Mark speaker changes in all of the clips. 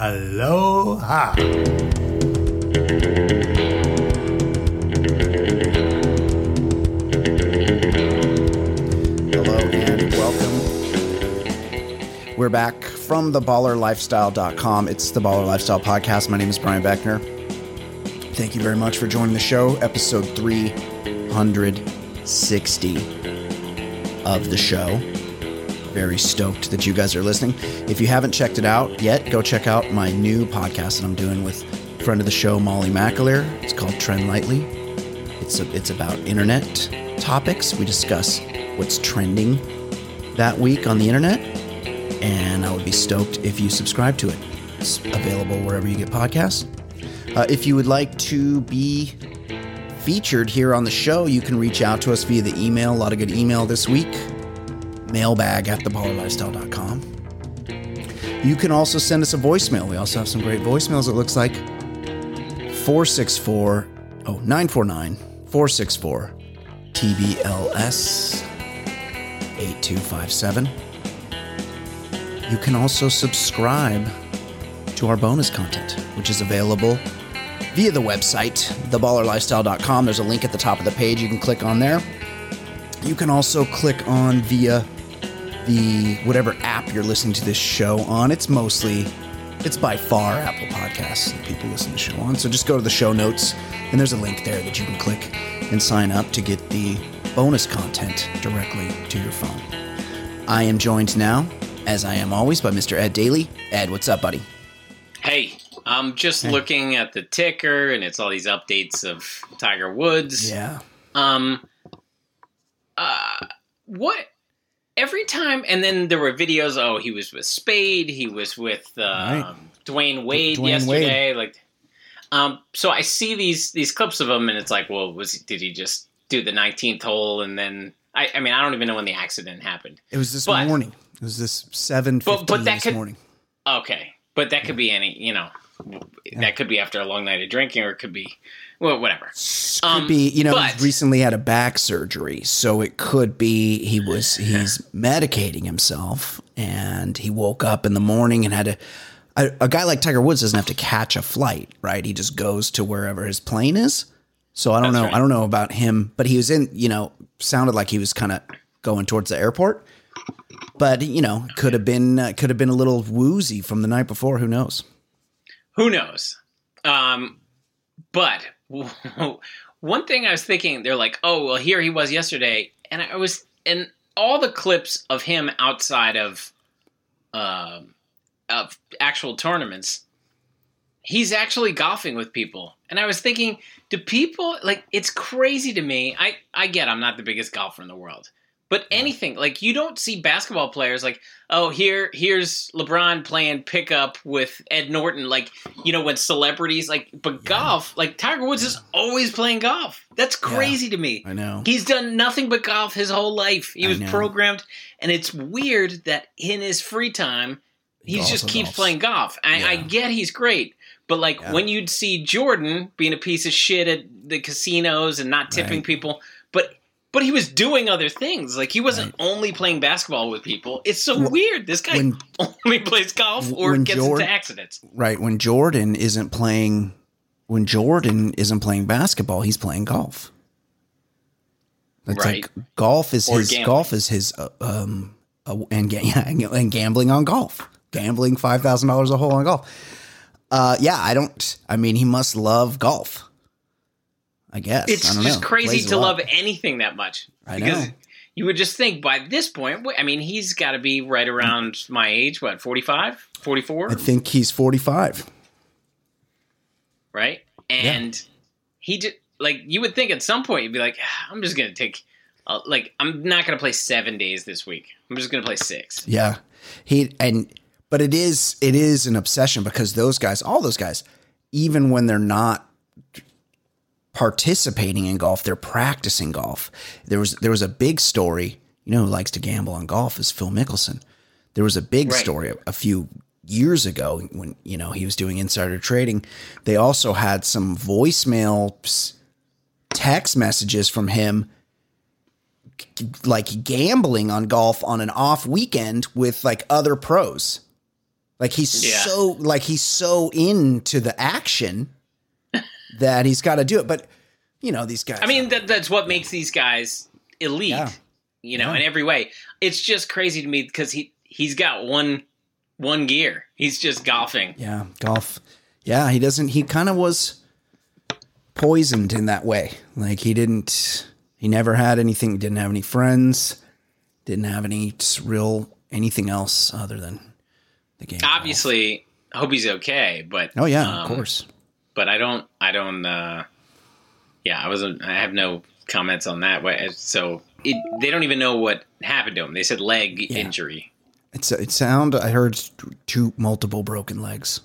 Speaker 1: Aloha.
Speaker 2: Hello and welcome. We're back from theballerlifestyle.com. It's the Baller Lifestyle Podcast. My name is Brian Beckner. Thank you very much for joining the show, episode 360 of the show. Very stoked that you guys are listening. If you haven't checked it out yet, go check out my new podcast that I'm doing with friend of the show, Molly McAleer. It's called Trend Lightly. It's, a, it's about internet topics. We discuss what's trending that week on the internet, and I would be stoked if you subscribe to it. It's available wherever you get podcasts. Uh, if you would like to be featured here on the show, you can reach out to us via the email. A lot of good email this week. Mailbag at theballerlifestyle.com. You can also send us a voicemail. We also have some great voicemails, it looks like. 464 oh 949 464 TBLS 8257. You can also subscribe to our bonus content, which is available via the website, theballerlifestyle.com. There's a link at the top of the page. You can click on there. You can also click on via the whatever app you're listening to this show on. It's mostly, it's by far Apple Podcasts that people listen to the show on. So just go to the show notes, and there's a link there that you can click and sign up to get the bonus content directly to your phone. I am joined now, as I am always, by Mr. Ed Daly. Ed, what's up, buddy?
Speaker 3: Hey, I'm just looking at the ticker, and it's all these updates of Tiger Woods.
Speaker 2: Yeah.
Speaker 3: Um. Uh. What? Every time, and then there were videos. Oh, he was with Spade. He was with um,
Speaker 2: Right.
Speaker 3: Dwyane Wade
Speaker 2: Dwyane
Speaker 3: yesterday. Like, um. So I see these these clips of him, and it's like, well, was did he just do the 19th hole, and then I? I mean, I don't even know when the accident happened.
Speaker 2: It was this
Speaker 3: But-
Speaker 2: morning. It was this 7.15
Speaker 3: But- but that
Speaker 2: this
Speaker 3: could-
Speaker 2: morning.
Speaker 3: Okay, but that could be any. You know, that could be after a long night of drinking, or it could be well, whatever.
Speaker 2: Could
Speaker 3: Um,
Speaker 2: be, you know,
Speaker 3: but-
Speaker 2: he's recently had a back surgery, so it could be he was he's medicating himself, and he woke up in the morning and had to. A, a guy like Tiger Woods doesn't have to catch a flight, right? He just goes to wherever his plane is. So I don't know.
Speaker 3: right.
Speaker 2: I don't know about him, but he was in. You know, sounded like he was kind of going towards the airport. But you know, could have been uh, could have been a little woozy from the night before. Who knows?
Speaker 3: Who knows? Um, but one thing I was thinking, they're like, oh, well, here he was yesterday, and I was, and all the clips of him outside of, um, of actual tournaments, he's actually golfing with people, and I was thinking, do people like? It's crazy to me. I I get I'm not the biggest golfer in the world. But anything like you don't see basketball players like oh here here's LeBron playing pickup with Ed Norton like you know when celebrities like but golf like Tiger Woods is always playing golf. That's crazy to me.
Speaker 2: I know.
Speaker 3: he's done nothing but golf his whole life. He was programmed and it's weird that in his free time he just keeps playing golf. I, I get he's great but like
Speaker 2: Yeah.
Speaker 3: when you'd see Jordan being a piece of shit at the casinos and not tipping
Speaker 2: Right.
Speaker 3: people but he was doing other things. Like he wasn't only playing basketball with people. It's so
Speaker 2: Well,
Speaker 3: weird. This guy
Speaker 2: when-
Speaker 3: only plays golf or gets into accidents.
Speaker 2: right when Jordan isn't playing when Jordan isn't playing basketball, he's playing golf. It's
Speaker 3: Right.
Speaker 2: like golf is
Speaker 3: Or
Speaker 2: his
Speaker 3: gambling.
Speaker 2: golf is his uh, um uh, and yeah, and gambling on golf. Gambling five thousand dollars a hole on golf. Uh, yeah, I don't. I mean, he must love golf. I guess
Speaker 3: It's
Speaker 2: I don't
Speaker 3: just
Speaker 2: know.
Speaker 3: crazy to love anything that much.
Speaker 2: I
Speaker 3: because
Speaker 2: know.
Speaker 3: you would just think by this point, I mean, he's got to be right around my age, what, 45, 44,
Speaker 2: I think he's forty-five.
Speaker 3: right? And he just, like, you would think at some point you'd be like, "Ah, I'm just going to take, uh, like, I'm not going to play seven days this week. I'm just going to play six.
Speaker 2: Yeah, he and but it is it is an obsession because those guys, all those guys, even when they're not participating in golf, they're practicing golf. There was there was a big story. You know who likes to gamble on golf is Phil Mickelson. There was a big
Speaker 3: Right.
Speaker 2: story a, a few years ago when you know he was doing insider trading. They also had some voicemail text messages from him like gambling on golf on an off weekend with like other pros. Like he's
Speaker 3: Yeah.
Speaker 2: so like he's so into the action that he's got to do it. But you know these guys.
Speaker 3: I mean, that, that's what makes these guys elite.
Speaker 2: Yeah.
Speaker 3: You know,
Speaker 2: Yeah.
Speaker 3: in every way. It's just crazy to me because he he's got one one gear. He's just golfing.
Speaker 2: yeah, golf. Yeah, he doesn't. He kind of was poisoned in that way. Like he didn't. He never had anything. Didn't have any friends. Didn't have any real anything else other than the game.
Speaker 3: Obviously, hope he's okay. But
Speaker 2: Oh yeah,
Speaker 3: um,
Speaker 2: of course.
Speaker 3: But I don't. I don't. uh Yeah, I wasn't. I have no comments on that. So it, they don't even know what happened to him. They said leg
Speaker 2: Yeah.
Speaker 3: injury.
Speaker 2: It's it sound. I heard two multiple broken legs.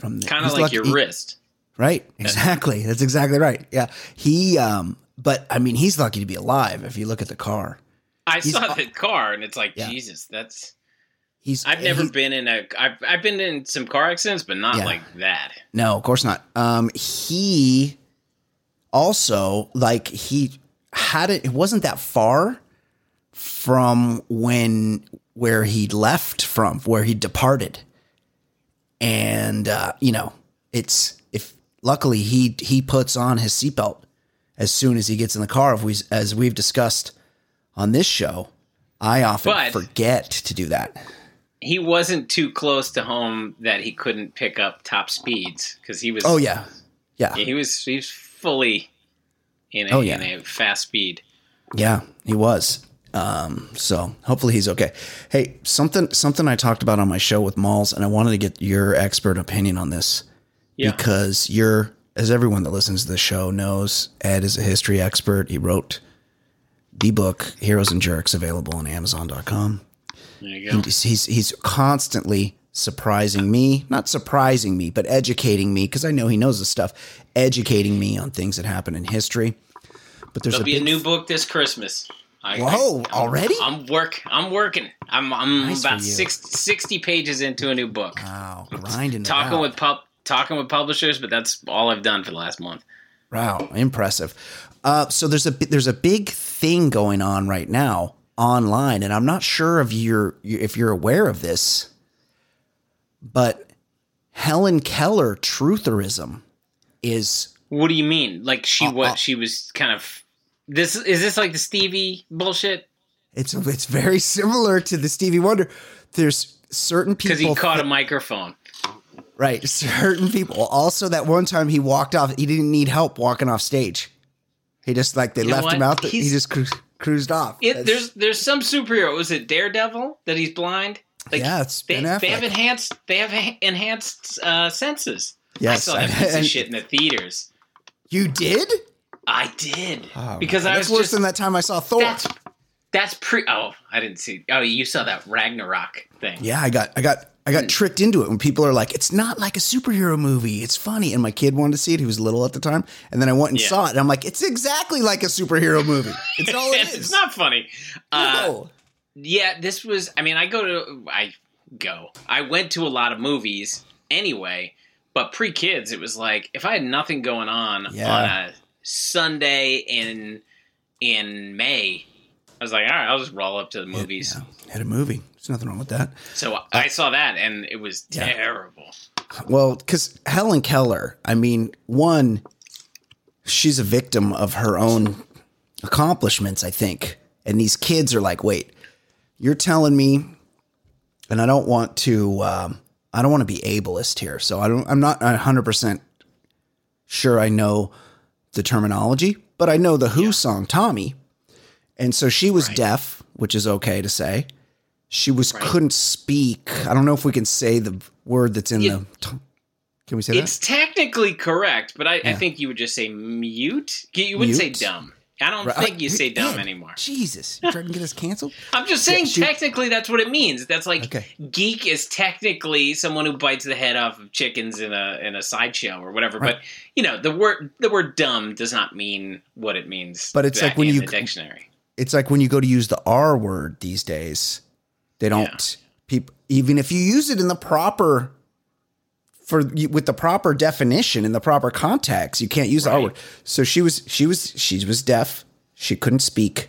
Speaker 2: From the-
Speaker 3: Kind of like
Speaker 2: lucky-
Speaker 3: your
Speaker 2: he-
Speaker 3: wrist.
Speaker 2: Right. Exactly. That's exactly right. Yeah. He. Um. But I mean, he's lucky to be alive. If you look at the car,
Speaker 3: I
Speaker 2: He's-
Speaker 3: saw the car, and it's like
Speaker 2: Yeah.
Speaker 3: Jesus. That's.
Speaker 2: He's.
Speaker 3: I've never been in a. I've I've been in some car accidents, but not
Speaker 2: Yeah.
Speaker 3: like that.
Speaker 2: No, of course not. Um. He. Also, like he had it. It wasn't that far from when where he left from, where he departed, and uh, you know, it's if luckily he he puts on his seatbelt as soon as he gets in the car. If we, as we've discussed on this show, I often
Speaker 3: But-
Speaker 2: forget to do that.
Speaker 3: He wasn't too close to home that he couldn't pick up top speeds because he was.
Speaker 2: Oh yeah, yeah,
Speaker 3: he was. He was fully in a,
Speaker 2: Oh, yeah.
Speaker 3: in a fast speed.
Speaker 2: yeah. He was. Um, so hopefully he's okay. Hey, something something I talked about on my show with Malls, and I wanted to get your expert opinion on this
Speaker 3: Yeah.
Speaker 2: because you're, as everyone that listens to the show knows, Ed is a history expert. He wrote the book Heroes and Jerks, available on Amazon.com.
Speaker 3: There you go.
Speaker 2: He's he's, he's constantly surprising me, not surprising me, but educating me because I know he knows the stuff, educating me on things that happen in history. But there's
Speaker 3: There'll
Speaker 2: a
Speaker 3: be a new book this Christmas. I,
Speaker 2: Whoa,
Speaker 3: I,
Speaker 2: already?
Speaker 3: I'm work. I'm working. I'm I'm
Speaker 2: Nice
Speaker 3: about
Speaker 2: you.
Speaker 3: six, 60 pages into a new book.
Speaker 2: Wow, grinding
Speaker 3: talking with pub, talking with publishers, but that's all I've done for the last month.
Speaker 2: Wow, impressive. Uh, so there's a there's a big thing going on right now online, and I'm not sure if you're if you're aware of this, but Helen Keller trutherism is
Speaker 3: What do you mean? Like she
Speaker 2: Uh,
Speaker 3: what?
Speaker 2: uh,
Speaker 3: she was kind of this. Is this like the Stevie bullshit?
Speaker 2: it's it's very similar to the Stevie Wonder. There's certain people
Speaker 3: Because he caught a microphone.
Speaker 2: right, certain people. Also, that one time he walked off, he didn't need help walking off stage. He just like they
Speaker 3: You
Speaker 2: left him out. The, he just cruised off.
Speaker 3: It, there's there's some superhero. Was it Daredevil that he's blind? Like
Speaker 2: Yeah, it's
Speaker 3: they, they have enhanced they have enhanced uh, senses.
Speaker 2: Yes,
Speaker 3: I saw that piece of shit in the theaters.
Speaker 2: you did.
Speaker 3: I did
Speaker 2: Oh,
Speaker 3: because
Speaker 2: man,
Speaker 3: I
Speaker 2: that's
Speaker 3: was
Speaker 2: worse
Speaker 3: just
Speaker 2: than that time I saw Thor.
Speaker 3: that's that's pre. Oh, I didn't see. Oh, you saw that Ragnarok thing.
Speaker 2: Yeah, I got I got I got tricked into it when people are like, "It's not like a superhero movie. It's funny." And my kid wanted to see it. He was little at the time, and then I went and
Speaker 3: Yeah.
Speaker 2: saw it. And I'm like, "It's exactly like a superhero movie. It's all it
Speaker 3: it's not funny. Uh,
Speaker 2: No.
Speaker 3: Yeah, this was. I mean, I go to. I go. I went to a lot of movies anyway, but pre kids, it was like if I had nothing going on
Speaker 2: Yeah.
Speaker 3: on a Sunday in in May, I was like, all right, I'll just roll up to the movies.
Speaker 2: Yeah, had a movie. There's nothing wrong with that.
Speaker 3: So I saw that, and it was
Speaker 2: Yeah.
Speaker 3: terrible.
Speaker 2: Well, because Helen Keller, I mean, one, she's a victim of her own accomplishments, I think. And these kids are like, wait, you're telling me, and I don't want to, um, I don't want to be ableist here. So I don't, I'm not 100% sure I know the terminology, but I know the Who song, Tommy. And so she was
Speaker 3: Right.
Speaker 2: deaf, which is okay to say. She was
Speaker 3: Right.
Speaker 2: couldn't speak. I don't know if we can say the word that's in
Speaker 3: Yeah.
Speaker 2: the. Can we say that?
Speaker 3: It's technically correct, but I, I think you would just say mute. You wouldn't say dumb. I don't
Speaker 2: Right.
Speaker 3: think you say dumb
Speaker 2: Ed,
Speaker 3: anymore.
Speaker 2: Jesus, you're trying to get us canceled?
Speaker 3: I'm just saying,
Speaker 2: Yeah, she-
Speaker 3: technically, that's what it means. That's like
Speaker 2: Okay.
Speaker 3: geek is technically someone who bites the head off of chickens in a in a sideshow or whatever.
Speaker 2: Right.
Speaker 3: But you know, the word the word dumb does not mean what it means.
Speaker 2: But it's like when
Speaker 3: in
Speaker 2: you-
Speaker 3: the dictionary.
Speaker 2: It's like when you go to use the R word these days, they don't people even if you use it in the proper for with the proper definition in the proper context, you can't use the R word. So she was she was she was deaf. She couldn't speak.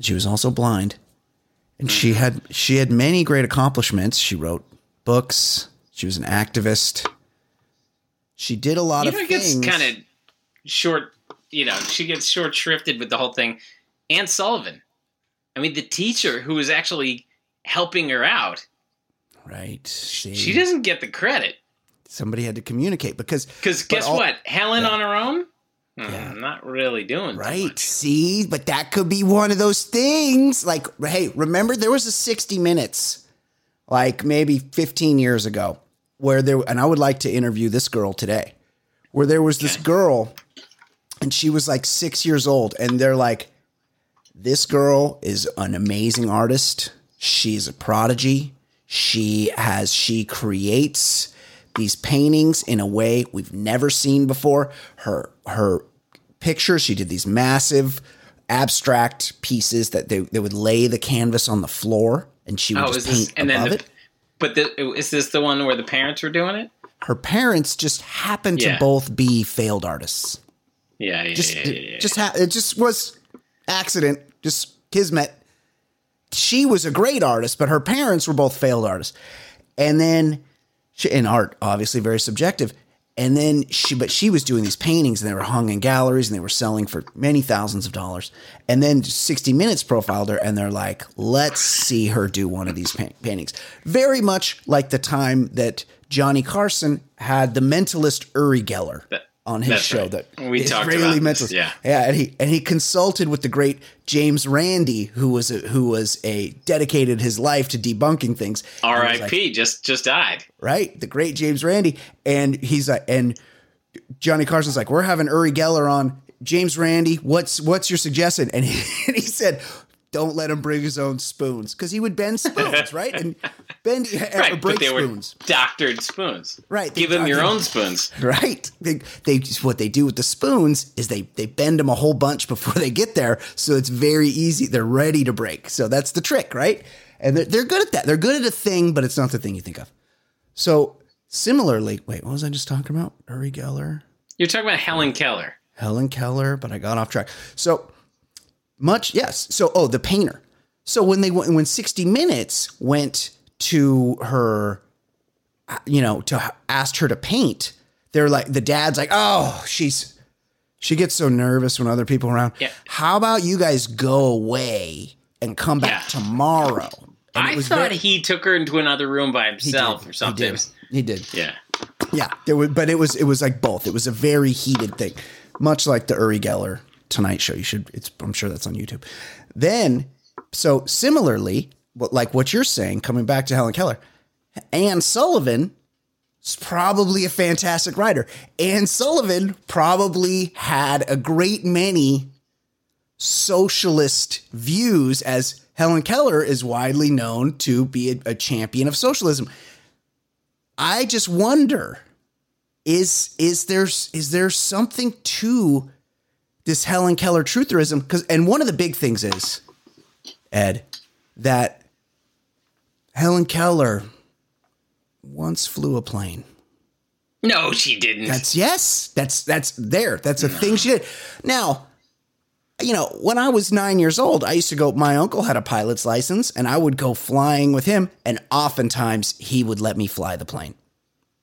Speaker 2: She was also blind. And she mm-hmm. had she had many great accomplishments. She wrote books. She was an activist. She did a lot
Speaker 3: You
Speaker 2: of
Speaker 3: know, it
Speaker 2: things.
Speaker 3: gets kind of short. You know, she gets short shrifted with the whole thing. Anne Sullivan. I mean, the teacher who was actually helping her out.
Speaker 2: right. See,
Speaker 3: She doesn't get the credit
Speaker 2: somebody had to communicate because
Speaker 3: because guess
Speaker 2: all-
Speaker 3: what? Helen on her own. Hmm,
Speaker 2: Yeah.
Speaker 3: Not really doing
Speaker 2: Right. See, but that could be one of those things. Like, hey, remember there was a 60 minutes, like maybe 15 years ago, where there, and I would like to interview this girl today, where there was this girl and she was like six years old, and they're like, this girl is an amazing artist. She's a prodigy. She has, she creates these paintings in a way we've never seen before. Her, her pictures, she did these massive abstract pieces that they, they would lay the canvas on the floor and she would
Speaker 3: Oh,
Speaker 2: just
Speaker 3: is this
Speaker 2: paint
Speaker 3: and then
Speaker 2: above
Speaker 3: the,
Speaker 2: it.
Speaker 3: but the, is this the one where the parents were doing it?
Speaker 2: Her parents just happened
Speaker 3: Yeah.
Speaker 2: to both be failed artists.
Speaker 3: Yeah, yeah,
Speaker 2: just
Speaker 3: yeah, yeah, yeah.
Speaker 2: just ha- it just was accident just kismet. She was a great artist but her parents were both failed artists. And then she, art obviously very subjective. And then she but she was doing these paintings and they were hung in galleries and they were selling for many thousands of dollars. And then 60 minutes profiled her and they're like let's see her do one of these paintings. Very much like the time that johnny carson had the mentalist uri geller.
Speaker 3: That-
Speaker 2: on his
Speaker 3: that's
Speaker 2: show
Speaker 3: right.
Speaker 2: that
Speaker 3: We talked about this, yeah.
Speaker 2: yeah, and he and he consulted with the great James Randi, who was a, who was a dedicated his life to debunking things. Was like,
Speaker 3: R.I.P. just just died.
Speaker 2: right, the great James Randi, and he's like, and Johnny Carson's like, we're having Uri Geller on. James Randi, what's what's your suggestion? And he, and he said, don't let him bring his own spoons because he would bend spoons, right? And bend or
Speaker 3: Right,
Speaker 2: break
Speaker 3: but they
Speaker 2: spoons.
Speaker 3: were doctored spoons.
Speaker 2: Right,
Speaker 3: Give them your own spoons.
Speaker 2: Right. They, they what they do with the spoons is they they bend them a whole bunch before they get there, so it's very easy. They're ready to break. So that's the trick, right? And they're, they're good at that. They're good at a thing, but it's not the thing you think of. So similarly, wait, what was I just talking about? Uri Geller,
Speaker 3: You're talking about Helen Keller.
Speaker 2: Helen Keller, but I got off track. So much, yes. So oh, the painter. So when they went, when 60 Minutes went to her uh, you know, to asked her to paint, they're like the dad's like, "Oh, she's she gets so nervous when other people are around.
Speaker 3: Yeah.
Speaker 2: How about you guys go away and come back
Speaker 3: Yeah.
Speaker 2: tomorrow?" And
Speaker 3: I thought
Speaker 2: very-
Speaker 3: he took her into another room by himself
Speaker 2: did.
Speaker 3: or something.
Speaker 2: He did. He did.
Speaker 3: Yeah.
Speaker 2: Yeah, there was, but it was it was like both. It was a very heated thing, much like the Uri Geller Tonight Show. You should. It's I'm sure that's on YouTube. Then, so similarly, like what you're saying, coming back to Helen Keller, Anne Sullivan is probably a fantastic writer. Anne Sullivan probably had a great many socialist views, as Helen Keller is widely known to be a, a champion of socialism. I just wonder is is there is there something to this Helen Keller trutherism cuz and one of the big things is Ed that Helen Keller once flew a plane.
Speaker 3: No, she didn't.
Speaker 2: That's yes, that's that's there. That's a thing she did. Now, you know, when I was nine years old, I used to go. My uncle had a pilot's license, and I would go flying with him. And oftentimes, he would let me fly the plane.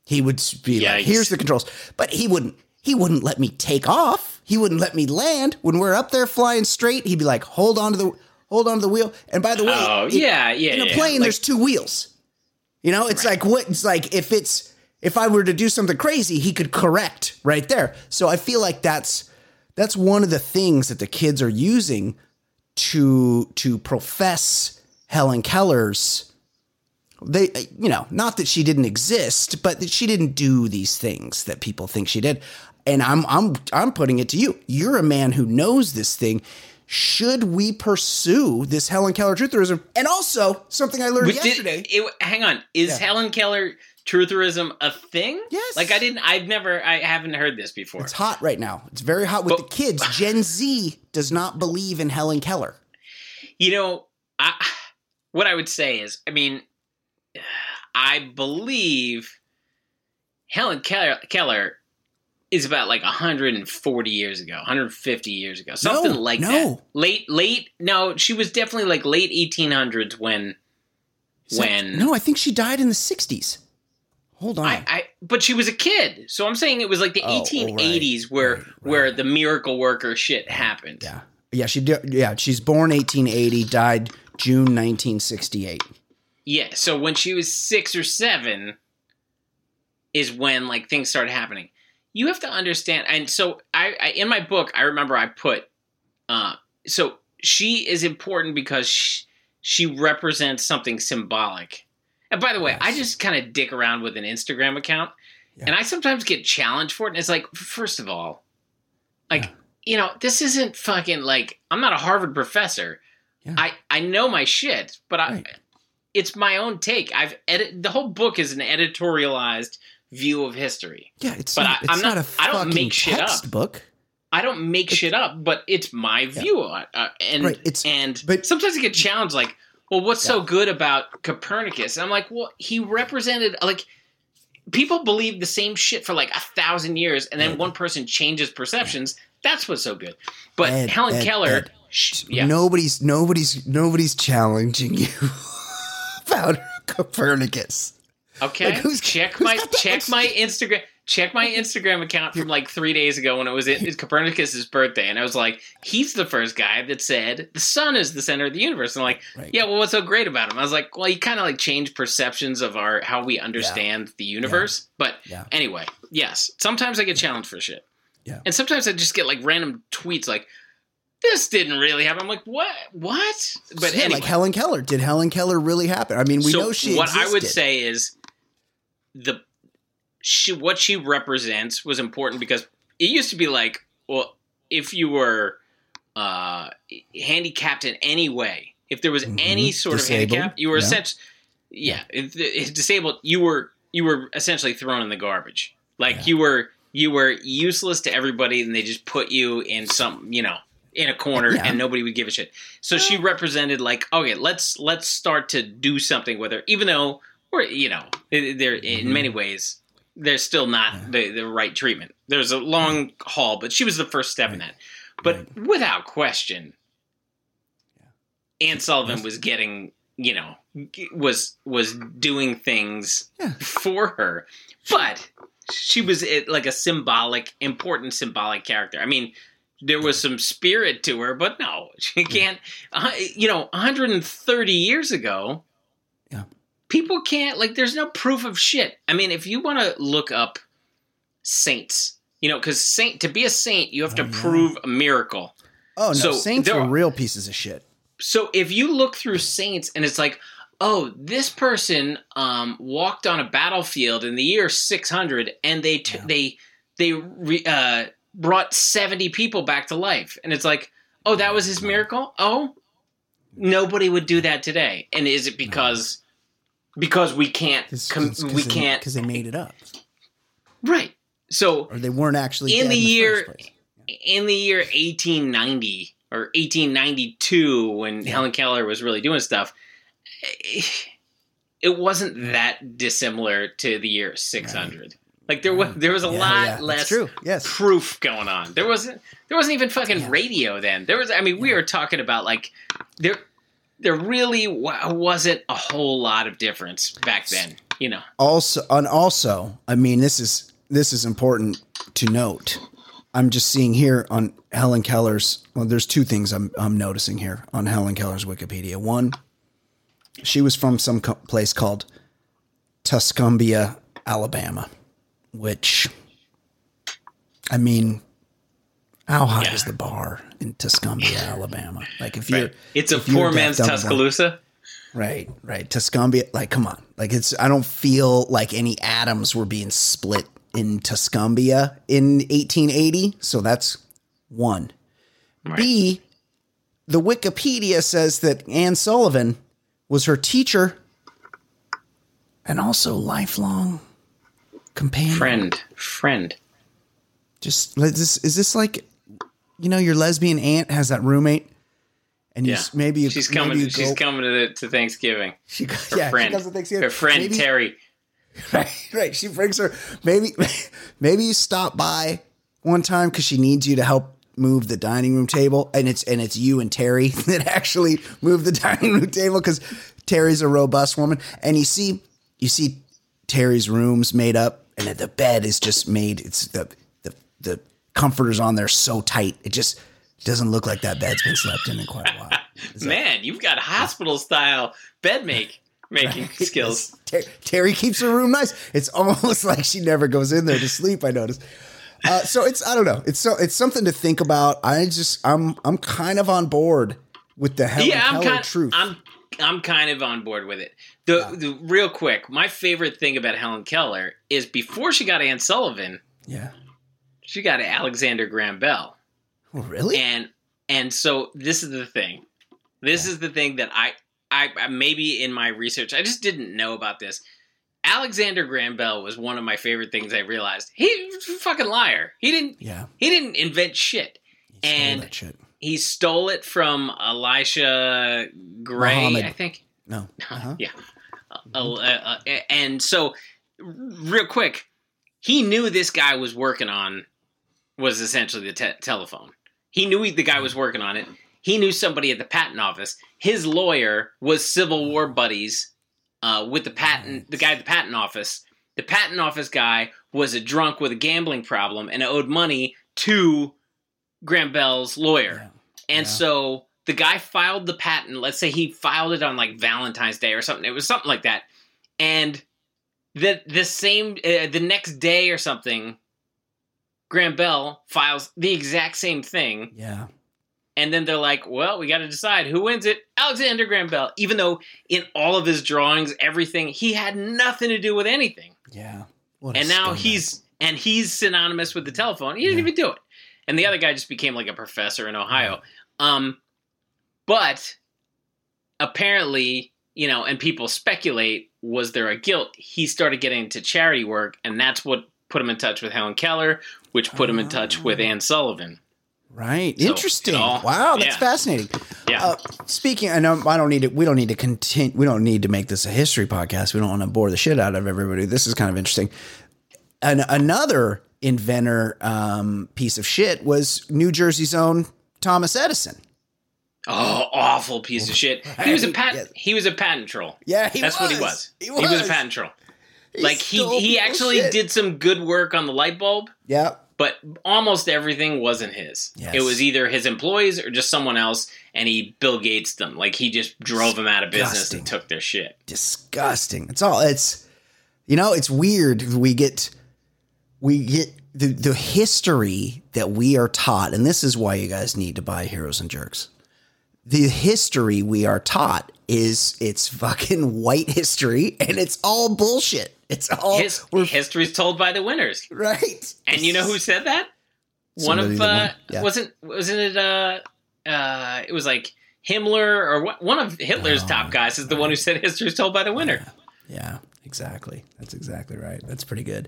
Speaker 2: He would be like, "Here's the controls," but he wouldn't. He wouldn't let me take off. He wouldn't let me land. When we're up there flying straight, he'd be like, "Hold on to the hold on to the wheel." And by the way,
Speaker 3: Oh, yeah, yeah,
Speaker 2: in a
Speaker 3: yeah.
Speaker 2: plane,
Speaker 3: Like-
Speaker 2: there's two wheels. You know, it's like what it's like if it's if I were to do something crazy, he could correct right there. So I feel like that's that's one of the things that the kids are using to to profess Helen Keller's they you know, not that she didn't exist, but that she didn't do these things that people think she did. And I'm I'm I'm putting it to you. You're a man who knows this thing. Should we pursue this Helen Keller trutherism? And also something I learned
Speaker 3: did-
Speaker 2: yesterday.
Speaker 3: it- hang on, is
Speaker 2: Yeah.
Speaker 3: Helen Keller trutherism a thing?
Speaker 2: Yes.
Speaker 3: Like I didn't. I've never. I haven't heard this before.
Speaker 2: it's hot right now. It's very hot with
Speaker 3: But-
Speaker 2: the kids. Gen Z does not believe in Helen Keller.
Speaker 3: You know, I, what I would say is, I mean, I believe Helen Keller, Keller is about like 140 years ago, 150 years ago, something
Speaker 2: No,
Speaker 3: like
Speaker 2: no.
Speaker 3: that. Late, late. No, she was definitely like late 1800s when,
Speaker 2: that-
Speaker 3: when.
Speaker 2: no, I think she died in the '60s. Hold on.
Speaker 3: I, I, but she was a kid, so I'm saying it was like the
Speaker 2: Oh, oh, right,
Speaker 3: 1880s where
Speaker 2: right, right.
Speaker 3: where the miracle worker shit happened.
Speaker 2: yeah, yeah. She did. Yeah, she's born 1880, died June 1968.
Speaker 3: Yeah, so when she was six or seven is when like things started happening. You have to understand, and so I, I in my book I remember I put, uh, so she is important because she, she represents something symbolic. And by the way, I just kind of dick around with an Instagram account,
Speaker 2: Yeah.
Speaker 3: and I sometimes get challenged for it. And it's like, first of all, like
Speaker 2: Yeah.
Speaker 3: you know, this isn't fucking like I'm not a Harvard professor.
Speaker 2: Yeah.
Speaker 3: I I know my shit, but I
Speaker 2: Right.
Speaker 3: it's my own take. I've edit the whole book is an editorialized view of history.
Speaker 2: Yeah, it's
Speaker 3: But
Speaker 2: not,
Speaker 3: I-
Speaker 2: it's
Speaker 3: I'm
Speaker 2: not,
Speaker 3: not-
Speaker 2: a
Speaker 3: I don't make shit up.
Speaker 2: textbook.
Speaker 3: I don't make shit up, but it's my view. on Uh, and
Speaker 2: Right, it's-
Speaker 3: and
Speaker 2: but-
Speaker 3: sometimes I get challenged like, well, what's so good about Copernicus? And I'm like, well, he represented like people believe the same shit for like a thousand years, and then
Speaker 2: Ed.
Speaker 3: one person changes perceptions. That's what's so good. But
Speaker 2: Ed,
Speaker 3: Helen
Speaker 2: Ed,
Speaker 3: Keller,
Speaker 2: Ed.
Speaker 3: sh- yeah,
Speaker 2: Nobody's nobody's nobody's challenging you about Copernicus.
Speaker 3: Okay.
Speaker 2: Like, who's-
Speaker 3: check
Speaker 2: who's
Speaker 3: my check
Speaker 2: much-
Speaker 3: my Instagram check my Instagram account from like three days ago when it was it, Copernicus's birthday, and I was like, he's the first guy that said the sun is the center of the universe. And I'm like,
Speaker 2: Right.
Speaker 3: yeah, well, what's so great about him? I was like, well, he kind of like changed perceptions of our how we understand the universe. But
Speaker 2: Yeah.
Speaker 3: anyway, yes, sometimes I get challenged for shit.
Speaker 2: Yeah.
Speaker 3: And sometimes I just get like random tweets like. This didn't really happen. I'm like, what? What? But
Speaker 2: Yeah,
Speaker 3: anyway,
Speaker 2: like Helen Keller. Did Helen Keller really happen? I mean, we
Speaker 3: so
Speaker 2: know she
Speaker 3: what I would say is the she what she represents was important because it used to be like, well, if you were uh, handicapped in any way, if there was
Speaker 2: Mhm.
Speaker 3: any sort
Speaker 2: Disabled,
Speaker 3: of handicap, you were
Speaker 2: yeah.
Speaker 3: essentially yeah, if, if disabled, you were you were essentially thrown in the garbage. Like
Speaker 2: Yeah.
Speaker 3: you were you were useless to everybody, and they just put you in some you know in a corner,
Speaker 2: Yeah.
Speaker 3: and nobody would give a shit. So she represented like, okay, let's let's start to do something with her, even though we're you know they're in
Speaker 2: Mhm.
Speaker 3: many ways they're still not the, the right treatment. There's a long haul, but she was the first step in that. But without question, Anne Sullivan was getting you know was was doing things
Speaker 2: Yeah.
Speaker 3: for her, but she was it, like a symbolic, important symbolic character. I mean, there was some spirit to her, but no, she can't. Uh, you know, 130 years ago,
Speaker 2: Yeah.
Speaker 3: People can't like. There's no proof of shit. I mean, if you want to look up saints, you know, because saint to be a saint, you have to
Speaker 2: Oh, yeah.
Speaker 3: prove a miracle.
Speaker 2: Oh no,
Speaker 3: So
Speaker 2: saints
Speaker 3: are-
Speaker 2: real pieces of shit.
Speaker 3: So if you look through saints and it's like, oh, this person um, walked on a battlefield in the year 600 and they t-
Speaker 2: Yeah.
Speaker 3: they they re- uh, brought 70 people back to life, and it's like, oh, that was his miracle. Oh, nobody would do that today. And is it because because we can't com- we can't
Speaker 2: because they made it up,
Speaker 3: right? So
Speaker 2: or they weren't actually
Speaker 3: In the year- in the year 1890 or 1892 when
Speaker 2: Yeah.
Speaker 3: Helen Keller was really doing stuff it wasn't that dissimilar to the year 600 like there was there was a
Speaker 2: Yeah,
Speaker 3: lot
Speaker 2: yeah,
Speaker 3: less
Speaker 2: true. Yes,
Speaker 3: proof going on. There wasn't there wasn't even fucking
Speaker 2: Yeah.
Speaker 3: radio then. There was i mean we were talking about like there there really wa- wasn't a whole lot of difference back then you know?
Speaker 2: also and also i mean this is this is important to note. I'm just seeing here on helen keller's well there's two things i'm i'm noticing here on helen keller's wikipedia. One she was from some co- place called tuscumbia alabama which i mean how high
Speaker 3: Yeah.
Speaker 2: is the bar in tuscumbia alabama like if you're
Speaker 3: right it's a
Speaker 2: if you're
Speaker 3: poor man's tuscaloosa
Speaker 2: Right, right. Tuscumbia, like, come on. Like, it's, I don't feel like any atoms were being split in Tuscumbia in 1880. So that's one.
Speaker 3: Right.
Speaker 2: B, the Wikipedia says that Anne Sullivan was her teacher and also lifelong companion.
Speaker 3: friend, friend.
Speaker 2: Just let this is this like you know your lesbian aunt has that roommate and you
Speaker 3: Yeah,
Speaker 2: s- maybe you,
Speaker 3: she's
Speaker 2: maybe
Speaker 3: coming.
Speaker 2: you
Speaker 3: She's
Speaker 2: go-
Speaker 3: coming to the, to Thanksgiving.
Speaker 2: She,
Speaker 3: Her
Speaker 2: yeah,
Speaker 3: friend,
Speaker 2: she comes to Thanksgiving.
Speaker 3: her friend
Speaker 2: Maybe-
Speaker 3: Terry.
Speaker 2: Right, right. She brings her. Maybe, maybe you stop by one time because she needs you to help move the dining room table, and it's and it's you and Terry that actually move the dining room table because Terry's a robust woman, and you see you see Terry's rooms made up, and the bed is just made. It's the the the comforters on there so tight, it just doesn't look like that bed's been slept in in quite a while.
Speaker 3: Man, you've got hospital style bed make making skills.
Speaker 2: Ter- Terry keeps her room nice. It's almost like she never goes in there to sleep. I notice. Uh, so it's I don't know. It's so it's something to think about. I just I'm I'm kind of on board with the Helen
Speaker 3: yeah, I'm
Speaker 2: Keller
Speaker 3: kind.
Speaker 2: truth.
Speaker 3: I'm I'm kind of on board with it. The, the real quick, my favorite thing about Helen Keller is before she got Anne Sullivan,
Speaker 2: yeah.
Speaker 3: She got Alexander Graham Bell.
Speaker 2: Oh, really?
Speaker 3: and and so this is the thing this is the thing that I, I I maybe in my research i just didn't know about this alexander graham bell was one of my favorite things i realized he was a fucking liar he didn't
Speaker 2: yeah.
Speaker 3: he didn't invent shit
Speaker 2: He stole
Speaker 3: and-
Speaker 2: that shit.
Speaker 3: he stole it from elisha gray
Speaker 2: Muhammad.
Speaker 3: i think
Speaker 2: No. Uh-huh.
Speaker 3: yeah Uh, uh, uh, and so real quick he knew this guy was working on was essentially the te- telephone he knew he, the guy was working on it he knew somebody at the patent office his lawyer was civil war buddies uh, with the patent the guy at the patent office the patent office guy was a drunk with a gambling problem and owed money to graham bell's lawyer
Speaker 2: Yeah.
Speaker 3: and
Speaker 2: Yeah.
Speaker 3: so the guy filed the patent. Let's say he filed it on like Valentine's Day or something. It was something like that. And the the same uh, the next day or something, Graham Bell files the exact same thing.
Speaker 2: Yeah.
Speaker 3: And then they're like, "Well, we got to decide who wins it." Alexander Graham Bell, even though in all of his drawings, everything he had nothing to do with anything
Speaker 2: Yeah.
Speaker 3: And now
Speaker 2: scumbag.
Speaker 3: he's and he's synonymous with the telephone. He didn't
Speaker 2: Yeah.
Speaker 3: even do it. And the other guy just became like a professor in Ohio. Um, but apparently, you know, and people speculate was there a guilt? He started getting into charity work, and that's what put him in touch with Helen Keller, which put him in touch with
Speaker 2: Oh.
Speaker 3: Anne Sullivan.
Speaker 2: right.
Speaker 3: So,
Speaker 2: Interesting.
Speaker 3: it all-
Speaker 2: wow, that's
Speaker 3: yeah.
Speaker 2: fascinating.
Speaker 3: Yeah,
Speaker 2: Uh, speaking, I know I don't need to. We don't need to continue. We don't need to make this a history podcast. We don't want to bore the shit out of everybody. This is kind of interesting. And another inventor um, piece of shit was New Jersey's own Thomas Edison.
Speaker 3: oh, awful piece of shit. He was a patent. He was a patent troll.
Speaker 2: Yeah, he
Speaker 3: That's
Speaker 2: was.
Speaker 3: what he was.
Speaker 2: He
Speaker 3: He was,
Speaker 2: was.
Speaker 3: a patent troll.
Speaker 2: He
Speaker 3: like he he actually
Speaker 2: shit.
Speaker 3: did some good work on the light bulb.
Speaker 2: Yeah,
Speaker 3: but almost everything wasn't his.
Speaker 2: Yes.
Speaker 3: It was either his employees or just someone else, and he Bill Gates them. Like he just drove them out of business and took their shit.
Speaker 2: disgusting. It's all. It's you know, it's weird. We get we get the the history that we are taught, and this is why you guys need to buy Heroes and Jerks. The history we are taught is it's fucking white history, and it's all bullshit. It's all
Speaker 3: His history's told by the winners.
Speaker 2: right.
Speaker 3: And you know who said that? One of uh,
Speaker 2: yeah.
Speaker 3: wasn't wasn't it uh uh it was like Himmler or what, one of Hitler's
Speaker 2: Oh,
Speaker 3: top guys is the one who said history's told by the winner.
Speaker 2: Yeah, exactly. That's exactly right. That's pretty good.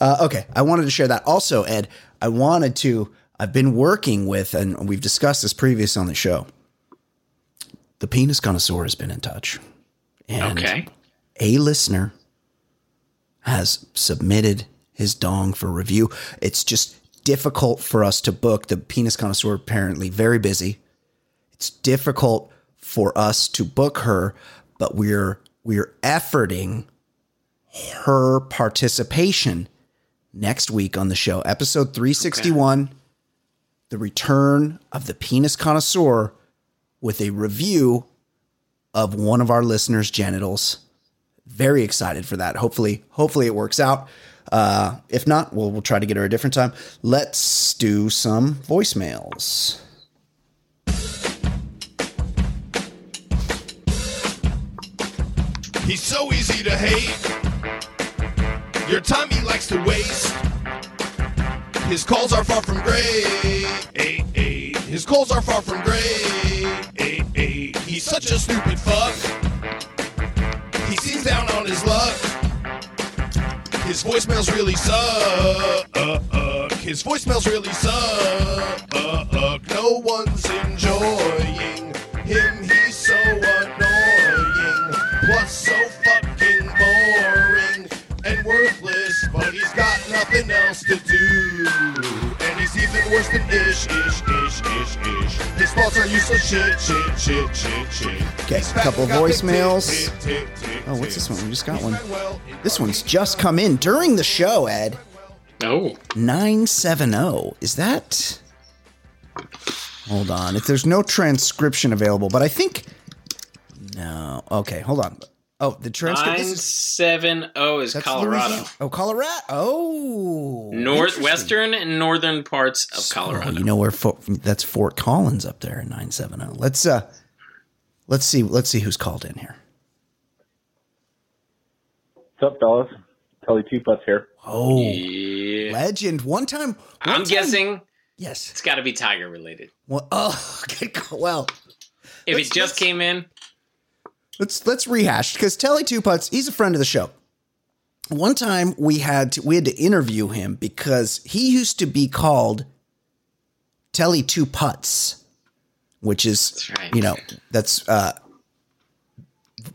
Speaker 2: Uh, okay, I wanted to share that. Also, Ed, I wanted to. I've been working with, and we've discussed this previous on the show. The penis connoisseur has been in touch, and
Speaker 3: Okay.
Speaker 2: a listener has submitted his dong for review. It's just difficult for us to book. The penis connoisseur apparently very busy. It's difficult for us to book her, but we're we're efforting her participation next week on the show, episode 361, the return of the penis connoisseur with a review of one of our listeners' genitals very excited for that. Hopefully, hopefully it works out. Uh, if not, we'll we'll try to get her a different time. Let's do some voicemails.
Speaker 1: He's so easy to hate. Your time he likes to waste. His calls are far from great. His calls are far from great. He's such a stupid fuck. He seems down on his luck. His voicemails really suck. His voicemails really suck. No one's enjoying him. He's so annoying. Plus so fucking boring and worthless. But he's got nothing else to do. And he's even worse than ish, ish, ish, ish, ish. His thoughts are useless shit, shit, shit, shit, shit.
Speaker 2: Okay, a couple voicemails.
Speaker 1: tick, tick, tick,
Speaker 2: Oh, what's this one? We just got one. This one's just come in during the show, Ed.
Speaker 3: Oh,
Speaker 2: 970. Is that. Hold on. If there's no transcription available, but I think. No. Okay, hold on. Oh, the transcript.
Speaker 3: nine
Speaker 2: This is,
Speaker 3: is Colorado.
Speaker 2: Louisiana. Oh, Colorado. Oh.
Speaker 3: Northwestern and northern parts of
Speaker 2: Oh,
Speaker 3: Colorado.
Speaker 2: you know where Fort, that's Fort Collins up there in 970. Let's uh let's see let's see who's called in here.
Speaker 4: What's up, fellas? Telly Two Putts here.
Speaker 2: Oh,
Speaker 3: yeah.
Speaker 2: legend. One time one
Speaker 3: I'm
Speaker 2: time-
Speaker 3: guessing
Speaker 2: Yes.
Speaker 3: it's got to be Tiger related.
Speaker 2: Well, oh, good. Well,
Speaker 3: If
Speaker 2: Let's-
Speaker 3: it just came in,
Speaker 2: let's let's rehash because Telly Two Putts, he's a friend of the show. One time we had to, we had to interview him because he used to be called Telly Two Putts, which is
Speaker 3: right.
Speaker 2: you know that's uh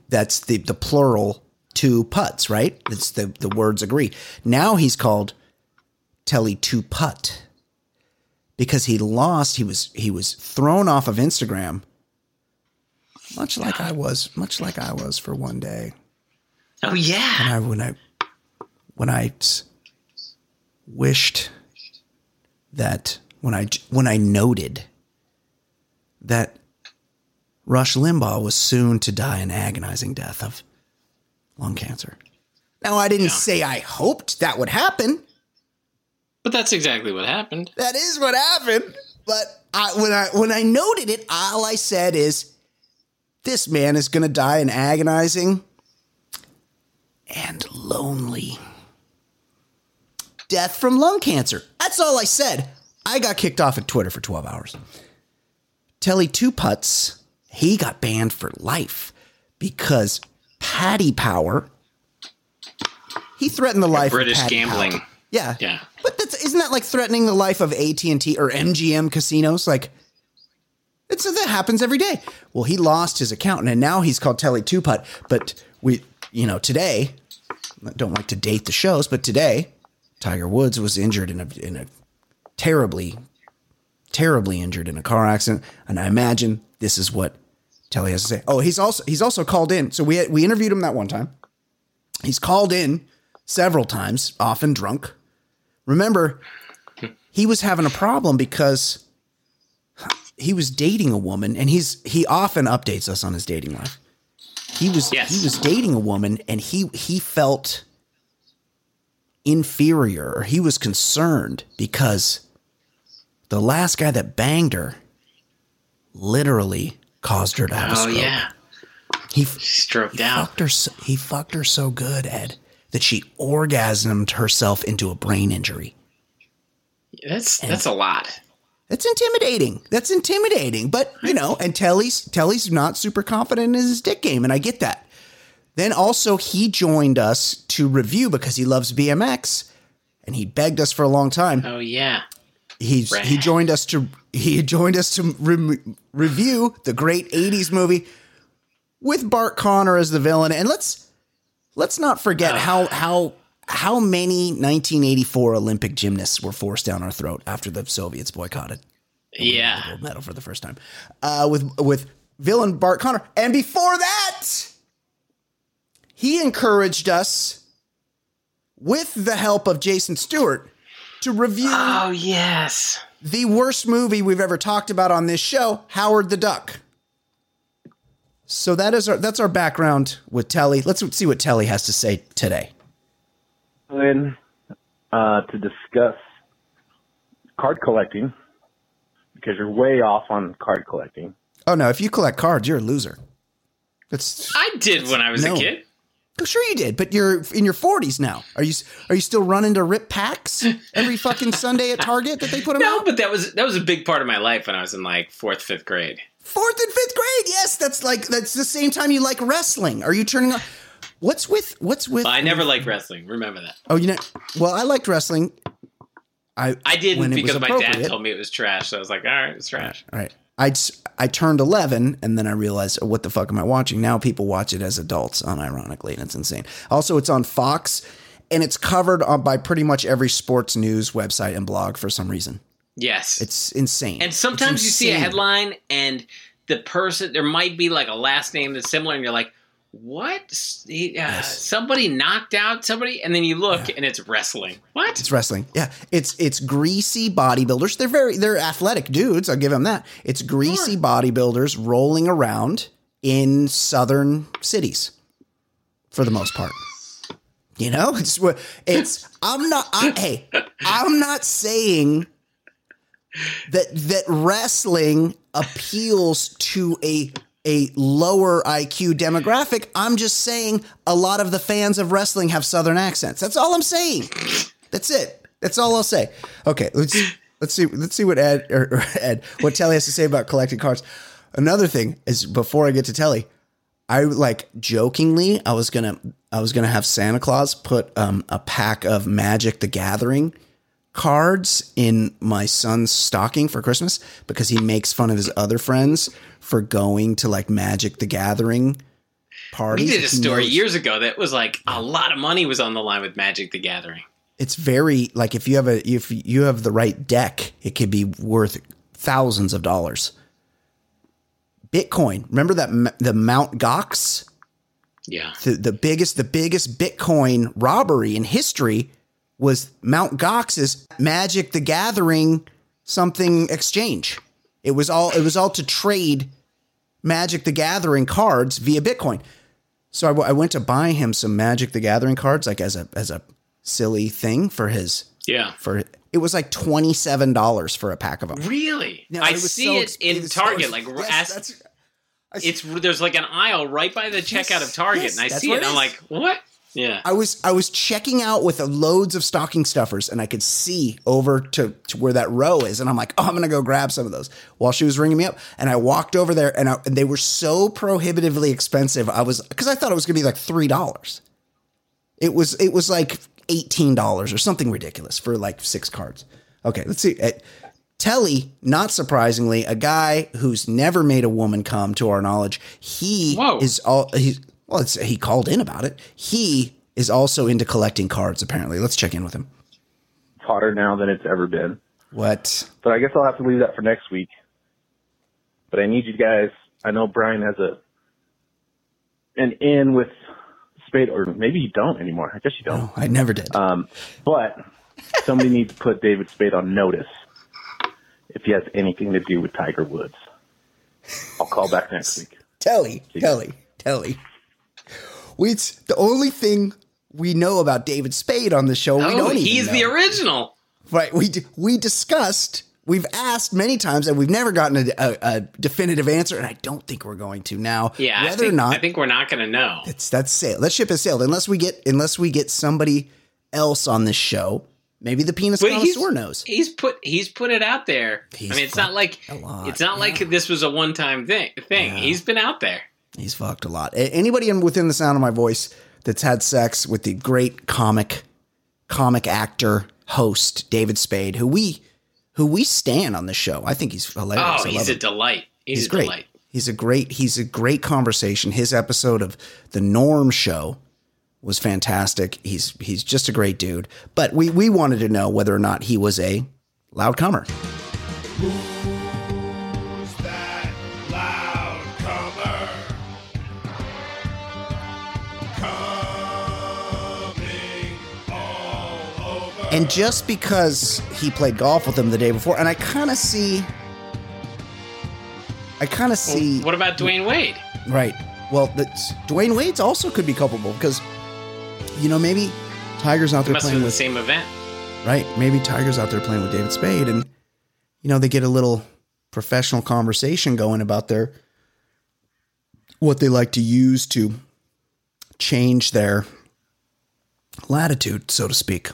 Speaker 2: that's the the plural two putts, right? It's the the words agree. Now he's called Telly Two Putt because he lost. He was he was thrown off of Instagram, much like I was, much like I was for one day.
Speaker 3: oh yeah,
Speaker 2: And I when I when I wished that when I when I noted that Rush Limbaugh was soon to die an agonizing death of lung cancer. Now I didn't
Speaker 3: Yeah.
Speaker 2: say I hoped that would happen.
Speaker 3: but that's exactly what happened.
Speaker 2: That is what happened. But I, when I when I noted it, all I said is, "This man is going to die an agonizing and lonely death from lung cancer." That's all I said. I got kicked off at Twitter for twelve hours. Telly Two Putts, he got banned for life because Paddy Power. He threatened the life
Speaker 3: British
Speaker 2: of Paddy
Speaker 3: gambling.
Speaker 2: Power. Yeah,
Speaker 3: Yeah.
Speaker 2: but that's isn't that like threatening the life of AT and T or MGM casinos? Like, it's that happens every day. Well, he lost his account, and now he's called Telly Two Putt. But we, you know, today, I don't like to date the shows, but today, Tiger Woods was injured in a in a terribly, terribly injured in a car accident, and I imagine this is what Telly has to say. Oh, he's also he's also called in. So we we interviewed him that one time. He's called in several times, often drunk. Remember, he was having a problem because he was dating a woman, and he's he often updates us on his dating life. He was
Speaker 3: Yes.
Speaker 2: he was dating a woman, and he he felt inferior, or he was concerned because the last guy that banged her literally caused her to have a
Speaker 3: Oh
Speaker 2: stroke.
Speaker 3: yeah,
Speaker 2: He
Speaker 3: stroked
Speaker 2: he
Speaker 3: out.
Speaker 2: fucked her. So, he fucked her so good, Ed, that she orgasmed herself into a brain injury.
Speaker 3: That's that's a lot.
Speaker 2: That's intimidating. That's intimidating. But you know, and Telly's Telly's not super confident in his dick game, and I get that. Then also he joined us to review because he loves BMX, and he begged us for a long time.
Speaker 3: Oh yeah.
Speaker 2: He's he joined us to he joined us to re- review the great '80s movie with Bart Conner as the villain, and let's let's not forget how how how many 1984 Olympic gymnasts were forced down our throat after the Soviets boycotted
Speaker 3: Yeah.
Speaker 2: gold medal for the first time. Uh, with with villain Bart Conner, and before that, he encouraged us with the help of Jason Stewart to review
Speaker 3: Oh yes.
Speaker 2: the worst movie we've ever talked about on this show, Howard the Duck. So that is our that's our background with Telly. Let's see what Telly has to say today.
Speaker 4: In uh, to discuss card collecting because you're way off on card collecting.
Speaker 2: Oh no, if you collect cards, you're a loser. That's
Speaker 3: I did when I was
Speaker 2: No.
Speaker 3: a kid.
Speaker 2: Sure you did, but you're in your 40s now. Are you are you still running to rip packs every fucking Sunday at Target that they put them
Speaker 3: No,
Speaker 2: out?
Speaker 3: but that was that was a big part of my life when I was in like fourth, fifth grade.
Speaker 2: Fourth and fifth grade. Yes, that's like that's the same time you like wrestling. Are you turning on? What's with what's with?
Speaker 3: But I never liked wrestling. Remember that.
Speaker 2: Oh, you know. Well, I liked wrestling. I
Speaker 3: I didn't
Speaker 2: when it was
Speaker 3: because my dad told me it was trash. So I was like, all right, it's trash.
Speaker 2: All right. I I turned 11 and then I realized, oh, what the fuck am I watching? Now people watch it as adults, unironically, and it's insane. Also, it's on Fox and it's covered on, by pretty much every sports news website and blog for some reason.
Speaker 3: Yes.
Speaker 2: It's insane.
Speaker 3: and sometimes
Speaker 2: It's
Speaker 3: you see a headline and the person there might be like a last name that's similar, and you're like, what? He, uh, Somebody knocked out somebody, and then you look and it's wrestling. What?
Speaker 2: It's wrestling. Yeah, it's it's greasy bodybuilders. They're very they're athletic dudes. I'll give them that. It's greasy bodybuilders rolling around in southern cities, for the most part. You know, it's what it's. I'm not. I, hey, I'm not saying that that wrestling appeals to a a lower IQ demographic. I'm just saying a lot of the fans of wrestling have southern accents. That's all I'm saying. That's it. That's all I'll say. Okay, let's let's see let's see what Ed or, or Ed what Telly has to say about collecting cards. Another thing is before I get to Telly, I like jokingly I was gonna I was gonna have Santa Claus put um, a pack of Magic the Gathering cards in my son's stocking for Christmas because he makes fun of his other friends for going to like Magic the Gathering parties.
Speaker 3: We did a story
Speaker 2: knows-
Speaker 3: years ago that was like a lot of money was on the line with Magic the Gathering.
Speaker 2: it's very like if you have a if you have the right deck, it could be worth thousands of dollars. Bitcoin, remember that the Mount Gox,
Speaker 3: Yeah.
Speaker 2: the, the biggest the biggest Bitcoin robbery in history was Mount Gox's Magic the Gathering something exchange. It was all it was all to trade Magic the Gathering cards via Bitcoin. So I, w- I went to buy him some Magic the Gathering cards, like as a as a silly thing for his
Speaker 3: Yeah.
Speaker 2: for it was like twenty seven dollars for a pack of them.
Speaker 3: Really?
Speaker 2: No,
Speaker 3: I
Speaker 2: it
Speaker 3: see
Speaker 2: so
Speaker 3: it in Target. like
Speaker 2: yes,
Speaker 3: ask, it's there's like an aisle right by the checkout of Target,
Speaker 2: yes,
Speaker 3: and I see it, and I'm like, what? Yeah.
Speaker 2: I was I was checking out with loads of stocking stuffers, and I could see over to, to where that row is, and I'm like, oh, I'm gonna go grab some of those. While she was ringing me up, and I walked over there, and, I, and they were so prohibitively expensive. I was because I thought it was gonna be like three dollars. It was it was like eighteen dollars or something ridiculous for like six cards. Okay, let's see. Uh, Telly, not surprisingly, a guy who's never made a woman come, to our knowledge, he
Speaker 3: Whoa.
Speaker 2: is all he's well. It's, he called in about it. He is also into collecting cards. Apparently, let's check in with him.
Speaker 4: It's hotter now than it's ever been.
Speaker 2: What?
Speaker 4: But I guess I'll have to leave that for next week. But I need you guys. I know Brian has a an in with Spade, or maybe you don't anymore. I guess you don't.
Speaker 2: No, I never did.
Speaker 4: Um, but somebody needs to put David Spade on notice if he has anything to do with Tiger Woods. I'll call back next week.
Speaker 2: Telly, Telly, Telly. We, it's the only thing we know about David Spade on the show. we
Speaker 3: oh,
Speaker 2: don't even
Speaker 3: he's the original.
Speaker 2: Right. We we discussed. We've asked many times, and we've never gotten a, a, a definitive answer. And I don't think we're going to now.
Speaker 3: Yeah.
Speaker 2: Whether
Speaker 3: I think,
Speaker 2: or not
Speaker 3: I think we're not going to know.
Speaker 2: it's that's sailed. That ship has sailed. Unless we get unless we get somebody else on this show. Maybe the penis
Speaker 3: But he's,
Speaker 2: connoisseur knows.
Speaker 3: he's put he's put it out there.
Speaker 2: He's
Speaker 3: I mean, it's not like it's not like this was a one time thing. Thing. He's been out there.
Speaker 2: He's fucked a lot. A- Anybody in, within the sound of my voice that's had sex with the great comic, comic actor, host David Spade, who we, who we stand on the show. I think he's hilarious.
Speaker 3: Oh, he's a
Speaker 2: him.
Speaker 3: delight. He's,
Speaker 2: He's
Speaker 3: a
Speaker 2: great.
Speaker 3: delight.
Speaker 2: He's a great. He's a great conversation. His episode of the Norm Show was fantastic. He's he's just a great dude. But we we wanted to know whether or not he was a loud comer. And just because he played golf with him the day before, and I kind of see, I kind of see.
Speaker 3: What about Dwyane Wade?
Speaker 2: Right. Well, that's, Dwyane Wade's also could be culpable because, you know, maybe Tiger's out there
Speaker 3: must
Speaker 2: playing
Speaker 3: been the same event.
Speaker 2: right. Maybe Tiger's out there playing with David Spade, and you know they get a little professional conversation going about their what they like to use to change their latitude, so to speak,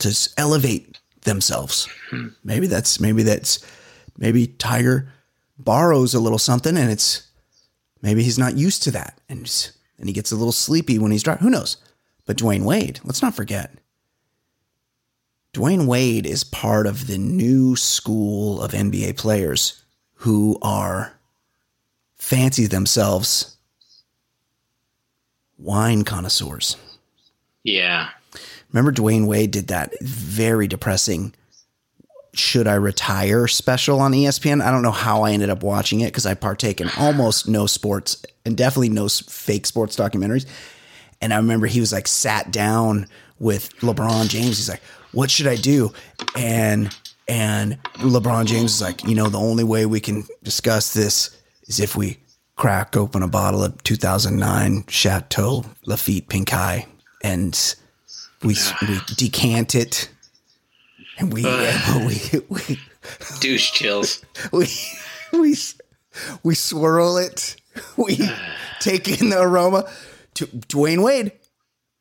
Speaker 2: to elevate themselves. Hmm. Maybe that's maybe that's maybe Tiger borrows a little something, and it's maybe he's not used to that, and he's- and he gets a little sleepy when he's driving. Who knows? But Dwyane Wade, let's not forget. Dwyane Wade is part of the new school of NBA players who are fancy themselves wine connoisseurs.
Speaker 3: Yeah.
Speaker 2: Remember Dwyane Wade did that very depressing should I retire special on ESPN? I don't know how I ended up watching it because I partake in almost no sports and definitely no fake sports documentaries. And I remember he was like sat down with LeBron James. He's like, "What should I do?" And and LeBron James is like, "You know, the only way we can discuss this is if we crack open a bottle of 2009 Chateau Lafite Pink Eye and we we decant it." And we, we, we,
Speaker 3: Douche chills.
Speaker 2: we we we swirl it. We take in the aroma. To Dwyane Wade,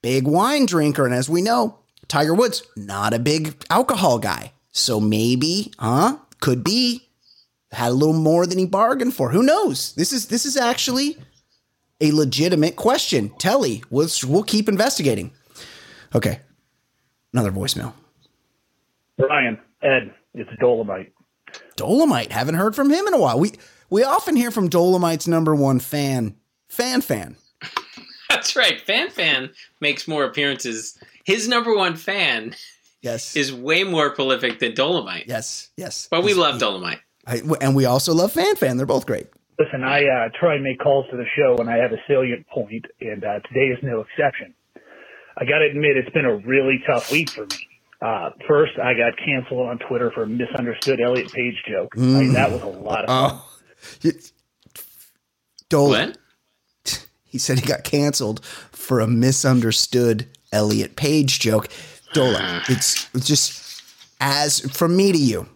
Speaker 2: big wine drinker, and as we know, Tiger Woods not a big alcohol guy. So maybe, huh? Could be had a little more than he bargained for. Who knows? This is this is actually a legitimate question. Telly, we'll, we'll keep investigating. Okay, another voicemail.
Speaker 5: Brian, Ed, it's Dolomite.
Speaker 2: Dolomite. Haven't heard from him in a while. We we often hear from Dolomite's number one fan, fan fan.
Speaker 3: That's right. Fan Fan makes more appearances. His number one fan
Speaker 2: Yes,
Speaker 3: is way more prolific than Dolomite.
Speaker 2: yes, yes.
Speaker 3: But we love Dolomite.
Speaker 2: I, and we also love fan fan. They're both great.
Speaker 5: Listen, I uh, try and make calls to the show when I have a salient point, and uh, today is no exception. I got to admit, it's been a really tough week for me. Uh, first, I got canceled on Twitter for a misunderstood Elliot Page joke. I mean, that was a lot of fun.
Speaker 2: Oh, You- Dol-
Speaker 3: What?
Speaker 2: He said he got canceled for a misunderstood Elliot Page joke. Dola, it's it's just as from me to you,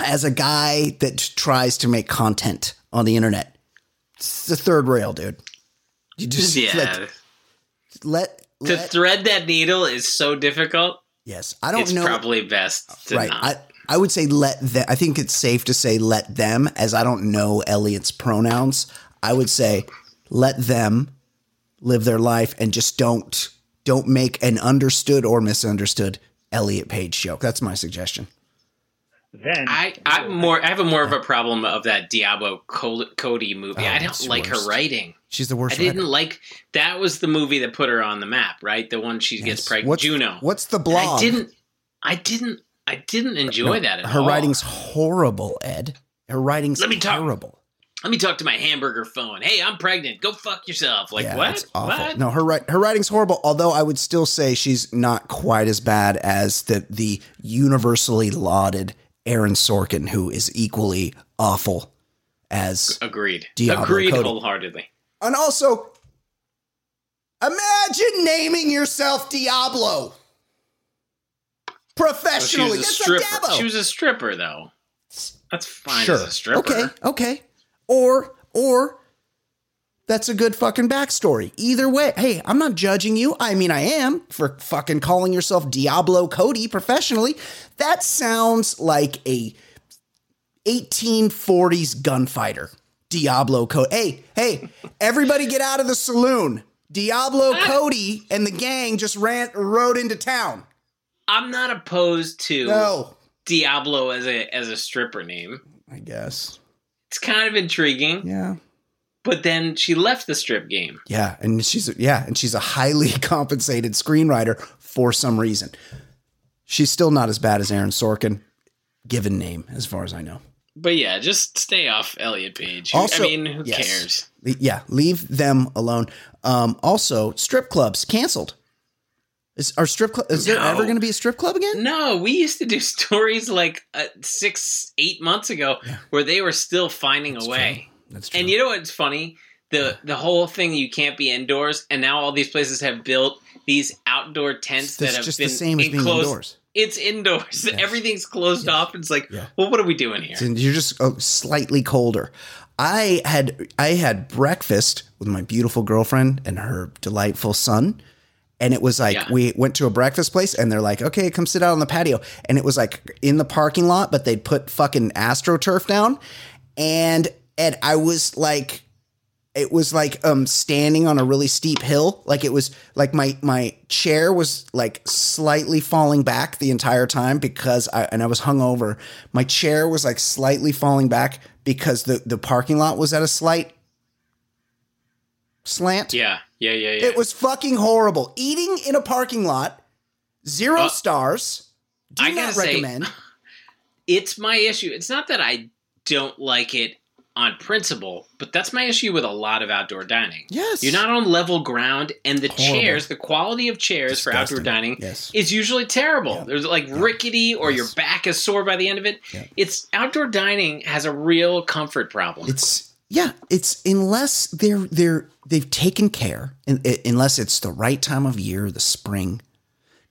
Speaker 2: as a guy that tries to make content on the internet. It's the third rail, dude. You just
Speaker 3: Yeah.
Speaker 2: let let,
Speaker 3: to
Speaker 2: let-
Speaker 3: thread that needle is so difficult.
Speaker 2: yes. I don't
Speaker 3: It's
Speaker 2: know.
Speaker 3: probably best to
Speaker 2: right.
Speaker 3: not.
Speaker 2: I, I would say let them. I think it's safe to say let them, as I don't know Elliot's pronouns. I would say let them live their life and just don't don't make an understood or misunderstood Elliot Page joke. That's my suggestion.
Speaker 5: Then
Speaker 3: I, I'm more. I have a more of a problem of that Diablo Cody movie.
Speaker 2: Oh,
Speaker 3: I don't like
Speaker 2: worst.
Speaker 3: her writing.
Speaker 2: She's the worst.
Speaker 3: I
Speaker 2: didn't
Speaker 3: like that was the movie that put her on the map, right? The one she gets
Speaker 2: Yes.
Speaker 3: pregnant,
Speaker 2: What's-
Speaker 3: Juno.
Speaker 2: What's the
Speaker 3: And
Speaker 2: blog?
Speaker 3: I didn't. I didn't. I didn't enjoy
Speaker 2: No,
Speaker 3: that at
Speaker 2: Her
Speaker 3: all.
Speaker 2: Her writing's horrible, Ed. Her writing's
Speaker 3: Let me talk-
Speaker 2: terrible.
Speaker 3: Let me talk to my hamburger phone. Hey, I'm pregnant. Go fuck yourself. Like
Speaker 2: yeah,
Speaker 3: what?
Speaker 2: Awful.
Speaker 3: What?
Speaker 2: No, her her writing's horrible. Although I would still say she's not quite as bad as the the universally lauded Aaron Sorkin, who is equally awful as.
Speaker 3: Agreed.
Speaker 2: Diablo
Speaker 3: Agreed
Speaker 2: Cody.
Speaker 3: wholeheartedly.
Speaker 2: And also, imagine naming yourself Diablo
Speaker 3: Well, she
Speaker 2: professionally.
Speaker 3: was a
Speaker 2: That's a
Speaker 3: stripper.
Speaker 2: Dabo.
Speaker 3: She was a stripper, though. That's fine
Speaker 2: sure.
Speaker 3: as a stripper.
Speaker 2: Okay, okay. Or or that's a good fucking backstory. Either way, hey, I'm not judging you. I mean, I am for fucking calling yourself Diablo Cody professionally. That sounds like a 1840s gunfighter. Diablo Cody. Hey, hey, everybody get out of the saloon. Diablo Cody and the gang just ran rode into town.
Speaker 3: I'm not opposed to
Speaker 2: No,
Speaker 3: Diablo as a as a stripper name.
Speaker 2: I guess.
Speaker 3: It's kind of intriguing,
Speaker 2: Yeah.
Speaker 3: but then she left the strip game.
Speaker 2: Yeah, and she's yeah, and she's a highly compensated screenwriter for some reason. She's still not as bad as Aaron Sorkin, given name, as far as I know.
Speaker 3: But yeah, just stay off Elliot Page.
Speaker 2: Also,
Speaker 3: I mean, who
Speaker 2: yes.
Speaker 3: cares?
Speaker 2: Yeah, leave them alone. Um, also, strip clubs canceled. Is our strip club? Is there ever going to be a strip club again?
Speaker 3: No, we used to do stories like uh, six, eight months ago where they were still finding a way.
Speaker 2: That's true.
Speaker 3: And you know what's funny? The the whole thing you can't be indoors, and now all these places have built these outdoor tents
Speaker 2: That's
Speaker 3: that have
Speaker 2: just
Speaker 3: been
Speaker 2: the same as being
Speaker 3: enclosed. It's indoors. Everything's closed off. It's like,
Speaker 2: Yeah.
Speaker 3: well, what are we doing here?
Speaker 2: and you're just uh, slightly colder. I had I had breakfast with my beautiful girlfriend and her delightful son. And it was like
Speaker 3: Yeah.
Speaker 2: we went to a breakfast place and they're like, okay, come sit out on the patio. And it was like in the parking lot, but they'd put fucking astroturf down. And and I was like it was like um standing on a really steep hill. Like it was like my my chair was like slightly falling back the entire time because I and I was hungover. My chair was like slightly falling back because the the parking lot was at a slight slant.
Speaker 3: Yeah, yeah, yeah, yeah.
Speaker 2: it was fucking horrible. Eating in a parking lot zero
Speaker 3: Uh,
Speaker 2: stars do
Speaker 3: I
Speaker 2: not
Speaker 3: gotta say-
Speaker 2: recommend.
Speaker 3: it's my issue. It's not that I don't like it on principle, but that's my issue with a lot of outdoor dining.
Speaker 2: Yes.
Speaker 3: You're not on level ground, and the
Speaker 2: Horrible.
Speaker 3: chairs, the quality of chairs for outdoor dining
Speaker 2: Yes.
Speaker 3: is usually terrible. There's like rickety, or your back is sore by the end of it. It's outdoor dining has a real comfort problem.
Speaker 2: It's yeah, it's unless they're they're they've taken care, and i- uh, unless it's the right time of year, the spring,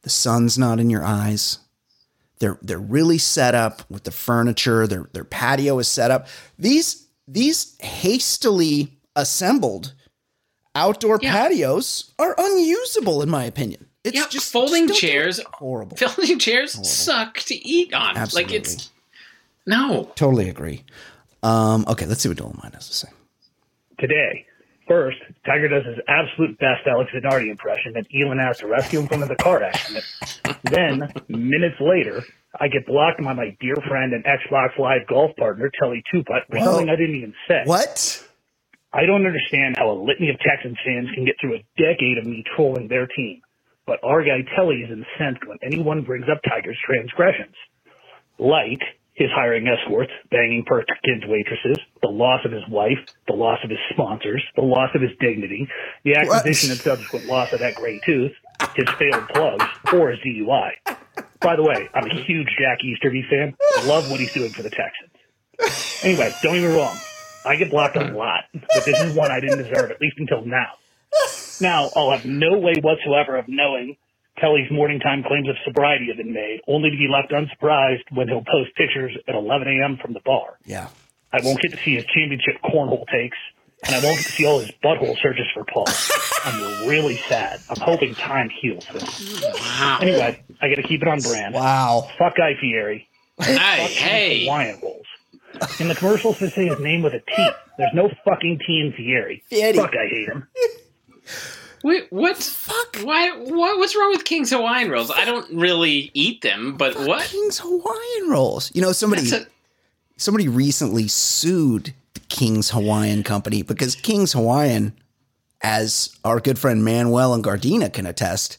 Speaker 2: the sun's not in your eyes. They're they're really set up with the furniture. Their their patio is set up. These these hastily assembled outdoor
Speaker 3: Yeah.
Speaker 2: patios are unusable in my opinion. It's
Speaker 3: yeah,
Speaker 2: just
Speaker 3: folding
Speaker 2: just don't do it.
Speaker 3: chairs.
Speaker 2: horrible.
Speaker 3: Folding chairs suck to eat on.
Speaker 2: Absolutely.
Speaker 3: Like it's no.
Speaker 2: Totally agree. Um, okay, let's see what Dolomite has to say.
Speaker 5: today. First, Tiger does his absolute best Alex Zanardi impression, and Elon has to rescue him from the car accident. then, minutes later, I get blocked by my dear friend and Xbox Live golf partner, Telly Tuputt, for something I didn't even say.
Speaker 2: What?
Speaker 5: I don't understand how a litany of Texans fans can get through a decade of me trolling their team, but our guy Telly is incensed when anyone brings up Tiger's transgressions. Like his hiring escorts, banging Perkins waitresses, the loss of his wife, the loss of his sponsors, the loss of his dignity, the acquisition and subsequent loss of that gray tooth, his failed plugs, or his DUI. By the way, I'm a huge Jack Easterby fan. Love what he's doing for the Texans. Anyway, don't get me wrong. I get blocked a lot, but this is one I didn't deserve, at least until now. Now, I'll have no way whatsoever of knowing Telly's morning time claims of sobriety have been made, only to be left unsurprised when he'll post pictures at 11 a.m. from the bar.
Speaker 2: Yeah.
Speaker 5: I won't get to see his championship cornhole takes, and I won't get to see all his butthole searches for Paul. I'm really sad. I'm hoping time heals this.
Speaker 3: Wow.
Speaker 5: Anyway, I got to keep it on brand.
Speaker 2: Wow.
Speaker 5: Fuck Guy Fieri.
Speaker 3: Hey,
Speaker 5: Fuck
Speaker 3: hey.
Speaker 5: Hawaiian rolls. In the commercials, they say his name with a T. There's no fucking T in Fieri.
Speaker 2: Fieri.
Speaker 5: Fuck, I hate him.
Speaker 3: Wait, what? Fuck. Why? What? What's wrong with King's Hawaiian rolls? I don't really eat them, but what?
Speaker 2: King's Hawaiian rolls. You know, somebody
Speaker 3: a-
Speaker 2: somebody recently sued the King's Hawaiian company because King's Hawaiian, as our good friend Manuel and Gardena can attest,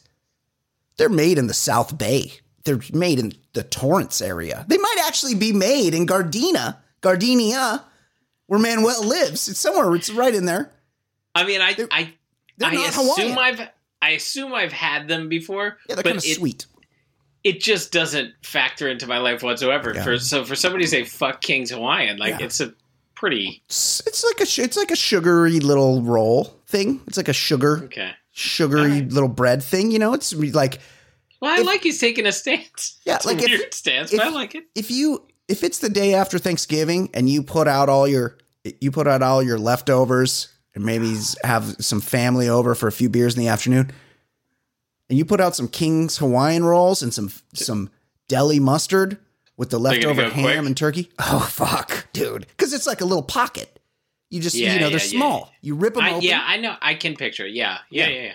Speaker 2: they're made in the South Bay. They're made in the Torrance area. They might actually be made in Gardena, Gardenia, where Manuel lives. It's somewhere. It's right in there.
Speaker 3: I mean, I, I,
Speaker 2: they're
Speaker 3: I
Speaker 2: not
Speaker 3: assume
Speaker 2: Hawaiian.
Speaker 3: I've, I assume I've had them before.
Speaker 2: Yeah, they're kind of
Speaker 3: it,
Speaker 2: sweet.
Speaker 3: It just doesn't factor into my life whatsoever.
Speaker 2: Yeah.
Speaker 3: For so for somebody to say "fuck King's Hawaiian," like
Speaker 2: Yeah.
Speaker 3: it's a pretty
Speaker 2: It's, it's like a it's like a sugary little roll thing. It's like a sugar
Speaker 3: okay.
Speaker 2: sugary
Speaker 3: Alright.
Speaker 2: little bread thing. You know, it's like
Speaker 3: Well, I
Speaker 2: If-
Speaker 3: like he's taking a stance.
Speaker 2: Yeah,
Speaker 3: it's
Speaker 2: like
Speaker 3: a
Speaker 2: if-
Speaker 3: weird stance,
Speaker 2: if-
Speaker 3: but I like it.
Speaker 2: if you if it's the day after Thanksgiving and you put out all your you put out all your leftovers and maybe have some family over for a few beers in the afternoon and you put out some King's Hawaiian rolls and some some deli mustard with the leftover
Speaker 3: go
Speaker 2: ham
Speaker 3: quick?
Speaker 2: and turkey. Oh fuck, dude. Cuz it's like a little pocket. You just
Speaker 3: Yeah,
Speaker 2: you know
Speaker 3: yeah,
Speaker 2: they're
Speaker 3: yeah,
Speaker 2: small. You rip them
Speaker 3: I,
Speaker 2: open.
Speaker 3: yeah, I know. I can picture it. Yeah, yeah,
Speaker 2: Yeah.
Speaker 3: yeah.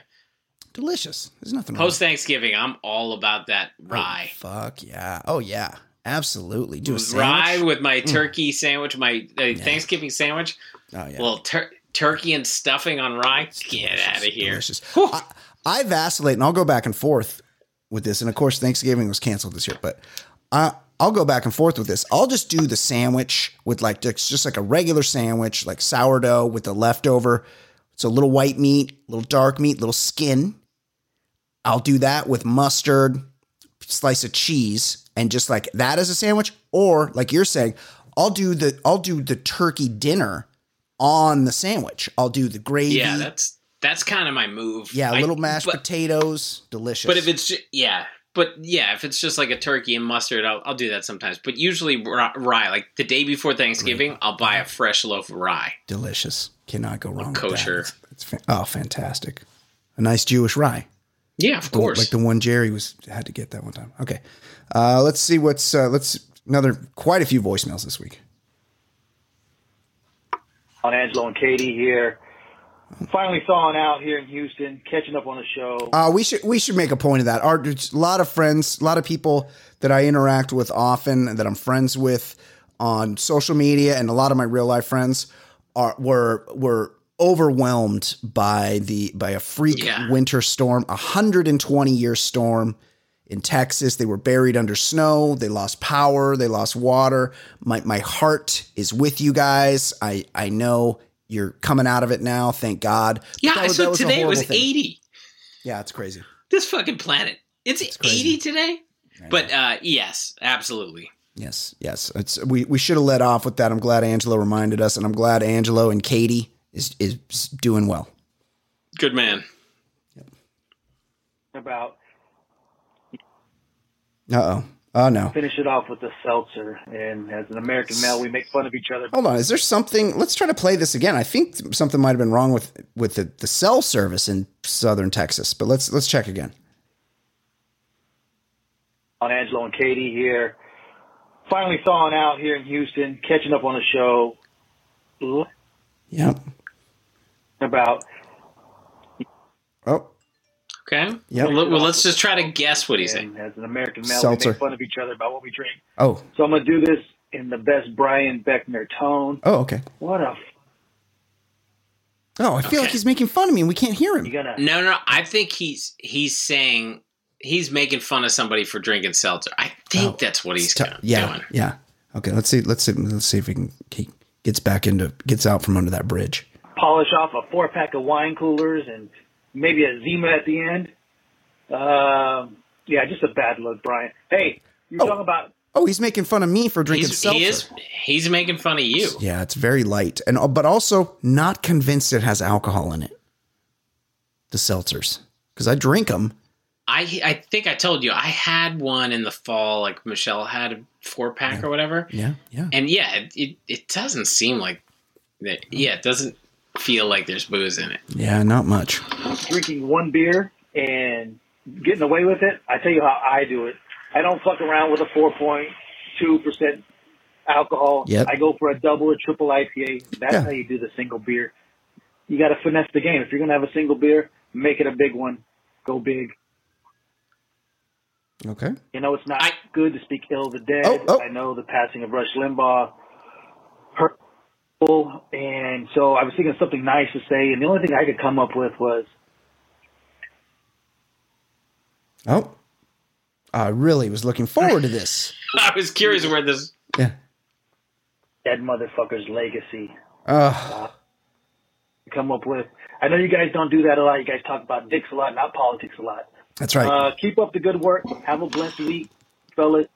Speaker 2: Delicious. There's nothing.
Speaker 3: Post Thanksgiving, I'm all about that rye.
Speaker 2: Fuck yeah. Oh yeah. Absolutely. Do a
Speaker 3: Rye with my turkey sandwich, my uh, Thanksgiving sandwich.
Speaker 2: Oh yeah.
Speaker 3: Well, tur- turkey and stuffing on rye. Get out of here.
Speaker 2: Delicious. I, I vacillate, and I'll go back and forth with this. And of course, Thanksgiving was canceled this year, but I, I'll go back and forth with this. I'll just do the sandwich with like just just like a regular sandwich, like sourdough with the leftover. It's a little white meat, little dark meat, little skin. I'll do that with mustard, slice of cheese, and just like that as a sandwich. Or like you're saying, I'll do the I'll do the turkey dinner on the sandwich. I'll do the gravy.
Speaker 3: Yeah, that's that's kind of my move.
Speaker 2: Yeah,
Speaker 3: I-
Speaker 2: little mashed
Speaker 3: but,
Speaker 2: potatoes, delicious.
Speaker 3: But if it's ju- yeah, but yeah, if it's just like a turkey and mustard, I'll, I'll do that sometimes. But usually rye, rye, like the day before Thanksgiving, I'll buy a fresh loaf of rye.
Speaker 2: Delicious. Cannot go wrong. with that.
Speaker 3: kosher.
Speaker 2: It's, it's oh, fantastic. A nice Jewish rye.
Speaker 3: Yeah, of
Speaker 2: The-
Speaker 3: course.
Speaker 2: Like the one Jerry was had to get that one time. Okay. Uh, let's see what's uh, let's another quite a few voicemails this week.
Speaker 6: on Angelo and Katie here. Finally thawing out here in Houston, catching up on the show.
Speaker 2: Uh, we should we should make a point of that. Our a lot of friends, a lot of people that I interact with often, that I'm friends with on social media, and a lot of my real life friends are were were overwhelmed by the by a freak
Speaker 3: Yeah.
Speaker 2: winter storm, a 120 year storm in Texas. They were buried under snow. They lost power. They lost water. My my heart is with you guys. I I know you're coming out of it now. Thank God. But
Speaker 3: yeah,
Speaker 2: that
Speaker 3: I
Speaker 2: was-
Speaker 3: saw
Speaker 2: that was
Speaker 3: today it was
Speaker 2: horrible thing.
Speaker 3: 80.
Speaker 2: Yeah, it's crazy.
Speaker 3: This fucking planet. It's,
Speaker 2: crazy.
Speaker 3: 80 today? But uh, yes, absolutely.
Speaker 2: Yes, yes. It's we we should have let off with that. I'm glad Angelo reminded us, and I'm glad Angelo and Katie is is doing well.
Speaker 3: Good man.
Speaker 6: About
Speaker 2: Uh oh. Oh no.
Speaker 6: finish it off with the seltzer. And as an American male, we make fun of each other.
Speaker 2: Hold on. Is there something? Let's try to play this again. I think something might have been wrong with with the, the cell service in southern Texas, but let's let's check again.
Speaker 6: On Angelo and Katie here. Finally thawing out here in Houston, catching up on the show.
Speaker 2: Yep.
Speaker 6: About
Speaker 2: Oh,
Speaker 3: Okay.
Speaker 2: Yep.
Speaker 3: Well, well, let's just try to guess what he's saying.
Speaker 6: as an American male,
Speaker 2: Seltzer.
Speaker 6: we make fun of each other about what we drink.
Speaker 2: oh,
Speaker 6: So I'm gonna do this in the best Brian Beckner tone.
Speaker 2: oh. Okay.
Speaker 6: What a f-
Speaker 2: Oh, I feel like he's making fun of me, and we can't hear him.
Speaker 6: you gonna
Speaker 3: No, no, I think he's he's saying he's making fun of somebody for drinking seltzer. I think
Speaker 2: Oh,
Speaker 3: that's what he's
Speaker 2: T-
Speaker 3: kinda
Speaker 2: yeah,
Speaker 3: doing.
Speaker 2: yeah. Okay. Let's see. Let's see. Let's see if he can he gets back into gets out from under that bridge.
Speaker 6: polish off a four pack of wine coolers and maybe a Zima at the end. Um, yeah, just a bad look, Brian. Hey, you're
Speaker 2: Oh.
Speaker 6: talking about
Speaker 2: Oh, he's making fun of me for drinking
Speaker 3: He's,
Speaker 2: seltzer.
Speaker 3: he is he's making fun of you.
Speaker 2: Yeah, it's very light, and uh, but also not convinced it has alcohol in it. The seltzers, because I drink them.
Speaker 3: I I think I told you I had one in the fall, like Michelle had a four pack or whatever.
Speaker 2: Yeah, yeah.
Speaker 3: And yeah, it, it it doesn't seem like that. Yeah, it doesn't feel like there's booze in it.
Speaker 2: Yeah, not much.
Speaker 6: drinking one beer and getting away with it. I tell you how I do it. I don't fuck around with a 4.2% alcohol.
Speaker 2: Yep.
Speaker 6: I go for a double or triple IPA. That's
Speaker 2: Yeah.
Speaker 6: how you do the single beer. You got to finesse the game. If you're going to have a single beer, make it a big one. Go big.
Speaker 2: Okay.
Speaker 6: You know, it's not
Speaker 3: I-
Speaker 6: good to speak ill of the dead.
Speaker 2: Oh, oh.
Speaker 6: I know the passing of Rush Limbaugh hurt people, and so I was thinking of something nice to say, and the only thing I could come up with was,
Speaker 2: Oh, I really was looking forward to this.
Speaker 3: I was curious where this.
Speaker 2: Yeah.
Speaker 6: dead motherfucker's legacy.
Speaker 2: Uh,
Speaker 6: come up with. I know you guys don't do that a lot. You guys talk about dicks a lot, not politics a lot.
Speaker 2: that's right.
Speaker 6: Uh, keep up the good work. Have a blessed week, fellas.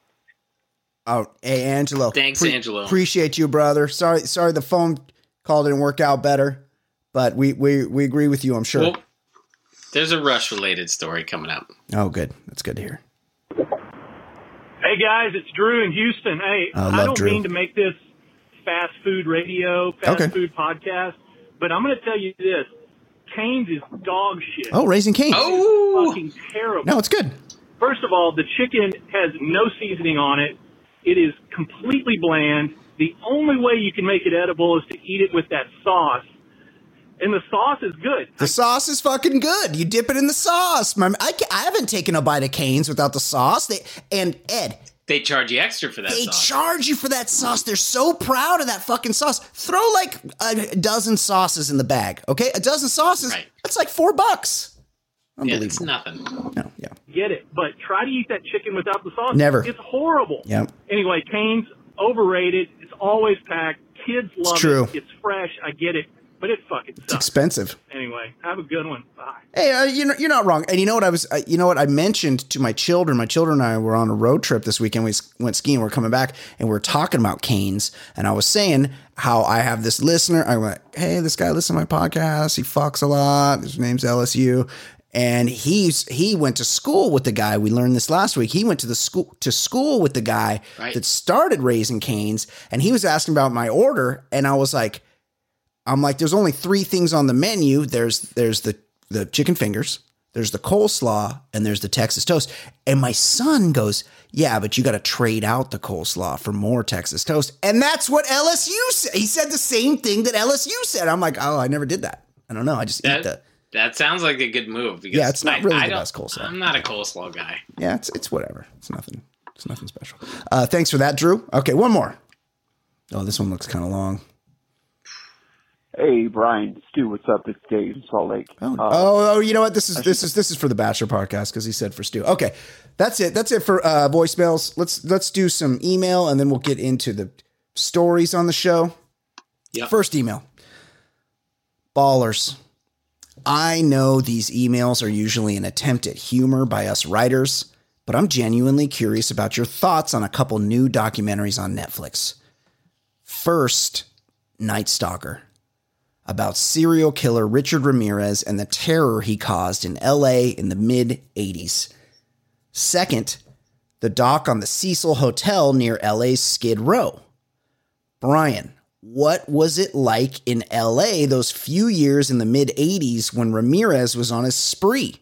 Speaker 2: Oh, hey, Angelo.
Speaker 3: Thanks, Angelo.
Speaker 2: Appreciate you, brother. Sorry, sorry, the phone call didn't work out better, but we we we agree with you. I'm sure.
Speaker 3: Well, there's a rush related story coming up.
Speaker 2: oh, good. That's good to hear.
Speaker 7: Hey guys, it's Drew in Houston. Hey,
Speaker 2: I
Speaker 7: I don't
Speaker 2: Drew.
Speaker 7: mean to make this fast food radio, fast
Speaker 2: Okay.
Speaker 7: food podcast, but I'm going to tell you this: Cane's is dog shit.
Speaker 2: Oh, raising Cane's.
Speaker 3: Oh,
Speaker 7: fucking terrible.
Speaker 2: No, it's good.
Speaker 7: First of all, the chicken has no seasoning on it. It is completely bland. The only way you can make it edible is to eat it with that sauce, and the sauce is good.
Speaker 2: The sauce is fucking good. You dip it in the sauce. My, I, I haven't taken a bite of Cane's without the sauce. They and Ed,
Speaker 3: they charge you extra for that
Speaker 2: they
Speaker 3: sauce.
Speaker 2: charge you for that sauce. They're so proud of that fucking sauce. Throw like a dozen sauces in the bag, okay? A dozen sauces.
Speaker 3: Right.
Speaker 2: That's like four bucks.
Speaker 3: Yeah,
Speaker 2: Unbelievable.
Speaker 3: it's nothing.
Speaker 2: No, yeah.
Speaker 7: Get it, but try to eat that chicken without the sauce.
Speaker 2: Never.
Speaker 7: It's horrible.
Speaker 2: Yep.
Speaker 7: Anyway, Cane's overrated. It's always packed. Kids love
Speaker 2: true.
Speaker 7: it. It's fresh. I get it, but it fucking
Speaker 2: It's
Speaker 7: sucks.
Speaker 2: expensive.
Speaker 7: Anyway, have a good one. Bye.
Speaker 2: Hey, uh, you know, you're not wrong. And you know what I was, uh, you know what I mentioned to my children. My children and I were on a road trip this weekend. We went skiing. We are coming back, and we are talking about Cane's. And I was saying how I have this listener. I went, "Hey, this guy listens to my podcast. He fucks a lot. His name's LSU." And he's he went to school with the guy. We learned this last week. He went to the school to school with the guy
Speaker 3: Right.
Speaker 2: that started Raising Cane's, and he was asking about my order, and I was like, I'm like, there's only three things on the menu. There's there's the the chicken fingers, there's the coleslaw, and there's the Texas toast. And my son goes, yeah, but you got to trade out the coleslaw for more Texas toast, and that's what LSU said. He said the same thing that LSU said. I'm like, oh, I never did that. I don't know. I just eat
Speaker 3: That,
Speaker 2: the.
Speaker 3: That sounds like a good move. Because
Speaker 2: Yeah, it's not
Speaker 3: I-
Speaker 2: really
Speaker 3: I
Speaker 2: the best coleslaw.
Speaker 3: I'm not a coleslaw guy.
Speaker 2: Yeah, it's it's whatever. It's nothing. It's nothing special. Uh, thanks for that, Drew. Okay, one more. Oh, this one looks kind of long.
Speaker 8: Hey, Brian, Stu, what's up? It's Dave in Salt Lake.
Speaker 2: Oh,
Speaker 8: Uh,
Speaker 2: oh, oh, you know what? This is this is this is for the Bachelor podcast because he said for Stu. Okay, that's it. That's it for uh, voicemails. Let's let's do some email and then we'll get into the stories on the show.
Speaker 3: Yep.
Speaker 2: First email, ballers. I know these emails are usually an attempt at humor by us writers, but I'm genuinely curious about your thoughts on a couple new documentaries on Netflix. First, Night Stalker about serial killer Richard Ramirez and the terror he caused in LA in the mid 80s. Second, the dock on the Cecil Hotel near LA's Skid Row. Brian, what was it like in LA those few years in the mid 80s when Ramirez was on his spree?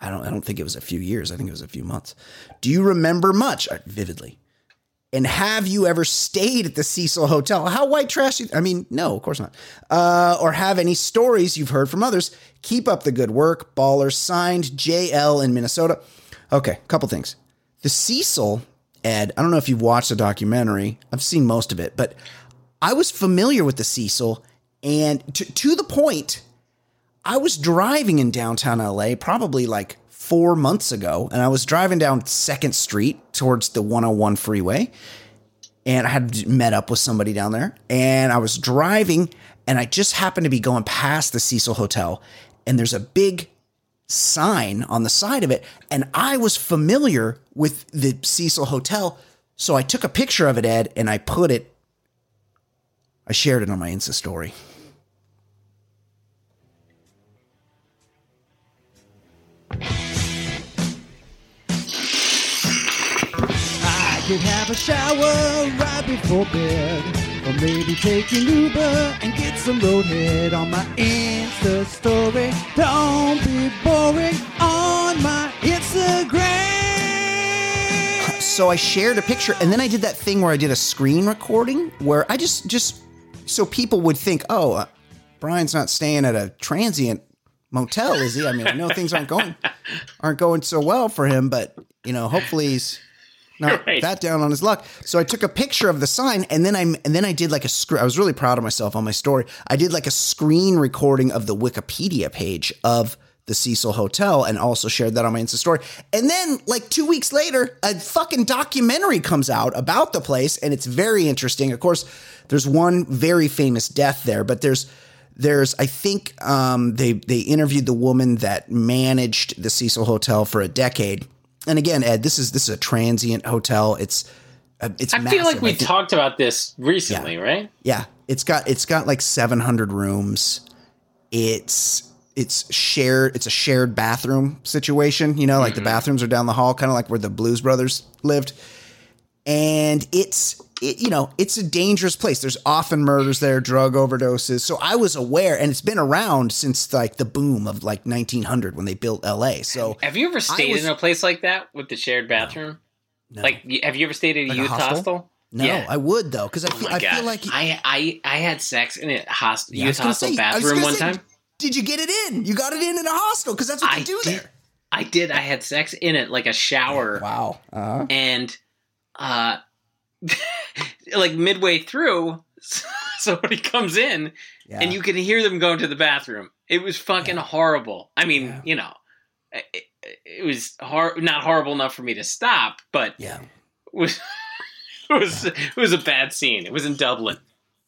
Speaker 2: I don't I don't think it was a few years. I think it was a few months. Do you remember much Uh, vividly? And have you ever stayed at the Cecil Hotel? How white trash? I mean, no, of course not. Uh, or have any stories you've heard from others? Keep up the good work. Baller signed JL in Minnesota. Okay, a couple things. The Cecil, Ed, I don't know if you've watched the documentary. I've seen most of it, but I was familiar with the Cecil and to, to the point, I was driving in downtown LA probably like four months ago, and I was driving down Second Street towards the 101 freeway, and I had met up with somebody down there, and I was driving, and I just happened to be going past the Cecil Hotel, and there's a big sign on the side of it, and I was familiar with the Cecil Hotel, so I took a picture of it, Ed, and I put it. I shared it on my Insta story.
Speaker 9: I could have a shower right before bed. Or maybe take an Uber and get some roadhead on my Insta story. Don't be boring on my Instagram.
Speaker 2: so I shared a picture and then I did that thing where I did a screen recording where I just just so people would think, "Oh, uh, Brian's not staying at a transient motel, is he?" I mean, I know things aren't going aren't going so well for him, but you know, hopefully he's not
Speaker 3: Right.
Speaker 2: that down on his luck. So I took a picture of the sign and then I and then I did like a screen. I was really proud of myself on my story. I did like a screen recording of the Wikipedia page of the Cecil Hotel and also shared that on my Insta story. And then like 2 weeks later, a fucking documentary comes out about the place and it's very interesting. Of course, there's one very famous death there, but there's there's I think um, they they interviewed the woman that managed the Cecil Hotel for a decade. And again, Ed, this is this is a transient hotel. It's uh, it's.
Speaker 3: I feel like we talked about this recently, right?
Speaker 2: Yeah, it's got it's got like 700 rooms. It's it's shared. It's a shared bathroom situation. You know, like the bathrooms are down the hall, kind of like where the Blues Brothers lived. And it's it, you know it's a dangerous place. There's often murders there, drug overdoses. So I was aware, and it's been around since like the boom of like 1900 when they built L.A. So
Speaker 3: Have you ever stayed
Speaker 2: was-
Speaker 3: in a place like that with the shared bathroom?
Speaker 2: no.
Speaker 3: Like, have you ever stayed at a
Speaker 2: Like a
Speaker 3: youth
Speaker 2: hostel?
Speaker 3: hostel?
Speaker 2: no,
Speaker 3: yeah.
Speaker 2: I would though because I
Speaker 3: Oh
Speaker 2: feel I feel like
Speaker 3: I, I I had sex in a host,
Speaker 2: Yeah,
Speaker 3: youth hostel
Speaker 2: say-
Speaker 3: bathroom one
Speaker 2: say,
Speaker 3: time.
Speaker 2: Did you get it in? You got it in in a hostel because that's what
Speaker 3: I
Speaker 2: they do
Speaker 3: did.
Speaker 2: there.
Speaker 3: I did. I had sex in it, like a shower,
Speaker 2: Wow. Uh-huh.
Speaker 3: and uh, like midway through, somebody comes in,
Speaker 2: Yeah.
Speaker 3: and you can hear them going to the bathroom. It was fucking horrible. I mean,
Speaker 2: Yeah.
Speaker 3: you know, it, it was hor- not horrible enough for me to stop, but
Speaker 2: yeah.
Speaker 3: it was it was it was a bad scene. It was in Dublin.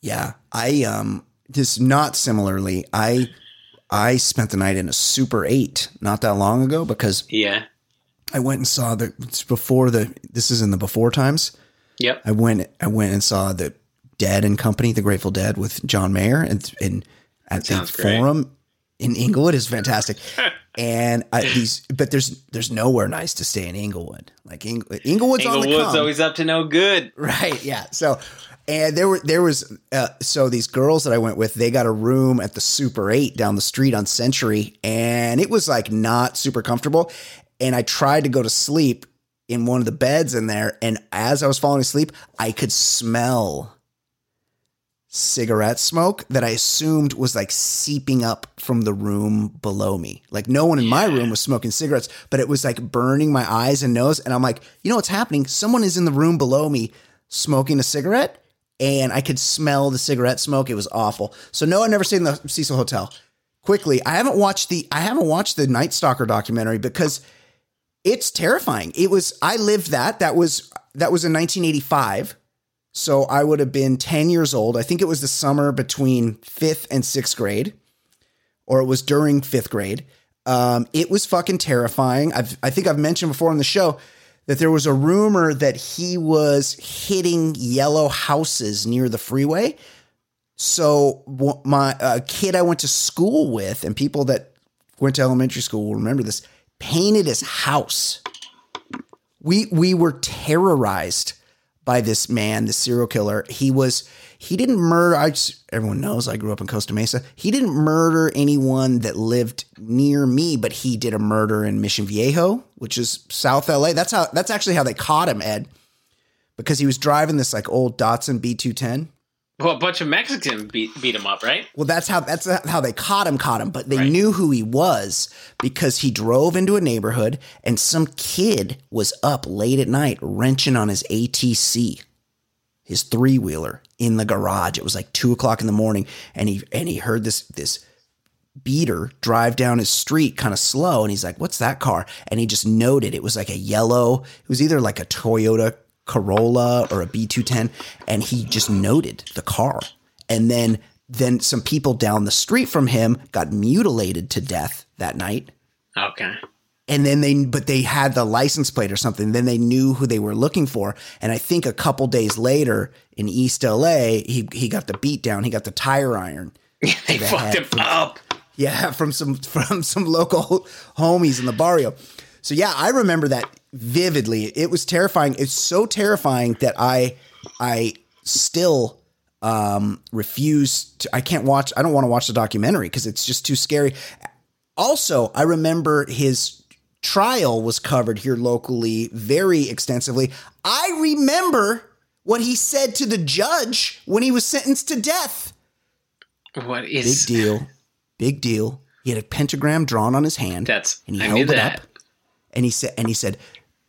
Speaker 2: Yeah, I um just not similarly. I I spent the night in a Super 8 not that long ago because
Speaker 3: Yeah.
Speaker 2: I went and saw the it's before the this is in the before times.
Speaker 3: Yep.
Speaker 2: I went I went and saw the Dead and Company, the Grateful Dead with John Mayer and and at the
Speaker 3: great.
Speaker 2: forum in Inglewood is fantastic. And I, these, but there's there's nowhere nice to stay in Inglewood. Like Ing, Inglewood's, on the come.
Speaker 3: always up to no good.
Speaker 2: Right. Yeah. So, and there were there was uh, so these girls that I went with, they got a room at the Super Eight down the street on Century, and it was like not super comfortable. And I tried to go to sleep in one of the beds in there, and as I was falling asleep, I could smell cigarette smoke that I assumed was like seeping up from the room below me. Like no one in my room was smoking cigarettes, but it was like burning my eyes and nose. And I'm like, you know what's happening? Someone is in the room below me smoking a cigarette, and I could smell the cigarette smoke. It was awful. So no, I've never stayed in the Cecil Hotel. Quickly, I haven't watched the I haven't watched the Night Stalker documentary because it's terrifying. It was I lived that. That was that was in 1985. So I would have been 10 years old. I think it was the summer between 5th and 6th grade or it was during 5th grade. Um, it was fucking terrifying. I've, I think I've mentioned before on the show that there was a rumor that he was hitting yellow houses near the freeway. So my uh, kid I went to school with and people that went to elementary school will remember this painted his house. We we were terrorized by this man, the serial killer. He was he didn't murder. I just, everyone knows I grew up in Costa Mesa. He didn't murder anyone that lived near me, but he did a murder in Mission Viejo, which is South LA. That's how that's actually how they caught him, Ed, because he was driving this like old Datsun B210.
Speaker 3: Well, a bunch of Mexicans beat, beat him up, right?
Speaker 2: Well, that's how that's how they caught him, caught him. But they knew who he was because he drove into a neighborhood and some kid was up late at night wrenching on his ATC, his three wheeler in the garage. It was like two o'clock in the morning, and he and he heard this this beater drive down his street kind of slow, and he's like, "What's that car?" And he just noted it was like a yellow. It was either like a Toyota Corolla or a B210 and he just noted the car. And then then some people down the street from him got mutilated to death that night.
Speaker 3: Okay.
Speaker 2: And then they but they had the license plate or something. Then they knew who they were looking for. And I think a couple days later in East LA, he he got the beat down. He got the tire iron.
Speaker 3: They fucked him up.
Speaker 2: Yeah, from some from some local homies in the barrio. So yeah, I remember that vividly. It was terrifying. It's so terrifying that I I still um refuse to I can't watch I don't want to watch the documentary because it's just too scary. Also, I remember his trial was covered here locally very extensively. I remember what he said to the judge when he was sentenced to death.
Speaker 3: What is
Speaker 2: Big deal. Big deal. He had a pentagram drawn on his hand.
Speaker 3: That's
Speaker 2: and he
Speaker 3: I
Speaker 2: held
Speaker 3: knew
Speaker 2: it
Speaker 3: that.
Speaker 2: up. And he said and he said,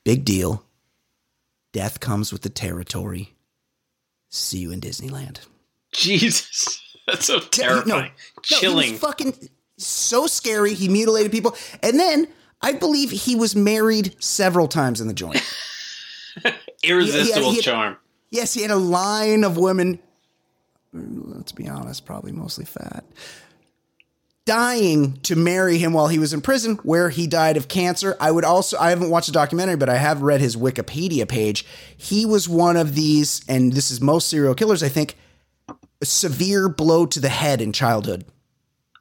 Speaker 2: Big deal. Death comes with the territory. See you in Disneyland.
Speaker 3: Jesus, that's so terrifying,
Speaker 2: no, he
Speaker 3: chilling.
Speaker 2: was fucking so scary. He mutilated people. And then I believe he was married several times in the joint.
Speaker 3: Irresistible
Speaker 2: he had-
Speaker 3: charm.
Speaker 2: Yes, he had a line of women, let's be honest, probably mostly fat, dying to marry him while he was in prison, where he died of cancer. I would also, I haven't watched the documentary, but I have read his Wikipedia page. He was one of these, and this is most serial killers, I think, a severe blow to the head in childhood.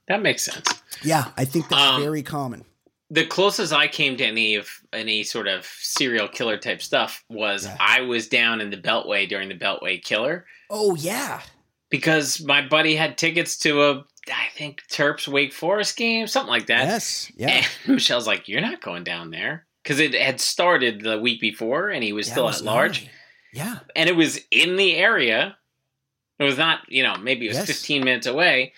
Speaker 3: That makes sense.
Speaker 2: Yeah, I think that's
Speaker 3: Um,
Speaker 2: very common.
Speaker 3: the closest I came to any of any sort of serial killer type stuff was I was down in the Beltway during the Beltway Killer
Speaker 2: Oh, yeah.
Speaker 3: because my buddy had tickets to a I think Terps Wake Forest game, something like that.
Speaker 2: Yes, yeah.
Speaker 3: And Michelle's like, "You're not going down there." Because it had started the week before, and he was
Speaker 2: Yeah,
Speaker 3: still
Speaker 2: was
Speaker 3: at large.
Speaker 2: Yeah.
Speaker 3: and it was in the area. It was not, you know, maybe it was
Speaker 2: Yes.
Speaker 3: 15 minutes away,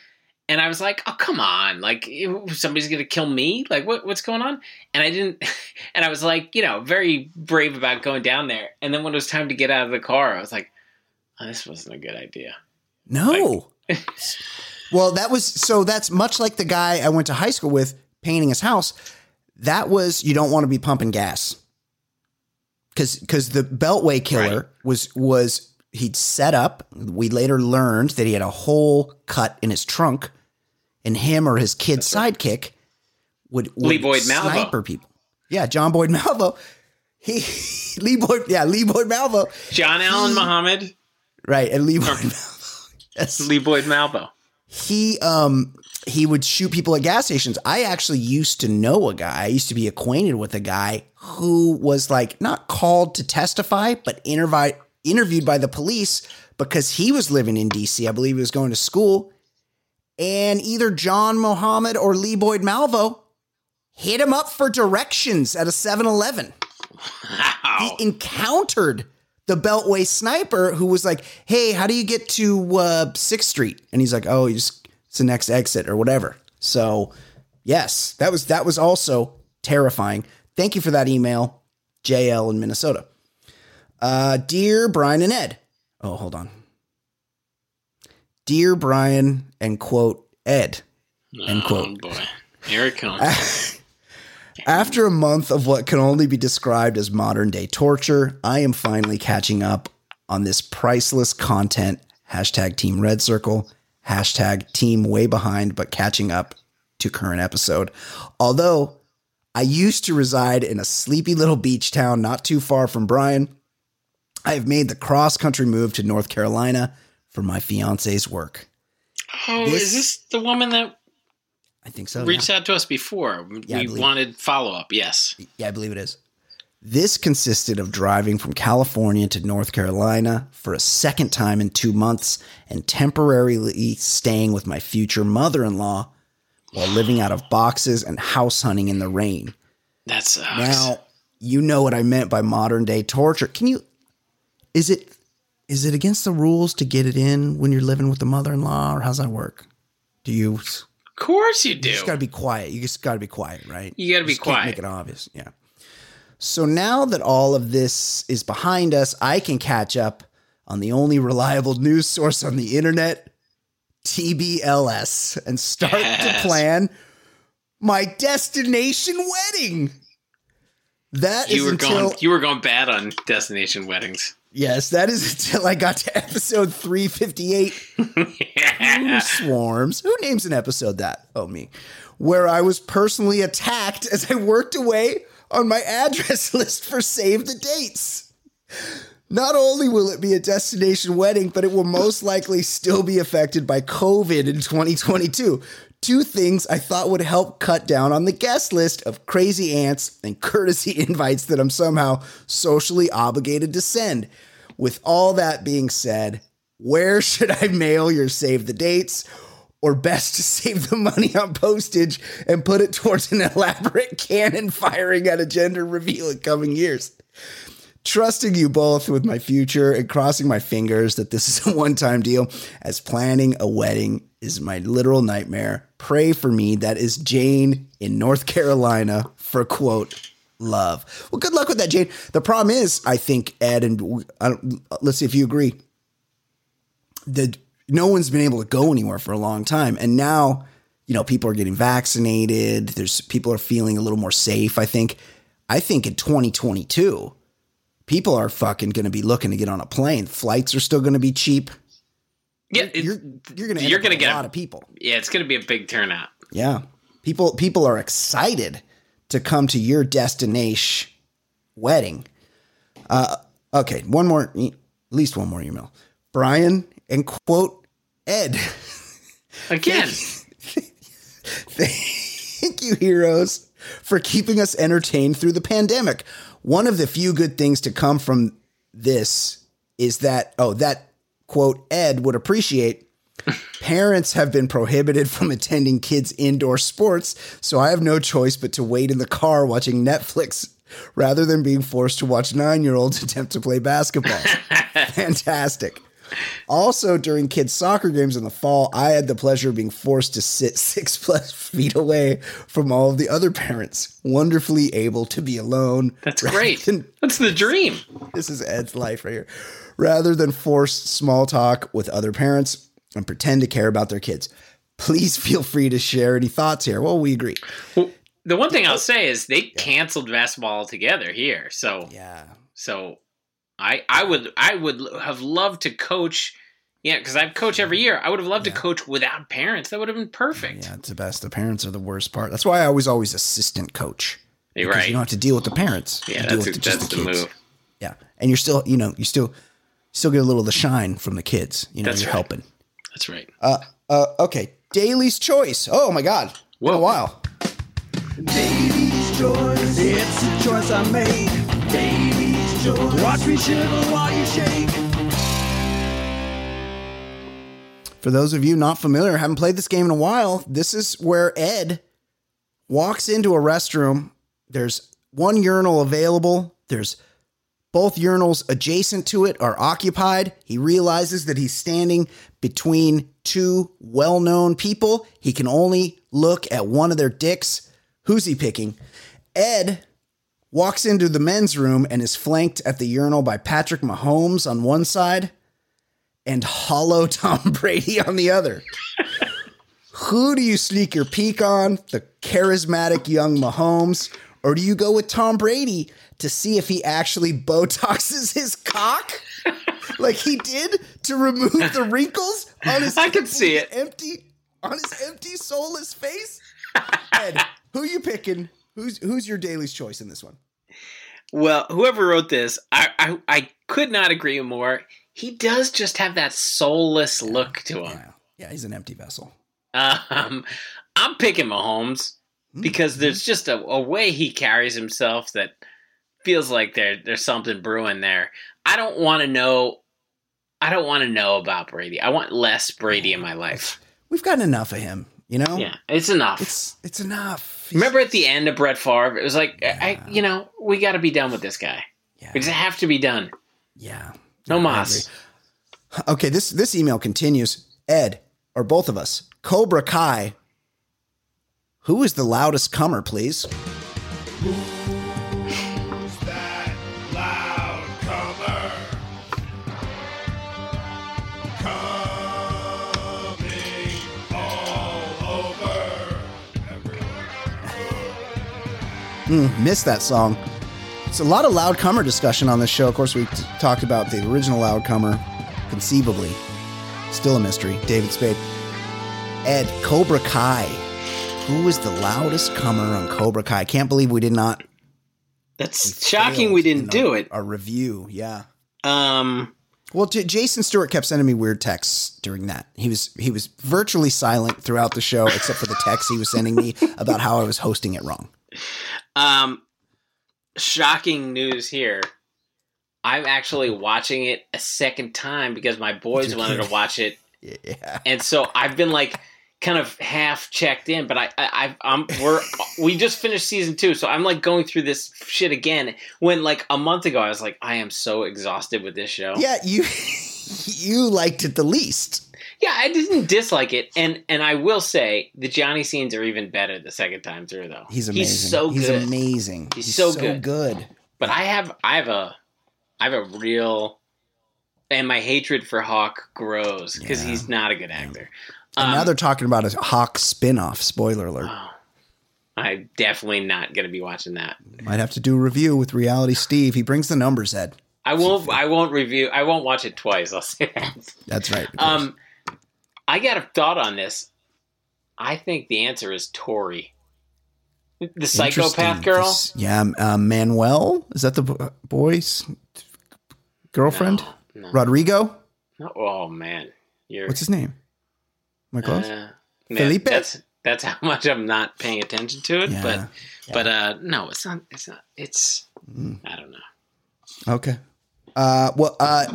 Speaker 3: and I was like, "Oh, come on! Like, somebody's gonna kill me? Like, what, what's going on?" And I didn't, and I was like, you know, very brave about going down there. And then when it was time to get out of the car, I was like, oh, "This wasn't a good idea."
Speaker 2: No. well, that was so that's much like the guy I went to high school with painting his house. That was you don't want to be pumping gas. Cuz cuz the Beltway killer was was he'd set up. We later learned that he had a hole cut in his trunk and him or his kid sidekick would, would
Speaker 3: Lee Boyd Malvo.
Speaker 2: sniper people. Yeah, John Boyd Malvo. He Lee Boyd yeah, Lee Boyd Malvo.
Speaker 3: John Allen Muhammad,
Speaker 2: Right, and Lee Boyd Malvo. Yes.
Speaker 3: Lee Boyd Malvo.
Speaker 2: He um he would shoot people at gas stations. I actually used to know a guy. I used to be acquainted with a guy who was like not called to testify, but interviewed interviewed by the police because he was living in DC. I believe he was going to school. And either John Muhammad or Lee Boyd Malvo hit him up for directions at a 7 Eleven. He encountered the Beltway sniper who was like, Hey, how do you get to uh, 6th Street? And he's like, Oh, you just, it's the next exit or whatever. So, yes, that was that was also terrifying. Thank you for that email, JL in Minnesota. Uh, dear Brian and Ed. Oh, hold on. Dear Brian and quote Ed. End quote.
Speaker 3: Oh boy, here it comes.
Speaker 2: After a month of what can only be described as modern day torture, I am finally catching up on this priceless content. Hashtag Team Red Circle. Hashtag Team Way Behind, but catching up to current episode. Although I used to reside in a sleepy little beach town not too far from Brian, I have made the cross country move to North Carolina for my fiance's work.
Speaker 3: oh,
Speaker 2: this-
Speaker 3: is this the woman that
Speaker 2: I think so.
Speaker 3: reached
Speaker 2: yeah.
Speaker 3: out to us before?
Speaker 2: Yeah,
Speaker 3: we wanted follow up. Yes.
Speaker 2: Yeah, I believe it is. This consisted of driving from California to North Carolina for a second time in two months and temporarily staying with my future mother in law while living out of boxes and house hunting in the rain.
Speaker 3: That sucks.
Speaker 2: Now, you know what I meant by modern day torture. Can you is it is it against the rules to get it in when you're living with the mother-in-law or how's that work? Do you
Speaker 3: course you do.
Speaker 2: you just got to be quiet. You just got to be quiet, right?
Speaker 3: You gotta be
Speaker 2: Just
Speaker 3: quiet.
Speaker 2: Make it obvious. Yeah. So now that all of this is behind us, I can catch up on the only reliable news source on the internet, TBLS, and start
Speaker 3: Yes.
Speaker 2: to plan my destination wedding. That is
Speaker 3: you were
Speaker 2: until
Speaker 3: going. You were going bad on destination weddings.
Speaker 2: Yes, that is until I got to episode three fifty eight. Who swarms? Who names an episode that? Oh, me. Where I was personally attacked as I worked away on my address list for Save the Dates. Not only will it be a destination wedding, but it will most likely still be affected by COVID in 2022. Two things I thought would help cut down on the guest list of crazy ants and courtesy invites that I'm somehow socially obligated to send. With all that being said, where should I mail your save the dates? Or best to save the money on postage and put it towards an elaborate cannon firing at a gender reveal in coming years. Trusting you both with my future and crossing my fingers that this is a one time deal, as planning a wedding is my literal nightmare. Pray for me. That is Jane in North Carolina for quote love. Well, good luck with that, Jane. The problem is, I think Ed and let's see if you agree. That no one's been able to go anywhere for a long time, and now you know people are getting vaccinated. There's people are feeling a little more safe. I think. I think in 2022, people are fucking going to be looking to get on a plane. Flights are still going to be cheap.
Speaker 3: Yeah,
Speaker 2: You're you're to
Speaker 3: you're gonna get
Speaker 2: a lot of people.
Speaker 3: yeah, it's to be a big turnout.
Speaker 2: Yeah. People people are excited to come to your destination wedding. Uh okay, one more at least one more email. Brian and quote Ed.
Speaker 3: Again,
Speaker 2: Thank you, heroes, for keeping us entertained through the pandemic. One of the few good things to come from this is that, oh, that quote, Ed would appreciate. Parents have been prohibited from attending kids' indoor sports, so I have no choice but to wait in the car watching Netflix rather than being forced to watch nine year olds attempt to play basketball. Fantastic. Also, during kids' soccer games in the fall, I had the pleasure of being forced to sit six plus feet away from all of the other parents, wonderfully able to be alone.
Speaker 3: that's great.
Speaker 2: than-
Speaker 3: That's the dream.
Speaker 2: this is Ed's life right here. Rather than force small talk with other parents and pretend to care about their kids. Please feel free to share any thoughts here. Well, we agree.
Speaker 3: Well, the one thing I'll say is they canceled basketball altogether here. So
Speaker 2: Yeah.
Speaker 3: so I I would I would have loved to coach. Yeah, because I've coached every year. I would have loved to coach without parents. That would have been perfect.
Speaker 2: Yeah, it's the best. The parents are the worst part. That's why I was always assistant coach.
Speaker 3: You're right.
Speaker 2: You don't have to deal with the parents.
Speaker 3: Yeah,
Speaker 2: you deal
Speaker 3: that's
Speaker 2: with
Speaker 3: a-
Speaker 2: just
Speaker 3: that's the
Speaker 2: kids.
Speaker 3: move.
Speaker 2: Yeah, and you're still, you know, you still, still get a little of the shine from the kids. You know,
Speaker 3: That's
Speaker 2: you're
Speaker 3: right.
Speaker 2: helping.
Speaker 3: That's right.
Speaker 2: Uh, Uh, okay, Daly's Choice. Oh my God, been a while.
Speaker 9: Daly's choice. It's a choice I made. Daly's choice. Watch me shiver while you shake.
Speaker 2: For those of you not familiar, haven't played this game in a while, this is where Ed walks into a restroom. There's one urinal available. There's both urinals adjacent to it are occupied. He realizes that he's standing between two well known people. He can only look at one of their dicks. Who's he picking? Ed walks into the men's room and is flanked at the urinal by Patrick Mahomes on one side and hollow Tom Brady on the other. Who do you sneak your peek on? The charismatic young Mahomes? Or do you go with Tom Brady to see if he actually Botoxes his cock? like he did to remove the wrinkles on his
Speaker 3: I can see it.
Speaker 2: empty on his empty soulless face? Ed, who you picking? Who's who's your Daly's choice in this one?
Speaker 3: Well, whoever wrote this, I, I I could not agree more. He does just have that soulless look to him.
Speaker 2: Yeah, he's an empty vessel.
Speaker 3: Um, I'm picking Mahomes because there's just a, a way he carries himself that feels like there there's something brewing there. I don't want to know. I don't want to know about Brady. I want less Brady in my life.
Speaker 2: We've gotten enough of him, you know?
Speaker 3: Yeah, it's enough.
Speaker 2: It's it's enough.
Speaker 3: Remember at the end of Brett Favre, it was like, I, you know, we got to be done with this guy. Yeah. We just have to be done.
Speaker 2: Yeah.
Speaker 3: No
Speaker 2: I
Speaker 3: mas.
Speaker 2: Okay, this this email continues. Ed, or both of us, Cobra Kai. Who is the loudest comer, please? Mm, missed that song. It's a lot of loud comer discussion on this show. Of course, we t- talked about the original loud comer, conceivably. Still a mystery. David Spade. Ed, Cobra Kai. Who was the loudest comer on Cobra Kai? I can't believe we did not.
Speaker 3: That's shocking we didn't do it.
Speaker 2: A review, yeah.
Speaker 3: Um,
Speaker 2: Well, J- Jason Stewart kept sending me weird texts during that. He was he was virtually silent throughout the show, except for the texts he was sending me about how I was hosting it wrong.
Speaker 3: Um, shocking news here. I'm actually watching it a second time because my boys wanted to watch it,
Speaker 2: Yeah.
Speaker 3: and so I've been like kind of half checked in. But I, I, I I'm we're we just finished season two, so I'm like going through this shit again. When like a month ago, I was like, I am so exhausted with this show.
Speaker 2: Yeah, you you liked it the least.
Speaker 3: Yeah, I didn't dislike it, and and I will say the Johnny scenes are even better the second time through, though.
Speaker 2: He's amazing.
Speaker 3: He's so
Speaker 2: He's
Speaker 3: good.
Speaker 2: amazing.
Speaker 3: He's so good. good. But I have I have a I have a real and my hatred for Hawk grows because
Speaker 2: Yeah.
Speaker 3: he's not a good actor.
Speaker 2: And
Speaker 3: Um,
Speaker 2: now they're talking about a Hawk spin-off. Spoiler alert.
Speaker 3: I'm definitely not going to be watching that.
Speaker 2: Might have to do a review with Reality Steve. He brings the numbers, Ed.
Speaker 3: I won't. I won't review. I won't watch it twice. I'll say that.
Speaker 2: That's right.
Speaker 3: Um, I got a thought on this. I think the answer is Tori, the psychopath girl.
Speaker 2: This- yeah, uh, Manuel. Is that the bo- boy's girlfriend?
Speaker 3: No.
Speaker 2: Rodrigo.
Speaker 3: No, oh man, you're
Speaker 2: What's his name? Am I close?
Speaker 3: Uh,
Speaker 2: Felipe?
Speaker 3: That's that's how much I'm not paying attention to it.
Speaker 2: Yeah,
Speaker 3: But but uh, no, it's not. It's not. It's
Speaker 2: Mm.
Speaker 3: I don't know.
Speaker 2: Okay. Uh, well, uh,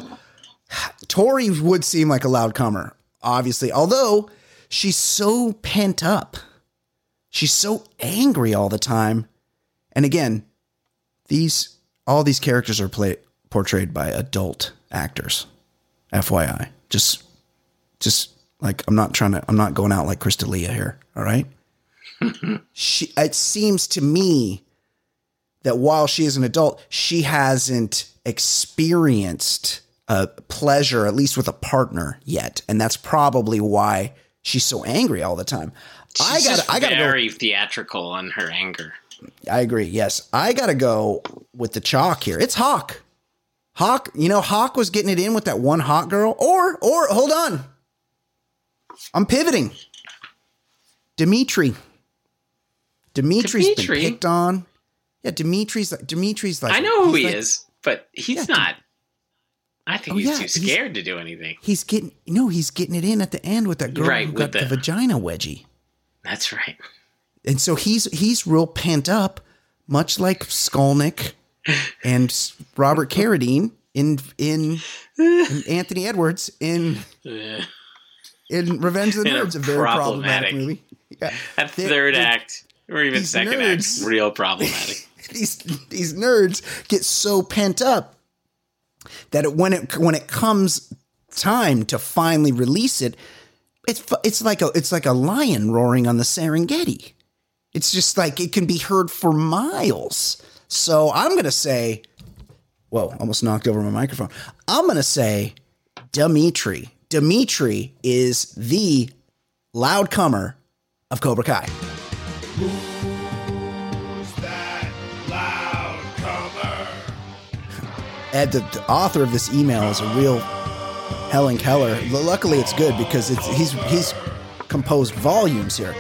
Speaker 2: Tori would seem like a loud comer, obviously, although she's so pent up. She's so angry all the time. And again, these all these characters are play, portrayed by adult actors. FYI. Just just like I'm not trying to I'm not going out like Crystalia here, all right? she it seems to me that while she is an adult, she hasn't experienced a pleasure, at least with a partner, yet, and that's probably why she's so angry all the time. I got, I got to go.
Speaker 3: very theatrical on her anger.
Speaker 2: I agree. Yes, I got to go with the chalk here. It's Hawk. Hawk, you know, Hawk was getting it in with that one hot girl. Or, or hold on, I'm pivoting. Demetri. Demetri's
Speaker 3: Demetri?
Speaker 2: been picked on. Yeah, Demetri's like Demetri's like
Speaker 3: I know who he
Speaker 2: like-
Speaker 3: is, but he's not. I think
Speaker 2: Oh,
Speaker 3: he's
Speaker 2: yeah,
Speaker 3: too
Speaker 2: he's-
Speaker 3: scared to do anything.
Speaker 2: He's getting no, he's getting it in at the end with that girl
Speaker 3: Right,
Speaker 2: who
Speaker 3: with
Speaker 2: got the,
Speaker 3: the-
Speaker 2: vagina wedgie.
Speaker 3: That's right.
Speaker 2: And so he's he's real pent up, much like Skolnick and Robert Carradine in in, in Anthony Edwards in
Speaker 3: Yeah.
Speaker 2: in Revenge of the
Speaker 3: In a
Speaker 2: Nerds, a very problematic,
Speaker 3: problematic-
Speaker 2: movie. Yeah.
Speaker 3: That third
Speaker 2: they're-
Speaker 3: act, or even second
Speaker 2: nerds-
Speaker 3: act, real problematic.
Speaker 2: these these nerds get so pent up that it, when it when it comes time to finally release it, it's it's like a it's like a lion roaring on the Serengeti. It's just like it can be heard for miles. So I'm gonna say, whoa, almost knocked over my microphone. I'm gonna say, Demetri. Demetri is the loud comer of Cobra Kai. Ed, the, the author of this email is a real Helen Keller. Luckily, it's good because it's he's he's composed volumes here.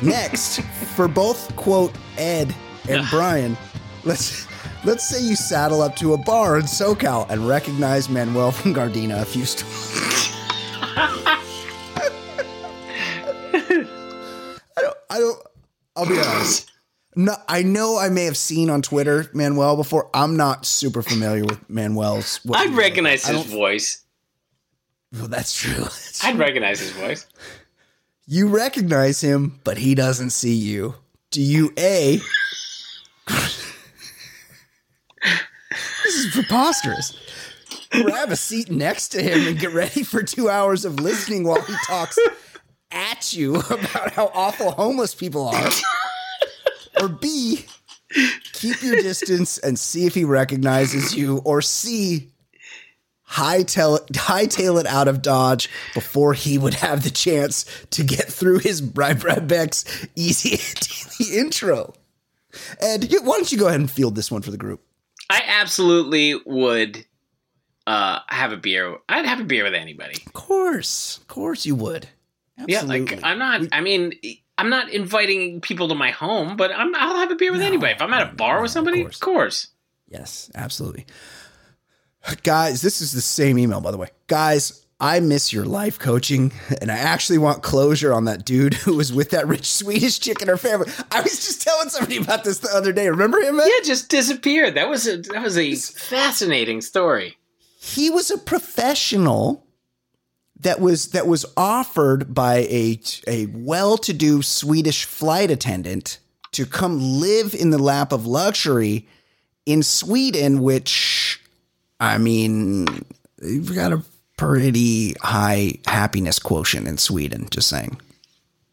Speaker 2: Next, for both quote Ed and Brian, let's let's say you saddle up to a bar in SoCal and recognize Manuel from Gardena a few stores. I don't. I don't. I'll be honest. No, I know I may have seen on Twitter Manuel before. I'm not super familiar with Manuel's. what
Speaker 3: I'd recognize his voice.
Speaker 2: Well, that's true. That's
Speaker 3: I'd recognize his voice.
Speaker 2: You recognize him, but he doesn't see you. Do you A? this is preposterous. Grab a seat next to him and get ready for two hours of listening while he talks at you about how awful homeless people are. Or B, keep your distance and see if he recognizes you. Or C, hightail it, hightail it out of Dodge before he would have the chance to get through his Brad Beck's easy daily intro. Ed, why don't you go ahead and field this one for the group?
Speaker 3: I absolutely would uh, have a beer. I'd have a beer with anybody.
Speaker 2: Of course, of course you would.
Speaker 3: Yeah, like I'm not. I mean, I'm not inviting people to my home, but I'm, I'll have a beer with anybody. If I'm at a bar with somebody, of course.
Speaker 2: Yes, absolutely. Guys, this is the same email, by the way. Guys, I miss your life coaching, and I actually want closure on that dude who was with that rich Swedish chick and her family. I was just telling somebody about this the other day. Remember him? Man?
Speaker 3: Yeah, just disappeared. That was a that was a fascinating story.
Speaker 2: He was a professional that was that was offered by a a well-to-do Swedish flight attendant to come live in the lap of luxury in Sweden, which I mean, you've got a pretty high happiness quotient in Sweden, just saying.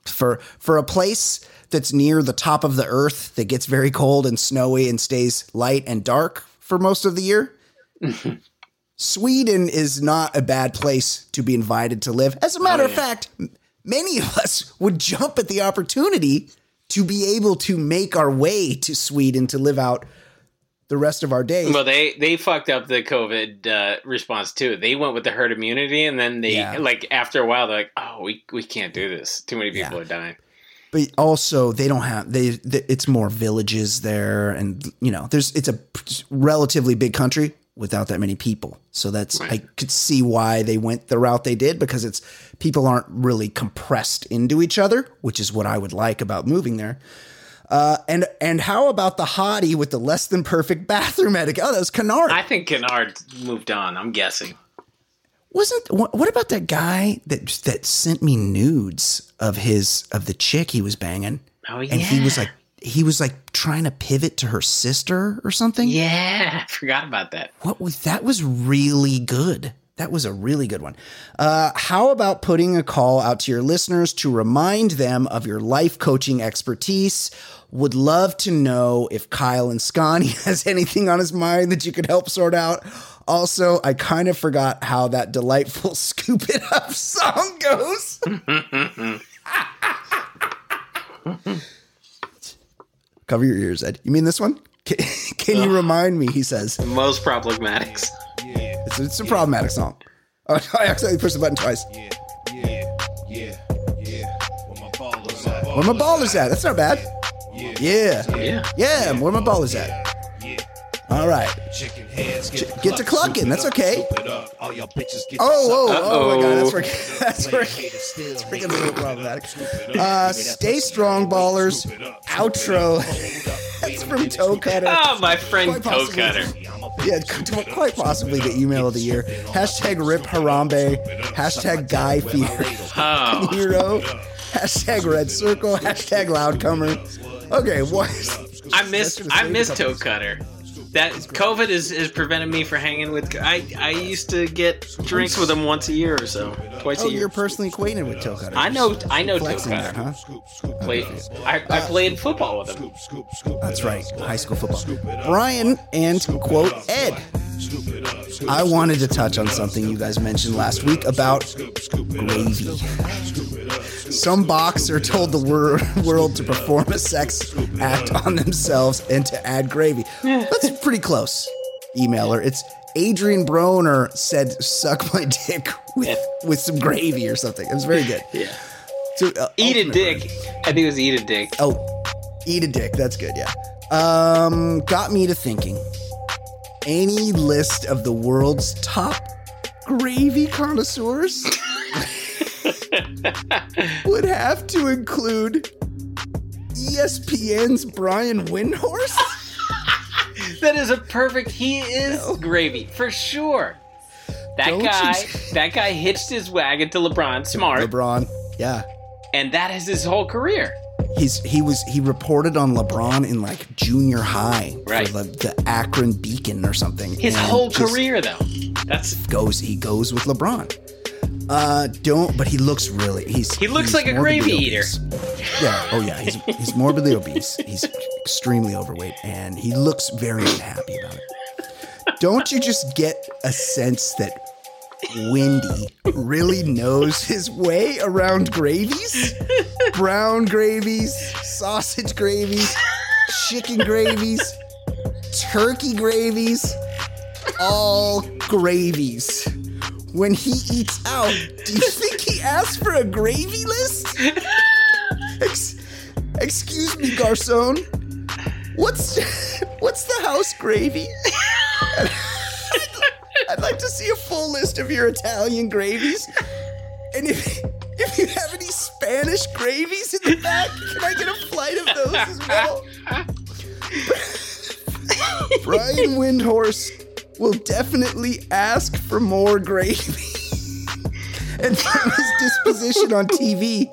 Speaker 2: For for a place that's near the top of the earth that gets very cold and snowy and stays light and dark for most of the year. Sweden is not a bad place to be invited to live. As a matter of fact, many of us would jump at the opportunity to be able to make our way to Sweden to live out the rest of our days.
Speaker 3: Well, they they fucked up the COVID uh, response too. They went with the herd immunity, and then they
Speaker 2: Yeah.
Speaker 3: like after a while they're like, "Oh, we we can't do this. Too many people are dying."
Speaker 2: but also they don't have they, th it's more villages there and you know there's it's a relatively big country without that many people so that's i could see why they went the route they did because it's people aren't really compressed into each other which is what i would like about moving there uh, and and how about the hottie with the less than perfect bathroom etiquette? Oh, that was Kennard.
Speaker 3: I think Kennard moved on. I'm guessing.
Speaker 2: Wasn't what, what about that guy that that sent me nudes of his of the chick he was banging?
Speaker 3: Oh yeah.
Speaker 2: And he was like he was like trying to pivot to her sister or something.
Speaker 3: Yeah, I forgot about that.
Speaker 2: What was that was really good. That was a really good one. Uh, how about putting a call out to your listeners to remind them of your life coaching expertise? Would love to know if Kyle and Scotty has anything on his mind that you could help sort out. Also, I kind of forgot how that delightful scoop it up song goes. Cover your ears, Ed. You mean this one? Can, can you remind me? He says.
Speaker 3: Most problematics.
Speaker 2: It's, it's a problematic song. Oh, I accidentally pushed the button twice. Yeah. Yeah. Yeah. Yeah. Where my ballers at? Where my ball is at. That's not bad. Yeah.
Speaker 3: Yeah.
Speaker 2: Yeah, where my ballers at? All right.
Speaker 1: Chicken heads get,
Speaker 2: Ch- get to clucking, that's okay.
Speaker 1: up. All y'all bitches get
Speaker 2: Oh,
Speaker 1: to
Speaker 2: oh, oh my god, that's
Speaker 3: Uh-oh.
Speaker 2: freaking, that's freaking, that's freaking a little problematic. Uh, stay strong, ballers. Outro. That's from Toe Cutter.
Speaker 3: Oh, my friend
Speaker 2: Quite
Speaker 3: Toe Cutter.
Speaker 2: Yeah, quite possibly the email of the year. Hashtag Rip Harambe. Hashtag Guy Fear
Speaker 3: Oh,
Speaker 2: Hero. Hashtag Red Circle. Hashtag Loudcomer. Okay, what?
Speaker 3: I
Speaker 2: missed.
Speaker 3: I
Speaker 2: gonna
Speaker 3: miss
Speaker 2: save a
Speaker 3: Toe
Speaker 2: couple-
Speaker 3: Cutter. That COVID is has prevented me from hanging with. I I used to get drinks with him once a year or so, twice
Speaker 2: Oh,
Speaker 3: a year.
Speaker 2: you're personally acquainted with Toe Cutter.
Speaker 3: I know I know Toe
Speaker 2: Flexing there,
Speaker 3: Cutter.
Speaker 2: huh?
Speaker 3: Played, I, I played football with him.
Speaker 2: That's right, high school football. Brian and quote Ed. I wanted to touch on something you guys mentioned last week about gravy. Some boxer told the wor- world to perform a sex act on themselves and to add gravy. That's pretty close. Emailer. It's Adrian Broner said, "Suck my dick with with some gravy or something." It was very good.
Speaker 3: Yeah.
Speaker 2: So, uh,
Speaker 3: Eat a dick. I think it was eat a dick.
Speaker 2: Oh, eat a dick. That's good. Yeah. Um, got me to thinking. Any list of the world's top gravy connoisseurs would have to include ESPN's Brian Windhorst.
Speaker 3: That is a perfect. He is gravy for sure. That
Speaker 2: Don't
Speaker 3: guy.
Speaker 2: s-
Speaker 3: That guy hitched his wagon to LeBron. Smart.
Speaker 2: LeBron. Yeah.
Speaker 3: And that is his whole career.
Speaker 2: He's he was he reported on LeBron in like junior high
Speaker 3: Right.
Speaker 2: for the, the Akron Beacon or something.
Speaker 3: His whole career, though. That's
Speaker 2: goes he goes with LeBron. Uh, don't. But he looks really. He's
Speaker 3: He looks
Speaker 2: he's
Speaker 3: like a gravy eater.
Speaker 2: Yeah. Oh yeah. He's he's morbidly obese. He's extremely overweight, and he looks very unhappy about it. Don't you just get a sense that Wendy really knows his way around gravies? Brown gravies, sausage gravies, chicken gravies, turkey gravies, all gravies. When he eats out, do you think he asks for a gravy list? Ex- excuse me, garçon. What's what's the house gravy? I'd like to see a full list of your Italian gravies. And if if you have any Spanish gravies in the back, can I get a flight of those as well? Brian Windhorst will definitely ask for more gravy. and from his disposition on TV,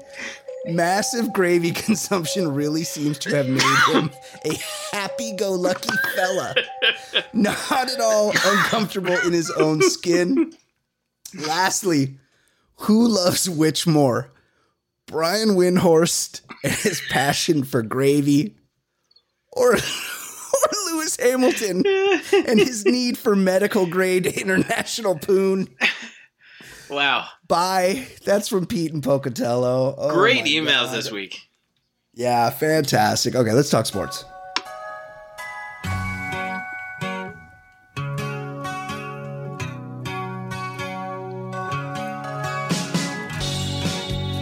Speaker 2: massive gravy consumption really seems to have made him a happy-go-lucky fella. Not at all uncomfortable in his own skin. Lastly, who loves which more? Brian Windhorst and his passion for gravy, or, or Lewis Hamilton and his need for medical grade international poon?
Speaker 3: wow.
Speaker 2: Bye. That's from Pete and Pocatello. Oh
Speaker 3: Great emails
Speaker 2: God.
Speaker 3: this week.
Speaker 2: Yeah, fantastic. Okay, let's talk sports.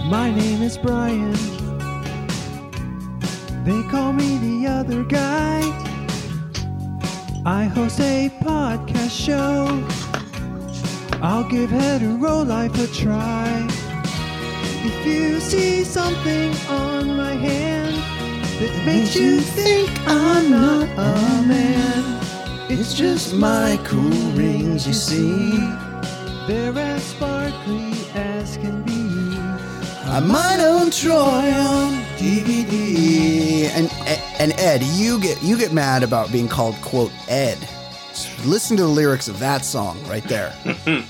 Speaker 9: My name is Brian. They call me the other guy. I host a podcast show. I'll give hetero life a try. If you see something on my hand that makes you think I'm not a man, it's just my cool rings, you see. They're as sparkly as can be.
Speaker 2: I might own Troy on DVD. And and Ed, you get you get mad about being called quote Ed. Listen to the lyrics of that song right there.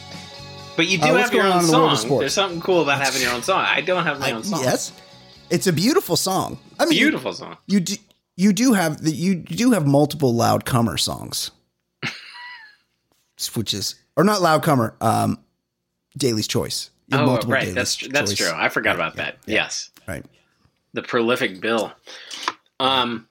Speaker 3: But you do
Speaker 2: Uh,
Speaker 3: have your own
Speaker 2: in the
Speaker 3: song. There's something cool about having your own song. I don't have my own song.
Speaker 2: Yes, it's a beautiful song. I mean,
Speaker 3: Beautiful song.
Speaker 2: You do, you do have the, you do have multiple loud comer songs, which is or not loud comer. Um, Daly's Choice.
Speaker 3: Oh, right. That's that's
Speaker 2: Choice.
Speaker 3: true. I forgot about that. Yes.
Speaker 2: Right.
Speaker 3: The prolific Bill. Um.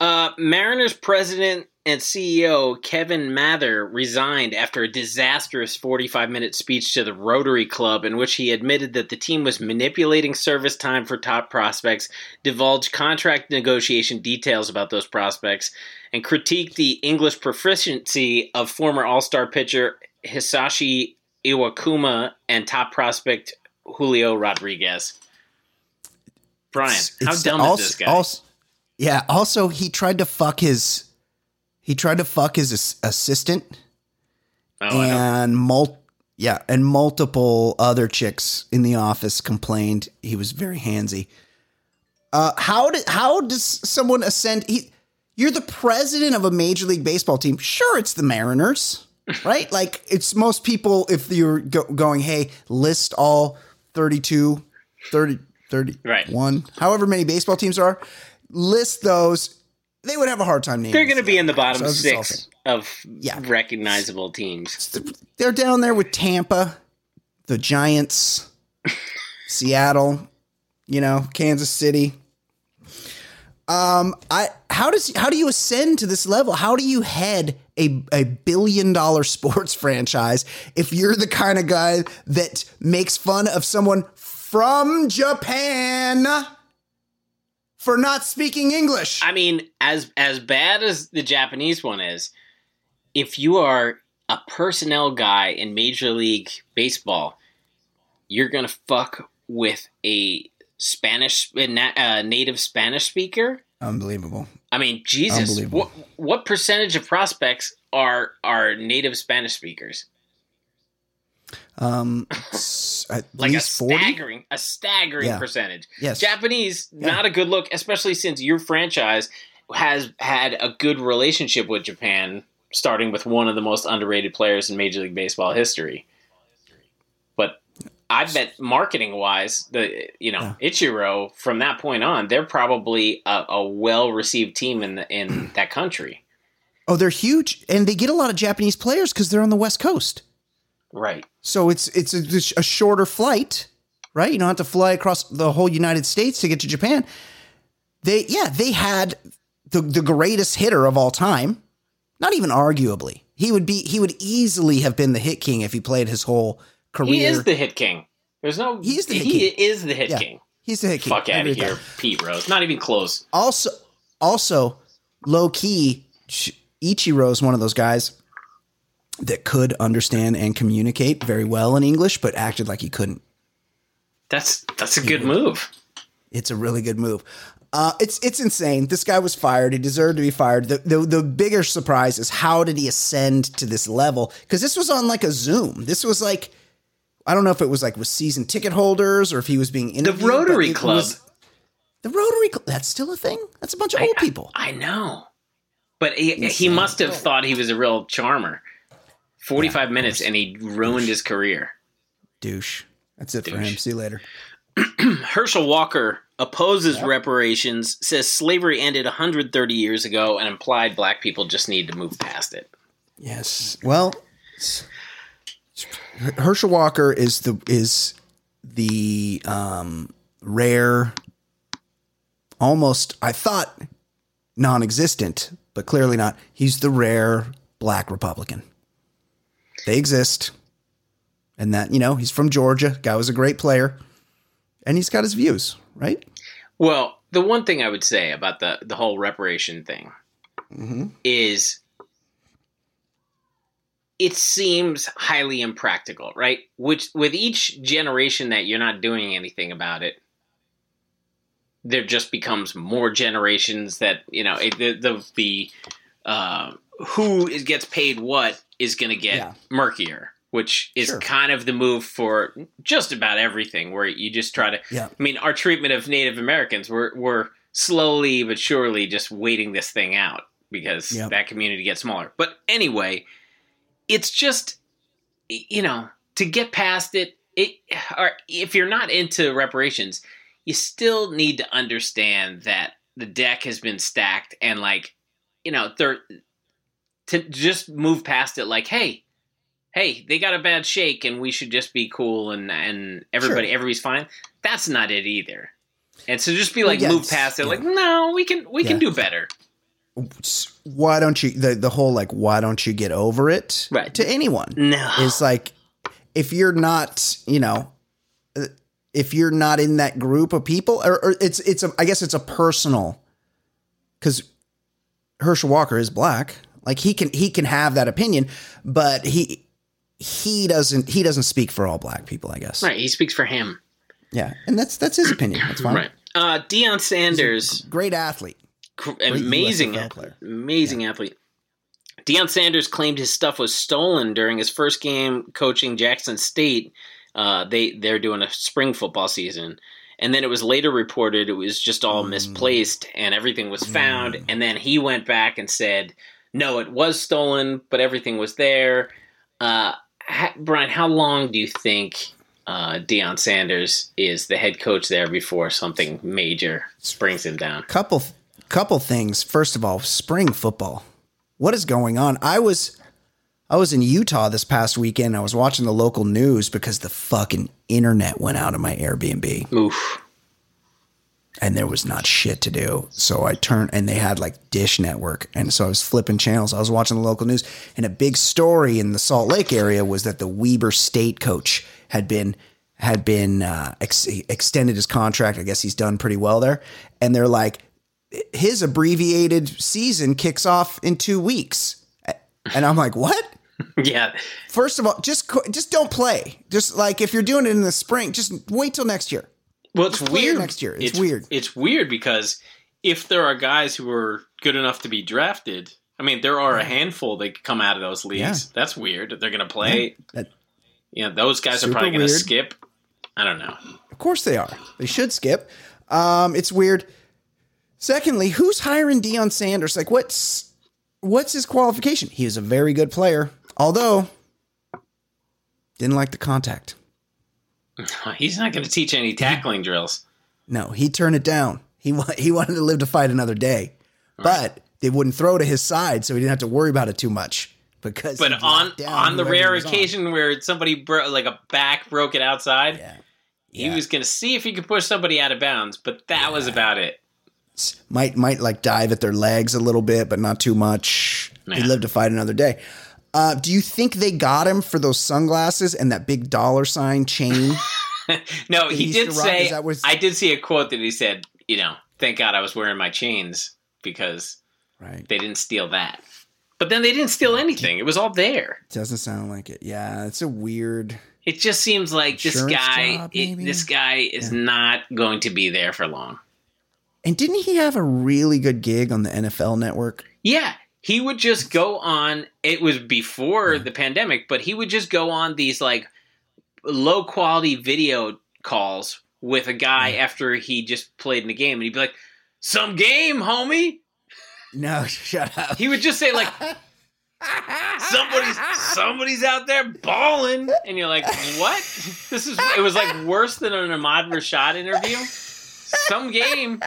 Speaker 3: Uh, Mariners president and CEO Kevin Mather resigned after a disastrous 45 minute speech to the Rotary Club in which he admitted that the team was manipulating service time for top prospects, divulged contract negotiation details about those prospects, and critiqued the English proficiency of former All Star pitcher Hisashi Iwakuma and top prospect Julio Rodriguez. Brian,
Speaker 2: It's-
Speaker 3: how
Speaker 2: it's
Speaker 3: dumb
Speaker 2: also,
Speaker 3: is this guy?
Speaker 2: Also, yeah. Also, he tried to fuck his. He tried to fuck his assistant
Speaker 3: Oh,
Speaker 2: and mul- yeah, and multiple other chicks in the office complained he was very handsy. Uh, how did how does someone ascend? He, you're the president of a major league baseball team. Sure, it's the Mariners, right? like it's most people. If you're go- going, hey, list all 32, 30, 31, however many baseball teams are, list those. They would have a hard time naming.
Speaker 3: They're going to be in the bottom
Speaker 2: So
Speaker 3: six of recognizable teams.
Speaker 2: they're down there with Tampa, the Giants, Seattle, you know, Kansas City. Um, I how does how do you ascend to this level? How do you head a a billion dollar sports franchise if you're the kind of guy that makes fun of someone from Japan for not speaking English?
Speaker 3: I mean, as as bad as the Japanese one is, if you are a personnel guy in Major League Baseball, you're gonna fuck with a Spanish uh, na- native Spanish speaker.
Speaker 2: Unbelievable.
Speaker 3: I mean, Jesus, what what percentage of prospects are are native Spanish speakers?
Speaker 2: Um, at
Speaker 3: Like
Speaker 2: least
Speaker 3: a
Speaker 2: forty.
Speaker 3: staggering, a staggering
Speaker 2: Yeah.
Speaker 3: percentage.
Speaker 2: Yes.
Speaker 3: Japanese,
Speaker 2: Yeah.
Speaker 3: not a good look, especially since your franchise has had a good relationship with Japan, starting with one of the most underrated players in Major League Baseball history. I bet marketing wise, the you know Ichiro from that point on, they're probably a, a well received team in the, in that country.
Speaker 2: Oh, they're huge, and they get a lot of Japanese players because they're on the West Coast.
Speaker 3: Right.
Speaker 2: So it's it's a, a shorter flight, right? You don't have to fly across the whole United States to get to Japan. They yeah, they had the the greatest hitter of all time. Not even arguably. He would be he would easily have been the hit king if he played his whole career.
Speaker 3: He is the hit king. There's no.
Speaker 2: He's the hit
Speaker 3: he
Speaker 2: king.
Speaker 3: is the hit
Speaker 2: Yeah,
Speaker 3: king.
Speaker 2: He's the hit king.
Speaker 3: Fuck out of here. Pete Rose. Not even close.
Speaker 2: Also, also low key, Ichiro is one of those guys that could understand and communicate very well in English, but acted like he couldn't.
Speaker 3: That's that's a good move.
Speaker 2: It's a really good move. Uh, it's it's insane. This guy was fired. He deserved to be fired. The, the the bigger surprise is how did he ascend to this level? Because this was on like a Zoom. This was like I don't know if it was like with season ticket holders or if he was being
Speaker 3: The
Speaker 2: interviewed. but
Speaker 3: Rotary Club.
Speaker 2: was- the Rotary Club. That's still a thing. That's a bunch of old people.
Speaker 3: I know, but he, he must have oh. thought he was a real charmer. Forty-five minutes, and he ruined his career.
Speaker 2: Douche. That's it for him. See you later.
Speaker 3: Herschel Walker opposes reparations, says slavery ended 130 years ago, and implied black people just need to move past it.
Speaker 2: Yes. Well, Herschel Walker is the is the um, rare, almost I thought non-existent, but clearly not. He's the rare black Republican. They exist, and that you know he's from Georgia. Guy was a great player, and he's got his views. Right.
Speaker 3: Well, the one thing I would say about the the whole reparation thing
Speaker 2: Mm-hmm.
Speaker 3: is it seems highly impractical, right? Which with each generation that you're not doing anything about it, there just becomes more generations that you know it, the the, the uh, who is, gets paid what is going to get
Speaker 2: Yeah.
Speaker 3: murkier, which is
Speaker 2: Sure.
Speaker 3: kind of the move for just about everything. Where you just try to,
Speaker 2: Yeah.
Speaker 3: I mean, our treatment of Native Americans, we're we're slowly but surely just waiting this thing out because
Speaker 2: Yep.
Speaker 3: that community gets smaller. But anyway, it's just you know to get past it. It or if you're not into reparations, you still need to understand that the deck has been stacked and like you know they're to just move past it like hey hey they got a bad shake and we should just be cool and and everybody
Speaker 2: Sure.
Speaker 3: everybody's fine that's not it either and so just be
Speaker 2: Well,
Speaker 3: like
Speaker 2: yeah,
Speaker 3: move past it
Speaker 2: yeah.
Speaker 3: like no we can we can do better
Speaker 2: why don't you the the whole like why don't you get over it
Speaker 3: Right.
Speaker 2: to anyone
Speaker 3: No.
Speaker 2: is like if you're not you know uh, if you're not in that group of people or, or it's it's a I guess it's a personal because Herschel Walker is black like he can he can have that opinion but he he doesn't he doesn't speak for all black people I guess
Speaker 3: Right. He speaks for him.
Speaker 2: yeah and that's that's his opinion that's fine
Speaker 3: Right. Uh, Deion Sanders,
Speaker 2: great athlete
Speaker 3: amazing,
Speaker 2: USFL
Speaker 3: ath-
Speaker 2: player.
Speaker 3: amazing athlete. Deion Sanders claimed his stuff was stolen during his first game coaching Jackson State. Uh, they they're doing a spring football season, and then it was later reported it was just
Speaker 2: Mm.
Speaker 3: all misplaced and everything was found. And then he went back and said, "No, it was stolen, but everything was there." Uh, ha- Brian, how long do you think uh, Deion Sanders is the head coach there before something major springs him down?
Speaker 2: couple couple things. First of all, spring football. What is going on? I was I was in Utah this past weekend. I was watching the local news because the fucking internet went out of my Airbnb
Speaker 3: Oof.
Speaker 2: and there was not shit to do. So I turned and they had like Dish Network. And so I was flipping channels. I was watching the local news and a big story in the Salt Lake area was that the Weber State coach had been had been uh, ex- extended his contract. I guess he's done pretty well there. And they're like his abbreviated season kicks off in 2 weeks. And I'm like, "What?"
Speaker 3: Yeah.
Speaker 2: First of all, just just don't play. Just like if you're doing it in the spring, just wait till next year.
Speaker 3: Well, it's
Speaker 2: it
Speaker 3: weird.
Speaker 2: next year. It's weird.
Speaker 3: It's weird because if there are guys who are good enough to be drafted, I mean, there are a handful that come out of those leagues.
Speaker 2: Yeah.
Speaker 3: That's weird. They're going to play.
Speaker 2: That-
Speaker 3: You know, those guys are probably going to skip. I don't know.
Speaker 2: Of course they are. They should skip. Um, it's weird. Secondly, who's hiring Deion Sanders? Like, what's what's his qualification? He is a very good player, although didn't like the contact.
Speaker 3: He's not going to teach any tackling drills.
Speaker 2: No, he turned it down. He wa- he wanted to live to fight another day, but they wouldn't throw to his side, so he didn't have to worry about it too much. Because
Speaker 3: But on on the rare
Speaker 2: was on.
Speaker 3: occasion where somebody bro- like a back broke it outside,
Speaker 2: Yeah.
Speaker 3: he
Speaker 2: Yeah.
Speaker 3: was going to see if he could push somebody out of bounds. But that was about it.
Speaker 2: Might might like dive at their legs a little bit, but not too much. He
Speaker 3: Yeah.
Speaker 2: live to fight another day. Uh, do you think they got him for those sunglasses and that big dollar sign chain?
Speaker 3: No,
Speaker 2: He
Speaker 3: he did say.
Speaker 2: what-
Speaker 3: I did see a quote that he said, you know, thank God I was wearing my chains because
Speaker 2: right.
Speaker 3: they didn't steal that. But then they didn't steal anything. It was all there.
Speaker 2: Doesn't sound like it. Yeah, it's a weird.
Speaker 3: It just seems like this guy,
Speaker 2: job,
Speaker 3: it- this guy is not going to be there for long.
Speaker 2: And didn't he have a really good gig on the NFL network?
Speaker 3: Yeah, he would just go on. It was before the pandemic, but he would just go on these like low quality video calls with a guy after he just played in the game, and he'd be like, "Some game, homie."
Speaker 2: No, shut up.
Speaker 3: He would just say like, "Somebody's somebody's out there balling," and you're like, "What?" This is it was like worse than an Ahmad Rashad interview. Some game.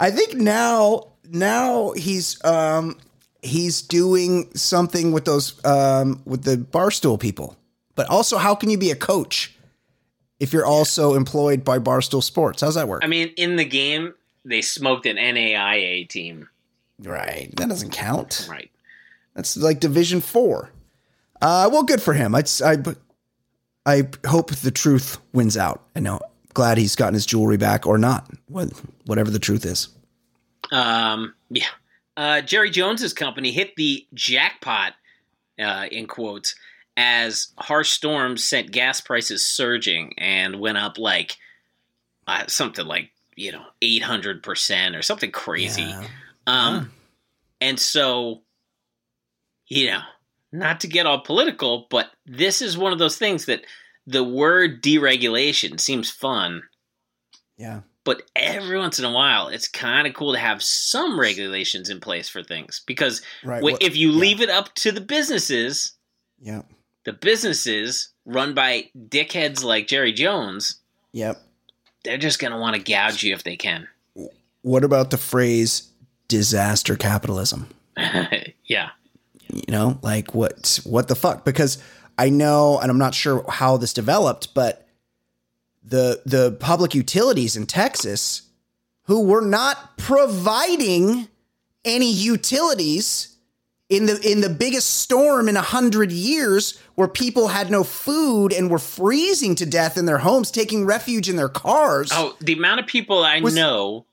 Speaker 2: I think now now he's um he's doing something with those um with the barstool people. But also how can you be a coach if you're also employed by Barstool Sports? How's that work?
Speaker 3: I mean, in the game, they smoked an NAIA team.
Speaker 2: right. That doesn't count.
Speaker 3: Right.
Speaker 2: That's like Division 4. Uh well good for him. I I I hope the truth wins out. I know glad he's gotten his jewelry back or not. What whatever the truth is.
Speaker 3: Um, yeah. Uh, Jerry Jones's company hit the jackpot, uh, in quotes, as harsh storms sent gas prices surging and went up like uh, something like you know eight hundred percent or something crazy.
Speaker 2: Yeah.
Speaker 3: Um, and so, you know, not to get all political, but this is one of those things that the word deregulation seems fun,
Speaker 2: Yeah.
Speaker 3: but every once in a while, it's kind of cool to have some regulations in place for things because
Speaker 2: Right. Well,
Speaker 3: if you
Speaker 2: yeah.
Speaker 3: leave it up to the businesses,
Speaker 2: Yeah.
Speaker 3: the businesses run by dickheads like Jerry Jones,
Speaker 2: Yep.
Speaker 3: they're just going to want to gouge you if they can.
Speaker 2: What about the phrase disaster capitalism?
Speaker 3: yeah.
Speaker 2: You know, like what what the fuck? Because I know and I'm not sure how this developed, but the the public utilities in Texas, who were not providing any utilities in the in the biggest storm in a hundred years where people had no food and were freezing to death in their homes taking refuge in their cars
Speaker 3: Oh, the amount of people I
Speaker 2: Was-
Speaker 3: know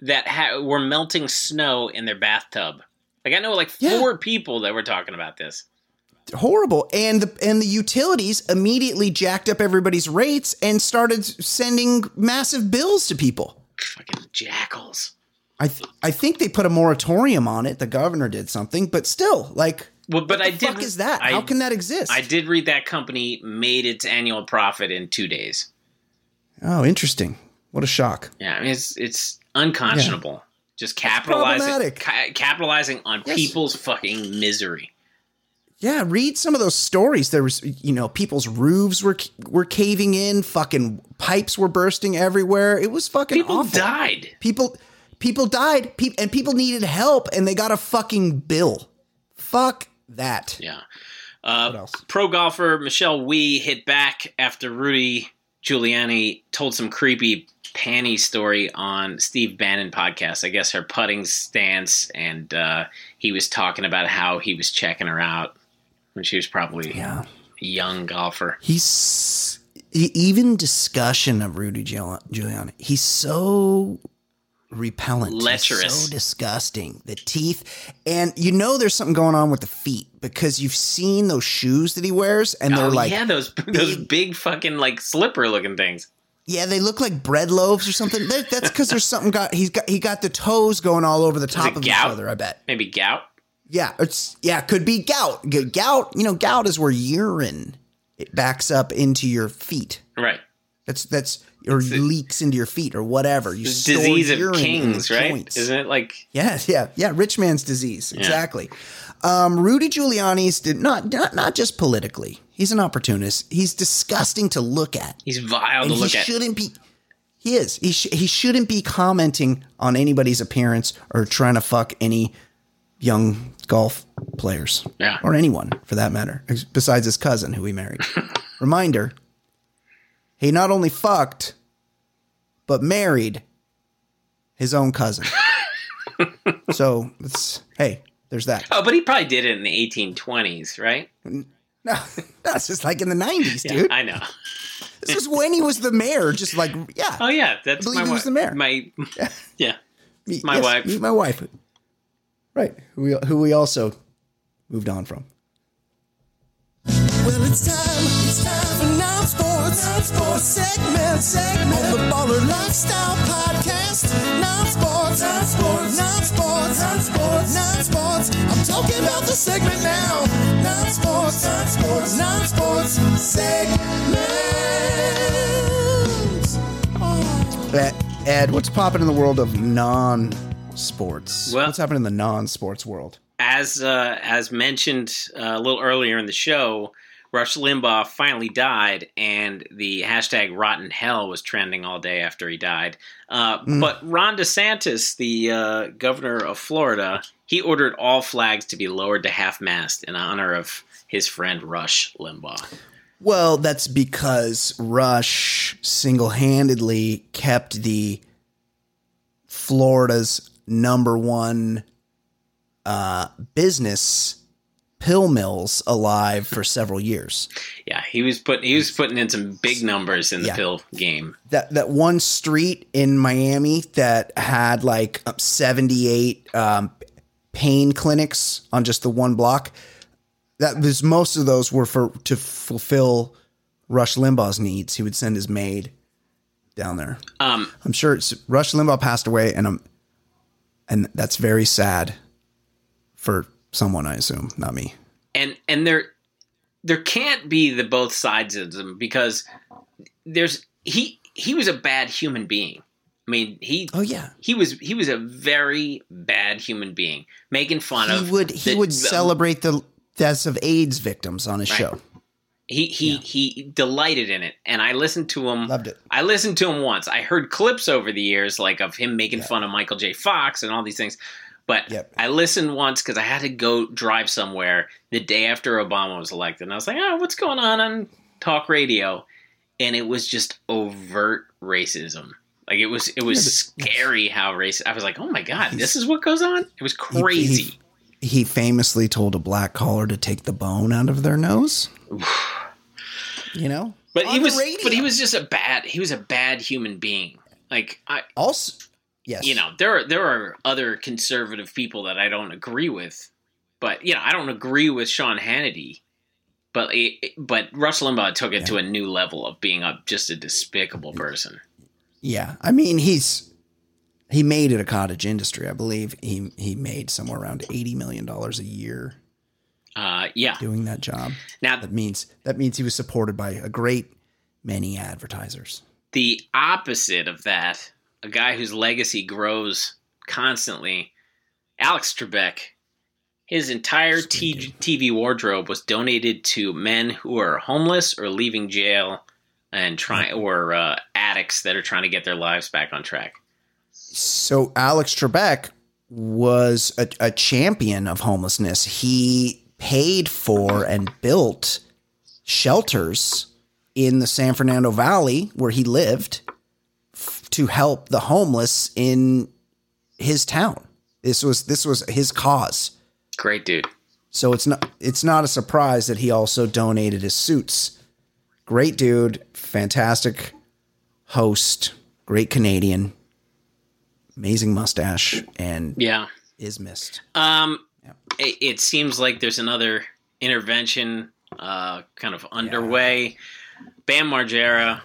Speaker 3: that ha- were melting snow in their bathtub. Like I know like
Speaker 2: Yeah.
Speaker 3: four people that were talking about this.
Speaker 2: Horrible and the and the utilities immediately jacked up everybody's rates and started sending massive bills to people
Speaker 3: Fucking jackals.
Speaker 2: I th- I think they put a moratorium on it. The governor did something, but still, like,
Speaker 3: Well, but I did.
Speaker 2: fuck is that?
Speaker 3: I-
Speaker 2: How can that exist?
Speaker 3: I did read that company made its annual profit in two days.
Speaker 2: oh, interesting. What a shock.
Speaker 3: Yeah, I mean it's it's unconscionable. Just capitalizing ca- capitalizing on
Speaker 2: Yes.
Speaker 3: people's fucking misery.
Speaker 2: Yeah, read some of those stories. There was, you know, people's roofs were were caving in. Fucking pipes were bursting everywhere. It was fucking
Speaker 3: People
Speaker 2: awful.
Speaker 3: died.
Speaker 2: People, people died. Pe- and people needed help, and they got a fucking bill. Fuck that.
Speaker 3: Yeah. Uh,
Speaker 2: else?
Speaker 3: pro golfer Michelle Wie hit back after Rudy Giuliani told some creepy panty story on Steve Bannon podcast. I guess her putting stance, and uh, he was talking about how he was checking her out when she was probably
Speaker 2: Yeah.
Speaker 3: a young golfer.
Speaker 2: He's even discussion of Rudy Giuliani. He's so repellent, He's
Speaker 3: Lecherous.
Speaker 2: so disgusting. The teeth, and you know there's something going on with the feet because you've seen those shoes that he wears, and they're
Speaker 3: oh
Speaker 2: like,
Speaker 3: yeah, those those big fucking like slipper looking things.
Speaker 2: yeah, they look like bread loaves or something. That's because there's something got he's got he got the toes going all over the top of
Speaker 3: gout?
Speaker 2: each other. I bet.
Speaker 3: Maybe gout.
Speaker 2: Yeah, it's yeah, could be gout. Gout, you know, gout is where urine it backs up into your feet.
Speaker 3: Right.
Speaker 2: That's that's or leaks into your feet or whatever. You
Speaker 3: disease of kings, right?
Speaker 2: joints.
Speaker 3: Isn't it like
Speaker 2: Yeah, yeah, yeah. Rich man's disease. Exactly. Um, Rudy Giuliani's did not, not not just politically. He's an opportunist. He's disgusting to look at.
Speaker 3: he's vile
Speaker 2: and
Speaker 3: to
Speaker 2: he
Speaker 3: look at?
Speaker 2: shouldn't be. He is. He sh- he shouldn't be commenting on anybody's appearance or trying to fuck any young golf players.
Speaker 3: Yeah.
Speaker 2: Or anyone for that matter, besides his cousin who he married. Reminder: He not only fucked, but married his own cousin. so it's hey, there's that.
Speaker 3: Oh, but he probably did it in the 1820s, right?
Speaker 2: No, that's just like in the '90s,
Speaker 3: Yeah,
Speaker 2: dude.
Speaker 3: I know.
Speaker 2: This is when he was the mayor. Just like yeah.
Speaker 3: Oh yeah, that's
Speaker 2: believe
Speaker 3: my
Speaker 2: he was
Speaker 3: wife.
Speaker 2: the mayor.
Speaker 3: My yeah,
Speaker 2: Meet-
Speaker 3: my wife.
Speaker 2: Meet my wife. Right. Who we, who we also moved on from.
Speaker 9: Well, it's time, it's time for non-sports, non-sports segment, segment on the Baller Lifestyle Podcast. Non-sports, non-sports, non-sports, non-sports, non-sports. I'm talking about the segment now. Non-sports, non-sports, non-sports segment. Oh.
Speaker 2: Uh, Ed, what's popping in the world of non-sports?
Speaker 3: Well-
Speaker 2: what's happening in the non-sports world?
Speaker 3: as uh, as mentioned uh, a little earlier in the show, Rush Limbaugh finally died, and the hashtag Rotten Hell was trending all day after he died. Uh, But Ron DeSantis, the uh, governor of Florida, he ordered all flags to be lowered to half mast in honor of his friend Rush Limbaugh.
Speaker 2: Well, that's because Rush single-handedly kept the Florida's number one uh, business pill mills alive for several years.
Speaker 3: Yeah, he was put he was putting in some big numbers in the
Speaker 2: Yeah.
Speaker 3: pill game.
Speaker 2: that that one street in Miami that had like 78 um, pain clinics on just the one block. That was most of those were for to fulfill Rush Limbaugh's needs. He would send his maid down there.
Speaker 3: Um,
Speaker 2: I'm sure it's Rush Limbaugh passed away, and I'm and that's very sad for someone. I assume, not me.
Speaker 3: and and there there can't be the both sides of them because there's he he was a bad human being. I mean, he
Speaker 2: Oh yeah,
Speaker 3: he was he was a very bad human being, making fun
Speaker 2: he
Speaker 3: of
Speaker 2: would he
Speaker 3: the-
Speaker 2: would celebrate the deaths of AIDS victims on his
Speaker 3: Right.
Speaker 2: show.
Speaker 3: He he he delighted in it, and I listened to him.
Speaker 2: Loved it.
Speaker 3: I listened to him once. I heard clips over the years, like of him making fun of Michael J. Fox and all these things. But
Speaker 2: Yep.
Speaker 3: I listened once because I had to go drive somewhere the day after Obama was elected, and I was like, "Oh, what's going on on talk radio?" And it was just overt racism. Like it was it was scary how racist. I was like, oh my god, this is what goes on. It was crazy.
Speaker 2: He, he famously told a black caller to take the bone out of their nose. You know,
Speaker 3: but
Speaker 2: On
Speaker 3: he was but he was just a bad he was a bad human being. Like I
Speaker 2: also yes,
Speaker 3: you know there are there are other conservative people that I don't agree with, but you know I don't agree with Sean Hannity. But it, but Rush Limbaugh took it to a new level of being a just a despicable person.
Speaker 2: Yeah, I mean he's he made it a cottage industry. I believe he he made somewhere around eighty million dollars a year
Speaker 3: Uh, yeah.
Speaker 2: doing that job.
Speaker 3: Now
Speaker 2: that means that means he was supported by a great many advertisers.
Speaker 3: the opposite of that, a guy whose legacy grows constantly, Alex Trebek. His entire T- TV wardrobe was donated to men who are homeless or leaving jail and trying or uh, addicts that are trying to get their lives back on track.
Speaker 2: So Alex Trebek was a, a champion of homelessness. He paid for and built shelters in the San Fernando Valley where he lived f- to help the homeless in his town. This was this was his cause.
Speaker 3: Great dude.
Speaker 2: So it's not it's not a surprise that he also donated his suits. Great dude, fantastic host, great Canadian, amazing mustache, and
Speaker 3: Yeah.
Speaker 2: is missed.
Speaker 3: Um, it, it seems like there's another intervention uh, kind of underway. Bam Margera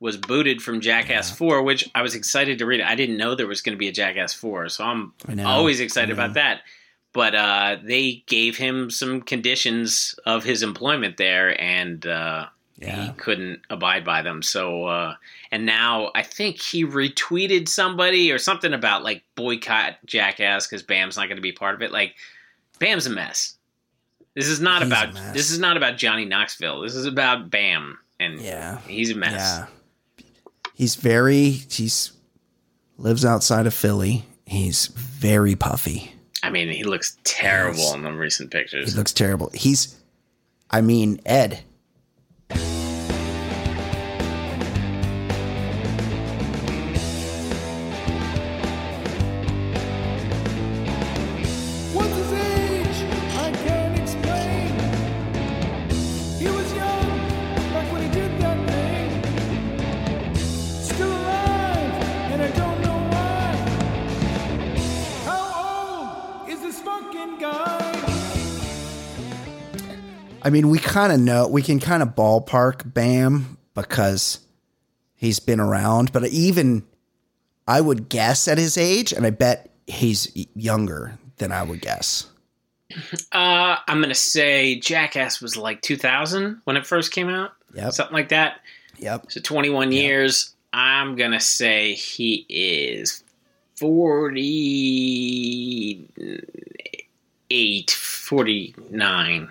Speaker 3: was booted from Jackass 4, which I was excited to read. I didn't know there was going to be a Jackass 4, so I'm always excited about that. But uh, they gave him some conditions of his employment there, and uh, he couldn't abide by them. So, uh, and now I think he retweeted somebody or something about like boycott Jackass because Bam's not going to be part of it. Like, Bam's a mess. This is not
Speaker 2: He's
Speaker 3: about this is not about Johnny Knoxville. This is about Bam, and
Speaker 2: Yeah.
Speaker 3: he's a mess.
Speaker 2: Yeah. He's very he's lives outside of Philly. He's very puffy.
Speaker 3: I mean, he looks terrible in the recent pictures.
Speaker 2: He looks terrible. He's I mean, Ed. Mean, we kind of know, we can kind of ballpark Bam because he's been around, but even I would guess at his age, and I bet he's younger than I would guess.
Speaker 3: Uh, I'm gonna say Jackass was like 2000 when it first came out.
Speaker 2: Yep.
Speaker 3: something like that.
Speaker 2: Yep.
Speaker 3: So 21 years. I'm gonna say he is 48, 49,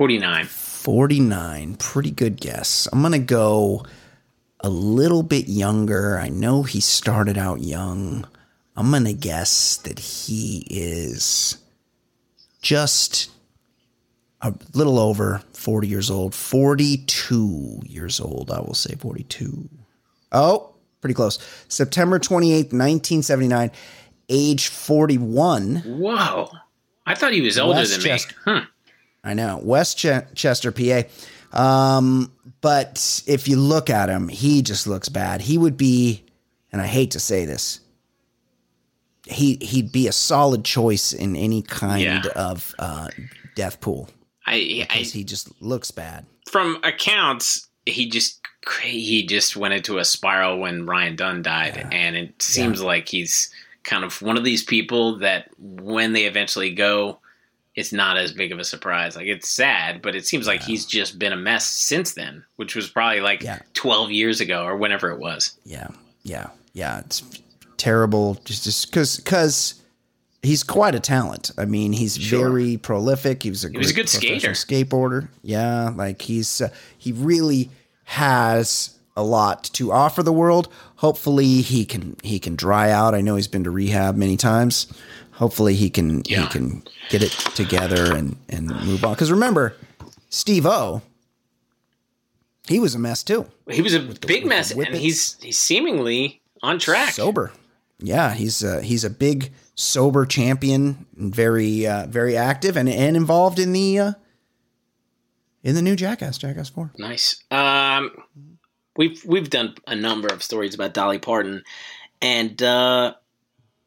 Speaker 3: 49.
Speaker 2: 49. Pretty good guess. I'm going to go a little bit younger. I know he started out young. I'm going to guess that he is just a little over 40 years old. 42 years old, I will say 42. Oh, pretty close. September 28th, 1979, age 41.
Speaker 3: Whoa! I thought he was older than me.
Speaker 2: West
Speaker 3: Chester.
Speaker 2: I know. West Chester, PA. Um, but if you look at him, he just looks bad. He would be, and I hate to say this, he he'd be a solid choice in any kind
Speaker 3: Yeah.
Speaker 2: of uh, death pool
Speaker 3: I, I
Speaker 2: because he just looks bad.
Speaker 3: from accounts, he just he just went into a spiral when Ryan Dunn died, and it seems like he's kind of one of these people that when they eventually go, it's not as big of a surprise. Like it's sad, but it seems like he's just been a mess since then, which was probably like twelve years ago or whenever it was.
Speaker 2: Yeah, yeah, yeah. It's terrible. Just just because because he's quite a talent. I mean, he's very prolific. He was a
Speaker 3: He was a good
Speaker 2: skater, skateboarder. Yeah, like he's uh, he really has a lot to offer the world. Hopefully, he can he can dry out. I know he's been to rehab many times. Hopefully, he can he can get it together and and move on. Because remember, Steve-O. He was a mess too.
Speaker 3: He was a big mess, and he's he's seemingly on track.
Speaker 2: sober. Yeah, he's uh, he's a big sober champion, and very uh, very active and and involved in the uh, in the new Jackass, Jackass Four.
Speaker 3: Nice. Um, we've we've done a number of stories about Dolly Parton, and uh,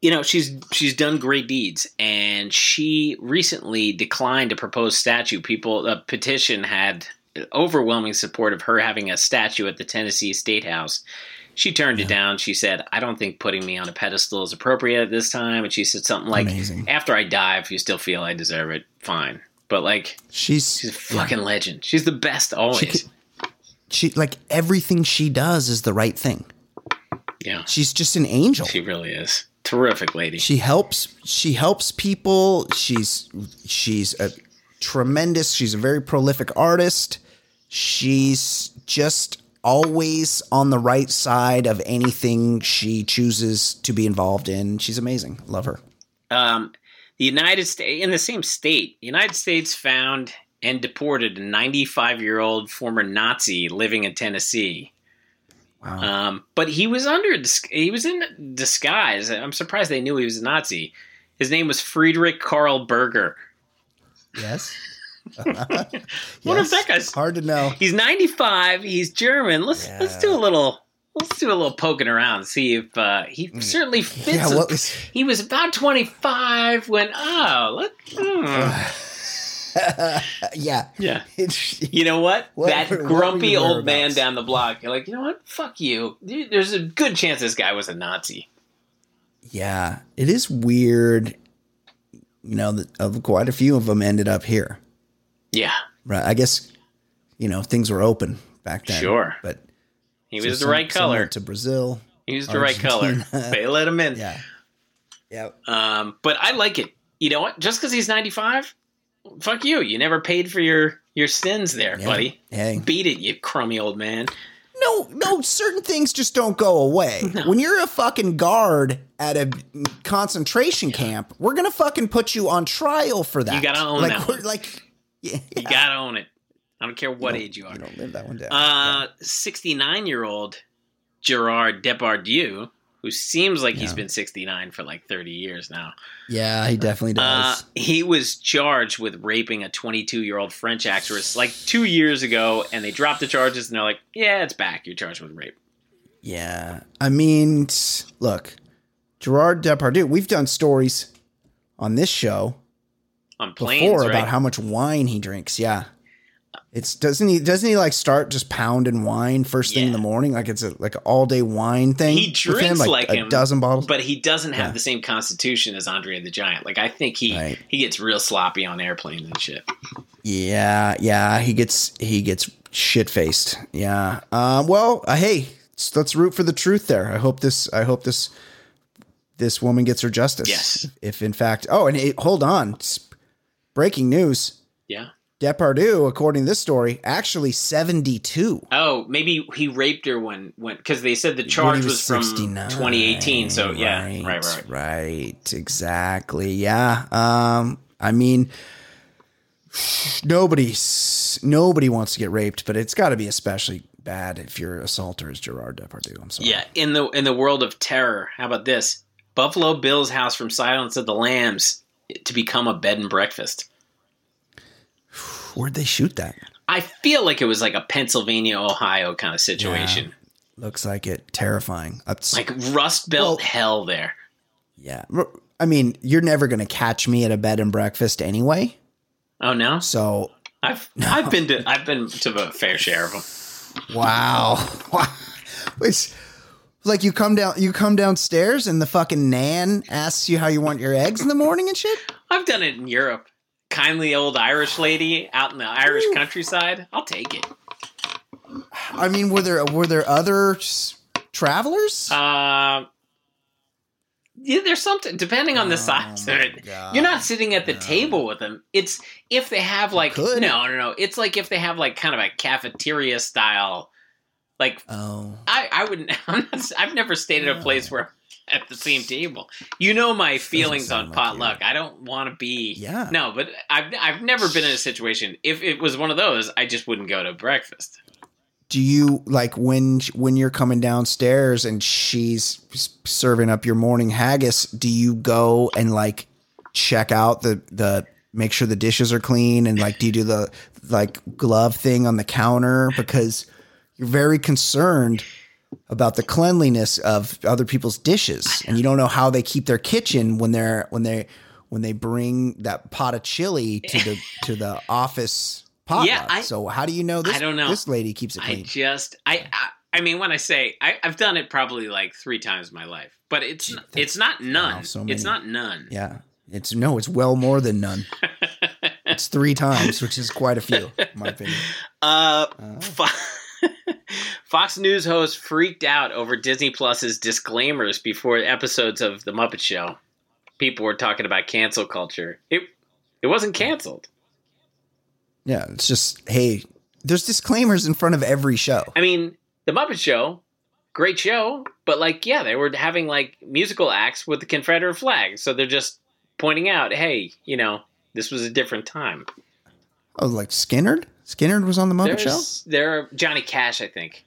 Speaker 3: you know she's she's done great deeds, and she recently declined a proposed statue. People, a petition had overwhelming support of her having a statue at the Tennessee State House. She turned it down. She said, "I don't think putting me on a pedestal is appropriate at this time." And she said something like,
Speaker 2: Amazing.
Speaker 3: "After I die, if you still feel I deserve it, fine." But like,
Speaker 2: She's
Speaker 3: she's a fucking legend. She's the best always.
Speaker 2: she like everything she does is the right thing.
Speaker 3: yeah,
Speaker 2: She's just an angel.
Speaker 3: she really is terrific lady.
Speaker 2: She helps she helps people. She's she's a tremendous, she's a very prolific artist. She's just always on the right side of anything she chooses to be involved in. She's amazing. Love her.
Speaker 3: um, the United States, in the same state, United States found and deported a 95 year old former Nazi living in Tennessee.
Speaker 2: Wow.
Speaker 3: Um, but he was under he was in disguise. I'm surprised they knew he was a Nazi. His name was Friedrich Karl Berger.
Speaker 2: Yes.
Speaker 3: Wonder if
Speaker 2: Yes.
Speaker 3: that guy's
Speaker 2: hard to know.
Speaker 3: He's 95. He's German. Let's let's do a little let's do a little poking around. See if uh, he certainly fits.
Speaker 2: Mm. Yeah, what was-
Speaker 3: he was about 25 when oh let. hmm.
Speaker 2: yeah.
Speaker 3: Yeah. You know what?
Speaker 2: What
Speaker 3: that
Speaker 2: what
Speaker 3: grumpy old man down the block. You're like, you know what? Fuck you. There's a good chance this guy was a Nazi.
Speaker 2: yeah. It is weird. You know, that of quite a few of them ended up here.
Speaker 3: Yeah,
Speaker 2: Right. I guess, you know, things were open back then.
Speaker 3: Sure.
Speaker 2: But
Speaker 3: he
Speaker 2: so
Speaker 3: was the
Speaker 2: some-
Speaker 3: right color.
Speaker 2: to Brazil.
Speaker 3: He was the right color. They let him in.
Speaker 2: Yeah. Yep.
Speaker 3: Um, but I like it. You know what? Just because he's 95, fuck you. You never paid for your your sins there,
Speaker 2: Yeah.
Speaker 3: buddy.
Speaker 2: Hey.
Speaker 3: Beat it, you crummy old man.
Speaker 2: No, no, certain things just don't go away. When you're a fucking guard at a concentration camp, we're gonna fucking put you on trial for that.
Speaker 3: You gotta own
Speaker 2: like,
Speaker 3: that one.
Speaker 2: Like, yeah,
Speaker 3: You gotta own it. I don't care what age you are.
Speaker 2: you don't live that one down.
Speaker 3: Uh, 69 year old Gerard Depardieu, who seems like he's been sixty nine for like 30 years now.
Speaker 2: yeah, he definitely
Speaker 3: Uh,
Speaker 2: does.
Speaker 3: he was charged with raping a 22 year old French actress like two years ago, and they dropped the charges, and they're like, "Yeah, it's back. You're charged with rape."
Speaker 2: yeah, I mean, look, Gerard Depardieu. We've done stories on this show
Speaker 3: On planes,
Speaker 2: before
Speaker 3: right?
Speaker 2: about how much wine he drinks. Yeah. It's doesn't he doesn't he like start just pounding wine first thing in the morning like it's a like an all day wine thing.
Speaker 3: he
Speaker 2: with him,
Speaker 3: drinks like,
Speaker 2: a
Speaker 3: him,
Speaker 2: dozen bottles.
Speaker 3: but he doesn't have
Speaker 2: Yeah.
Speaker 3: the same constitution as Andre the Giant. Like I think he
Speaker 2: Right.
Speaker 3: he gets real sloppy on airplanes and shit.
Speaker 2: Yeah, yeah, he gets he gets shit faced. Yeah. Uh, well, uh, hey, s- let's root for the truth there. I hope this. I hope this. This woman gets her justice.
Speaker 3: Yes.
Speaker 2: If in fact, oh, and it, hold on, breaking news:
Speaker 3: Yeah.
Speaker 2: Depardieu, according to this story, actually seventy-two.
Speaker 3: Oh, maybe he raped her when when because they said the charge
Speaker 2: he
Speaker 3: was, from 2018. So yeah,
Speaker 2: right,
Speaker 3: right, right.
Speaker 2: exactly. Yeah. Um, I mean, nobody's nobody wants to get raped, but it's got to be especially bad if your assaulter is Gerard Depardieu. I'm sorry.
Speaker 3: Yeah, in the in the world of terror, how about this? Buffalo Bill's house from Silence of the Lambs to become a bed and breakfast.
Speaker 2: Where'd they shoot that?
Speaker 3: I feel like it was like a Pennsylvania, Ohio kind of situation.
Speaker 2: Looks like it. Terrifying.
Speaker 3: Like Rust Belt hell there.
Speaker 2: yeah. I mean, you're never gonna catch me at a bed and breakfast anyway.
Speaker 3: Oh no,
Speaker 2: So
Speaker 3: I've I've been to I've been to a fair share of them.
Speaker 2: Wow. Wow. It's like you come down you come downstairs and the fucking nan asks you how you want your eggs in the morning and shit?
Speaker 3: I've done it in Europe. Kindly old Irish lady out in the Irish countryside. I'll take it.
Speaker 2: I mean, were there were there other travelers?
Speaker 3: Uh, yeah, there's something depending on the size of it. You're not sitting at the table with them. It's if they have like no, no, no. It's like if they have like kind of a cafeteria style. Like
Speaker 2: oh,
Speaker 3: I, I wouldn't. I'm not, I've never stayed at a place where at the same table. You know my feelings on potluck. I don't want to be.
Speaker 2: Yeah.
Speaker 3: No, but I've I've never been in a situation. If it was one of those, I just wouldn't go to breakfast.
Speaker 2: do you like when when you're coming downstairs and she's serving up your morning haggis? Do you go and like check out the the make sure the dishes are clean and like do you do the like glove thing on the counter because you're very concerned about the cleanliness of other people's dishes and you don't know how they keep their kitchen when they're when they when they bring that pot of chili to the to the office potluck.
Speaker 3: Yeah, I-
Speaker 2: so how do you know this
Speaker 3: I don't know.
Speaker 2: this lady keeps it
Speaker 3: I
Speaker 2: clean?
Speaker 3: just I, I I mean when I say I, I've done it probably like three times in my life, but it's it's not none.
Speaker 2: wow, so
Speaker 3: it's not none.
Speaker 2: yeah. It's no, it's well more than none. it's three times, which is quite a few, in my opinion.
Speaker 3: Uh, Fo- Fox News host freaked out over Disney Plus's disclaimers before episodes of The Muppet Show. People were talking about cancel culture. It it wasn't canceled.
Speaker 2: Yeah, it's just hey, there's disclaimers in front of every show.
Speaker 3: I mean, The Muppet Show, great show, but like, yeah, they were having like musical acts with the Confederate flag, so they're just pointing out, hey, you know, this was a different time.
Speaker 2: Oh, like Skynyrd? Skynyrd was on the Muppet Show?
Speaker 3: There are Johnny Cash, I think.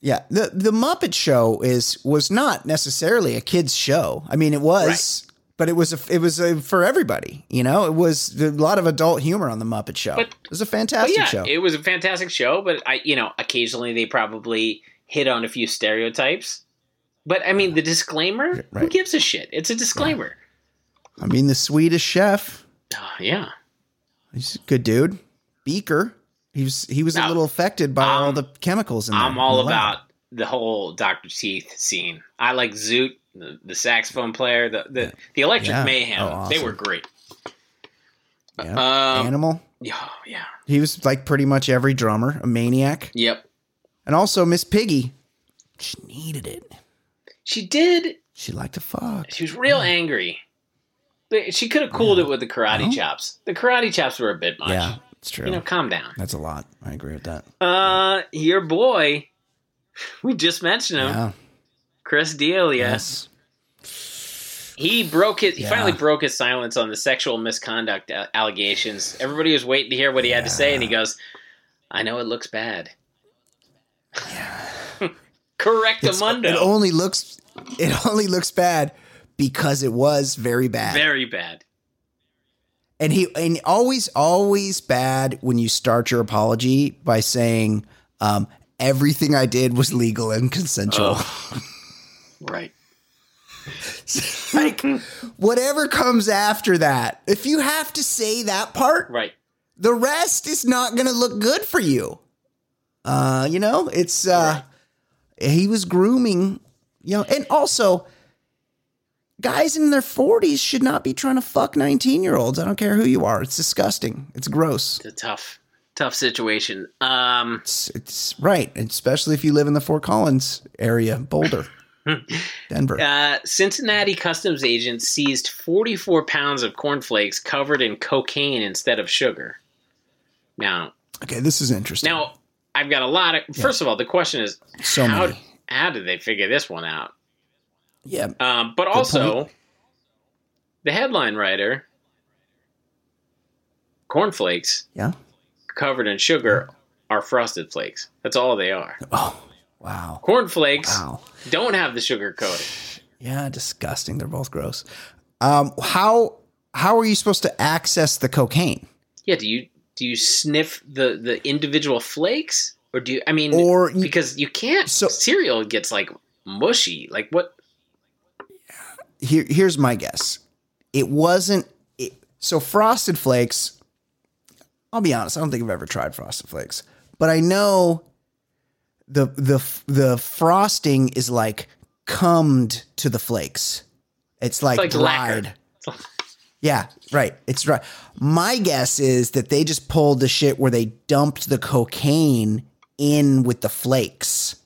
Speaker 2: Yeah, the the Muppet Show is was not necessarily a kids show. I mean, it was, but it was a, it was a, for everybody. You know, it was a lot of adult humor on the Muppet Show.
Speaker 3: But-
Speaker 2: it was a fantastic
Speaker 3: yeah,
Speaker 2: show.
Speaker 3: it was a fantastic show, but I, you know, occasionally they probably hit on a few stereotypes. But I mean, the disclaimer, who gives a shit? It's a disclaimer.
Speaker 2: I mean, the Swedish chef,
Speaker 3: Oh, yeah.
Speaker 2: he's a good dude. Beaker, he was he was a little affected by all the chemicals in there.
Speaker 3: I'm all
Speaker 2: the
Speaker 3: about the whole Dr. Teeth scene. I like Zoot, the, the saxophone player, the the, the Electric
Speaker 2: Yeah.
Speaker 3: Mayhem.
Speaker 2: Oh,
Speaker 3: They were great.
Speaker 2: Yeah.
Speaker 3: Um,
Speaker 2: Animal.
Speaker 3: Yeah, yeah.
Speaker 2: He was like pretty much every drummer, a maniac,
Speaker 3: Yep.
Speaker 2: and also Miss Piggy. She needed it.
Speaker 3: She did.
Speaker 2: She liked to fuck.
Speaker 3: She was real angry. She could have cooled it with the karate chops. The karate chops were a bit much.
Speaker 2: Yeah, it's true.
Speaker 3: You know, calm down.
Speaker 2: That's a lot. I agree with that.
Speaker 3: Uh, your boy. We just mentioned him,
Speaker 2: Yeah.
Speaker 3: Chris D'Elia.
Speaker 2: Yes.
Speaker 3: He broke his. He
Speaker 2: Yeah.
Speaker 3: finally broke his silence on the sexual misconduct allegations. Everybody was waiting to hear what he had to say, and he goes, "I know it looks bad." Correct,
Speaker 2: It's-
Speaker 3: Amundo.
Speaker 2: It only looks it only looks bad because it was very bad.
Speaker 3: Very bad.
Speaker 2: And he and always always bad when you start your apology by saying um, everything I did was legal and consensual.
Speaker 3: Right.
Speaker 2: like whatever comes after that, if you have to say that part,
Speaker 3: Right.
Speaker 2: the rest is not going to look good for you. Uh, you know, it's uh he was grooming, you know, and also guys in their 40s should not be trying to fuck 19-year-olds. I don't care who you are. It's disgusting. It's gross.
Speaker 3: It's a tough, tough situation. Um,
Speaker 2: It's, it's right, especially if you live in the Fort Collins area, Boulder, Denver.
Speaker 3: uh, Cincinnati customs agents seized 44 pounds of cornflakes covered in cocaine instead of sugar. Now,
Speaker 2: Okay, this is interesting.
Speaker 3: now I've got a lot of. First of all, the question is,
Speaker 2: So
Speaker 3: how
Speaker 2: many.
Speaker 3: how did they figure this one out?
Speaker 2: Yeah,
Speaker 3: Um, but also, the headline writer, cornflakes
Speaker 2: yeah.
Speaker 3: covered in sugar are frosted flakes. That's all they are.
Speaker 2: Oh, wow.
Speaker 3: Cornflakes
Speaker 2: Wow.
Speaker 3: don't have the sugar coating.
Speaker 2: Yeah, disgusting. They're both gross. Um, how how are you supposed to access the cocaine?
Speaker 3: Yeah, do you do you sniff the the individual flakes, or do you? I mean,
Speaker 2: Or
Speaker 3: because you can't.
Speaker 2: So-
Speaker 3: cereal gets like mushy. Like what?
Speaker 2: Here, here's my guess. It wasn't. It, so frosted flakes. I'll be honest. I don't think I've ever tried frosted flakes, but I know the the the frosting is like cummed to the flakes. It's like,
Speaker 3: like lacquered.
Speaker 2: dried. Yeah, right. It's right. My guess is that they just pulled the shit where they dumped the cocaine in with the flakes.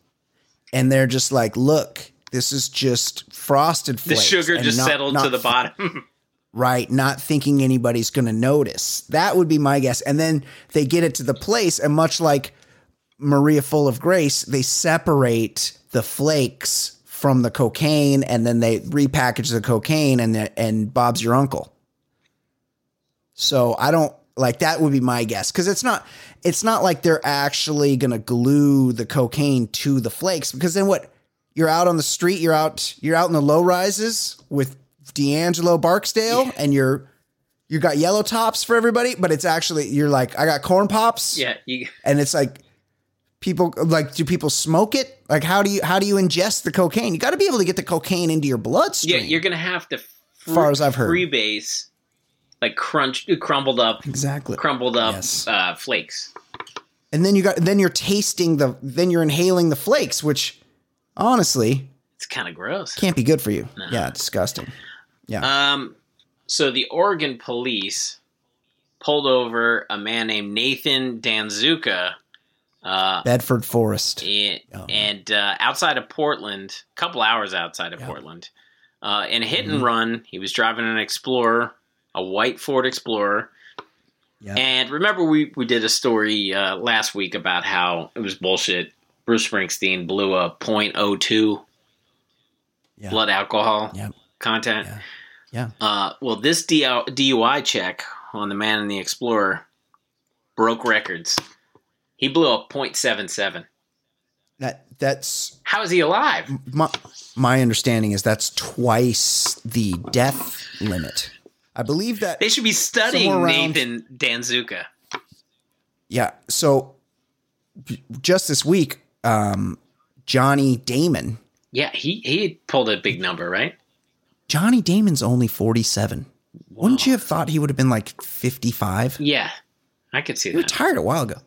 Speaker 2: And they're just like, look, this is just frosted flakes.
Speaker 3: The
Speaker 2: sugar
Speaker 3: just
Speaker 2: not-
Speaker 3: settled
Speaker 2: not
Speaker 3: to the bottom.
Speaker 2: right? Not thinking anybody's going to notice. That would be my guess. And then they get it to the place, and much like Maria Full of Grace, they separate the flakes from the cocaine, and then they repackage the cocaine, and and Bob's your uncle. So I don't Like that would be my guess because it's not it's not like they're actually gonna glue the cocaine to the flakes because then what? You're out on the street. You're out. You're out in the low rises with D'Angelo Barksdale, and you're you got yellow tops for everybody, but it's actually you're like I got corn pops.
Speaker 3: Yeah, you,
Speaker 2: and it's like people like do people smoke it? Like how do you how do you ingest the cocaine? You got to be able to get the cocaine into your bloodstream.
Speaker 3: yeah, you're gonna have to fr-
Speaker 2: far as I've heard.
Speaker 3: freebase like crunch crumbled up
Speaker 2: exactly
Speaker 3: crumbled up
Speaker 2: Yes.
Speaker 3: uh, flakes.
Speaker 2: and then you got then you're tasting the then you're inhaling the flakes, which honestly
Speaker 3: It's kind of gross.
Speaker 2: can't be good for you. Yeah, disgusting. Yeah.
Speaker 3: Um, so the Oregon police pulled over a man named Nathan Danzuka. Uh,
Speaker 2: Bedford Forest.
Speaker 3: and, and uh, outside of Portland, a couple hours outside of Portland, uh, in a hit
Speaker 2: Mm-hmm.
Speaker 3: and run, he was driving an Explorer, a white Ford Explorer.
Speaker 2: Yeah.
Speaker 3: And remember, we, we did a story uh, last week about how it was bullshit. Bruce Springsteen blew a .02
Speaker 2: Yeah.
Speaker 3: blood alcohol
Speaker 2: Yep.
Speaker 3: content.
Speaker 2: Yeah.
Speaker 3: Uh, well, this DUI check on the man in the Explorer broke records. He blew a .77.
Speaker 2: That that's
Speaker 3: How is he alive?
Speaker 2: my my understanding is that's twice the death limit. I believe that
Speaker 3: They should be studying
Speaker 2: around-
Speaker 3: Nathan Danzuka.
Speaker 2: Yeah. So just this week, um, Johnny Damon.
Speaker 3: Yeah, he he pulled a big number, right?
Speaker 2: Johnny Damon's only 47. Wouldn't you have thought he would have been like 55?
Speaker 3: Yeah, I could see
Speaker 2: He
Speaker 3: that.
Speaker 2: retired a while ago.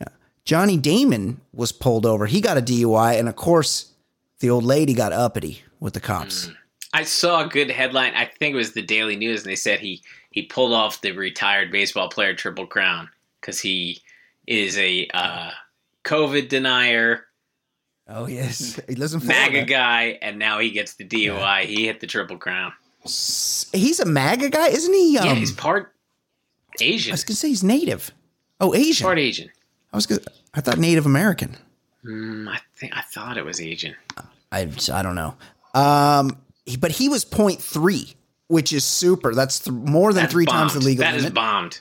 Speaker 2: Yeah. Johnny Damon was pulled over. He got a DUI. And of course, the old lady got uppity with the cops.
Speaker 3: Mm. I saw a good headline. I think it was the Daily News, and they said he he pulled off the retired baseball player triple crown because he is a uh, COVID denier,
Speaker 2: Oh, yes. He lives in Florida.
Speaker 3: MAGA guy, and now he gets the DUI. He hit the triple crown.
Speaker 2: He's a MAGA guy, isn't he? Um,
Speaker 3: yeah, he's part Asian.
Speaker 2: I was to say he's native. Oh, Asian.
Speaker 3: Part Asian.
Speaker 2: I was gonna, I thought Native American.
Speaker 3: Mm, I think I thought it was Asian.
Speaker 2: I, I don't know. Um, but he was 0.3, which is super. That's th- more than
Speaker 3: That's
Speaker 2: three times the legal
Speaker 3: That is
Speaker 2: limit.
Speaker 3: bombed.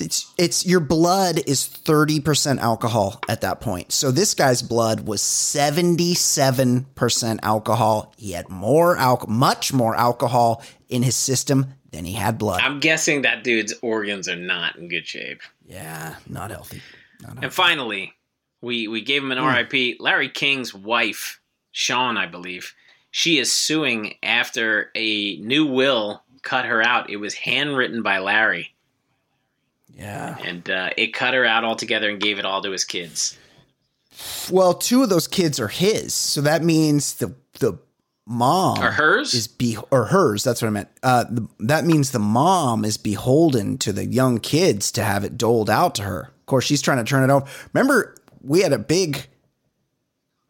Speaker 2: It's it's your blood is 30% alcohol at that point. So this guy's blood was 77% alcohol. He had more alcohol, much more alcohol in his system than he had blood.
Speaker 3: I'm guessing that dude's organs are not in good shape.
Speaker 2: yeah, not healthy.
Speaker 3: And finally, we we gave him an hmm. RIP. Larry King's wife, Shawn, I believe, she is suing after a new will cut her out. It was handwritten by Larry,
Speaker 2: Yeah.
Speaker 3: and uh, it cut her out altogether and gave it all to his kids.
Speaker 2: Well, two of those kids are his. So that means the the mom
Speaker 3: Or hers?
Speaker 2: is be or hers. That's what I meant. Uh, the, that means the mom is beholden to the young kids to have it doled out to her. Of course, she's trying to turn it over. Remember, we had a big.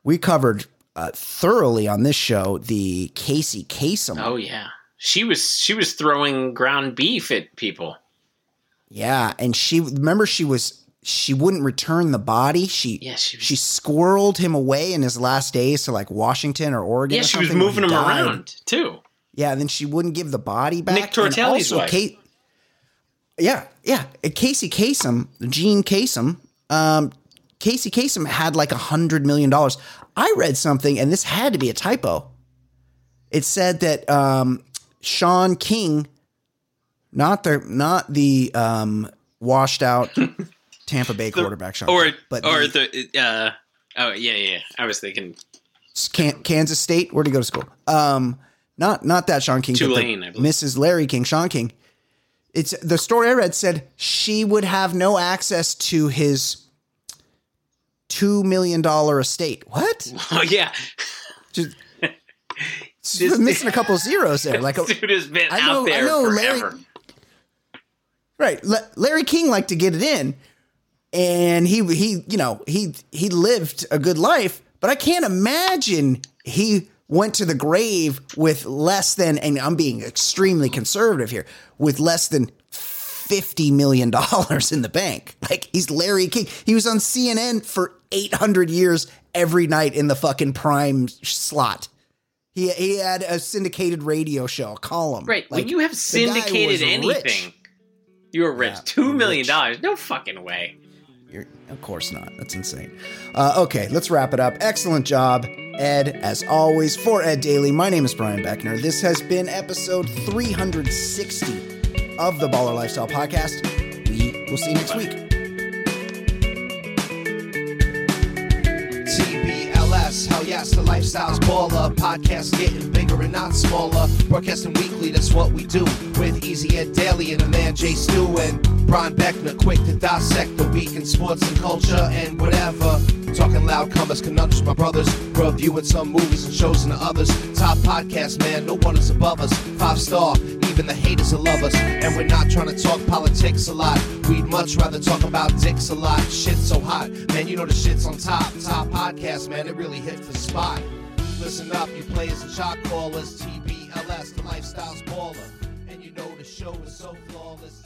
Speaker 2: We covered uh, thoroughly on this show the Casey Kasem.
Speaker 3: Oh yeah, she was she was throwing ground beef at people.
Speaker 2: Yeah, and she remember she was she wouldn't return the body. She
Speaker 3: Yeah, she was-
Speaker 2: she squirreled him away in his last days to like Washington or Oregon.
Speaker 3: Yeah,
Speaker 2: or
Speaker 3: she was moving him
Speaker 2: died.
Speaker 3: around too.
Speaker 2: Yeah, and then she wouldn't give the body back.
Speaker 3: Nick Tortelli's
Speaker 2: also
Speaker 3: wife.
Speaker 2: Kate, yeah, yeah. Casey Kasem, Jean Kasem, um, Casey Kasem had like a hundred million dollars. I read something, and this had to be a typo. It said that um, Shawn King, not the not the um, washed out Tampa Bay quarterback Shaun,
Speaker 3: Or
Speaker 2: but
Speaker 3: or
Speaker 2: the,
Speaker 3: the uh oh yeah yeah. I was thinking
Speaker 2: Can- Kansas State. Where did he go to school? Um, not not that Shaun King,
Speaker 3: Tulane, I believe.
Speaker 2: Mrs. Larry King, Shawn King. It's the story I read said she would have no access to his two million dollar estate. What?
Speaker 3: oh yeah.
Speaker 2: Just, just missing a couple zeros there. Like,
Speaker 3: This dude has been
Speaker 2: I
Speaker 3: out
Speaker 2: know- I
Speaker 3: there
Speaker 2: know Larry-
Speaker 3: forever.
Speaker 2: Right? La- Larry King liked to get it in, and he he you know he he lived a good life, but I can't imagine he went to the grave with less than and I'm being extremely conservative here with less than 50 million dollars in the bank. Like he's Larry King. He was on CNN for 800 years every night in the fucking prime slot. He, he had a syndicated radio show, a column.
Speaker 3: Right. when
Speaker 2: Like,
Speaker 3: you have
Speaker 2: the guy was
Speaker 3: syndicated
Speaker 2: rich.
Speaker 3: Anything, You were rich.
Speaker 2: Yeah,
Speaker 3: Two million
Speaker 2: rich.
Speaker 3: dollars? No fucking way.
Speaker 2: You're, of course not. That's insane. Uh, okay, let's wrap it up. Excellent job, Ed, as always. For Ed Daly, my name is Brian Beckner. This has been episode 360 of the Baller Lifestyle Podcast. We will see you next week.
Speaker 1: TBLS, hell yes, the lifestyle's baller. Podcast getting bigger and not smaller. Broadcasting weekly, that's what we do. With Easy Ed Daly and the man Jay Stu and Brian Beckner, quick to dissect the week in sports and culture and whatever. Talking loud comers, conundrums, my brothers. Reviewing some movies and shows and others. Top podcast, man, no one is above us. Five star, even the haters will love us. And we're not trying to talk politics a lot. We'd much rather talk about dicks a lot. Shit's so hot, man, you know the shit's on top. Top podcast, man, it really hits the spot. Listen up, you players and shot callers. TBLS, the lifestyle's baller. And you know the show is so flawless.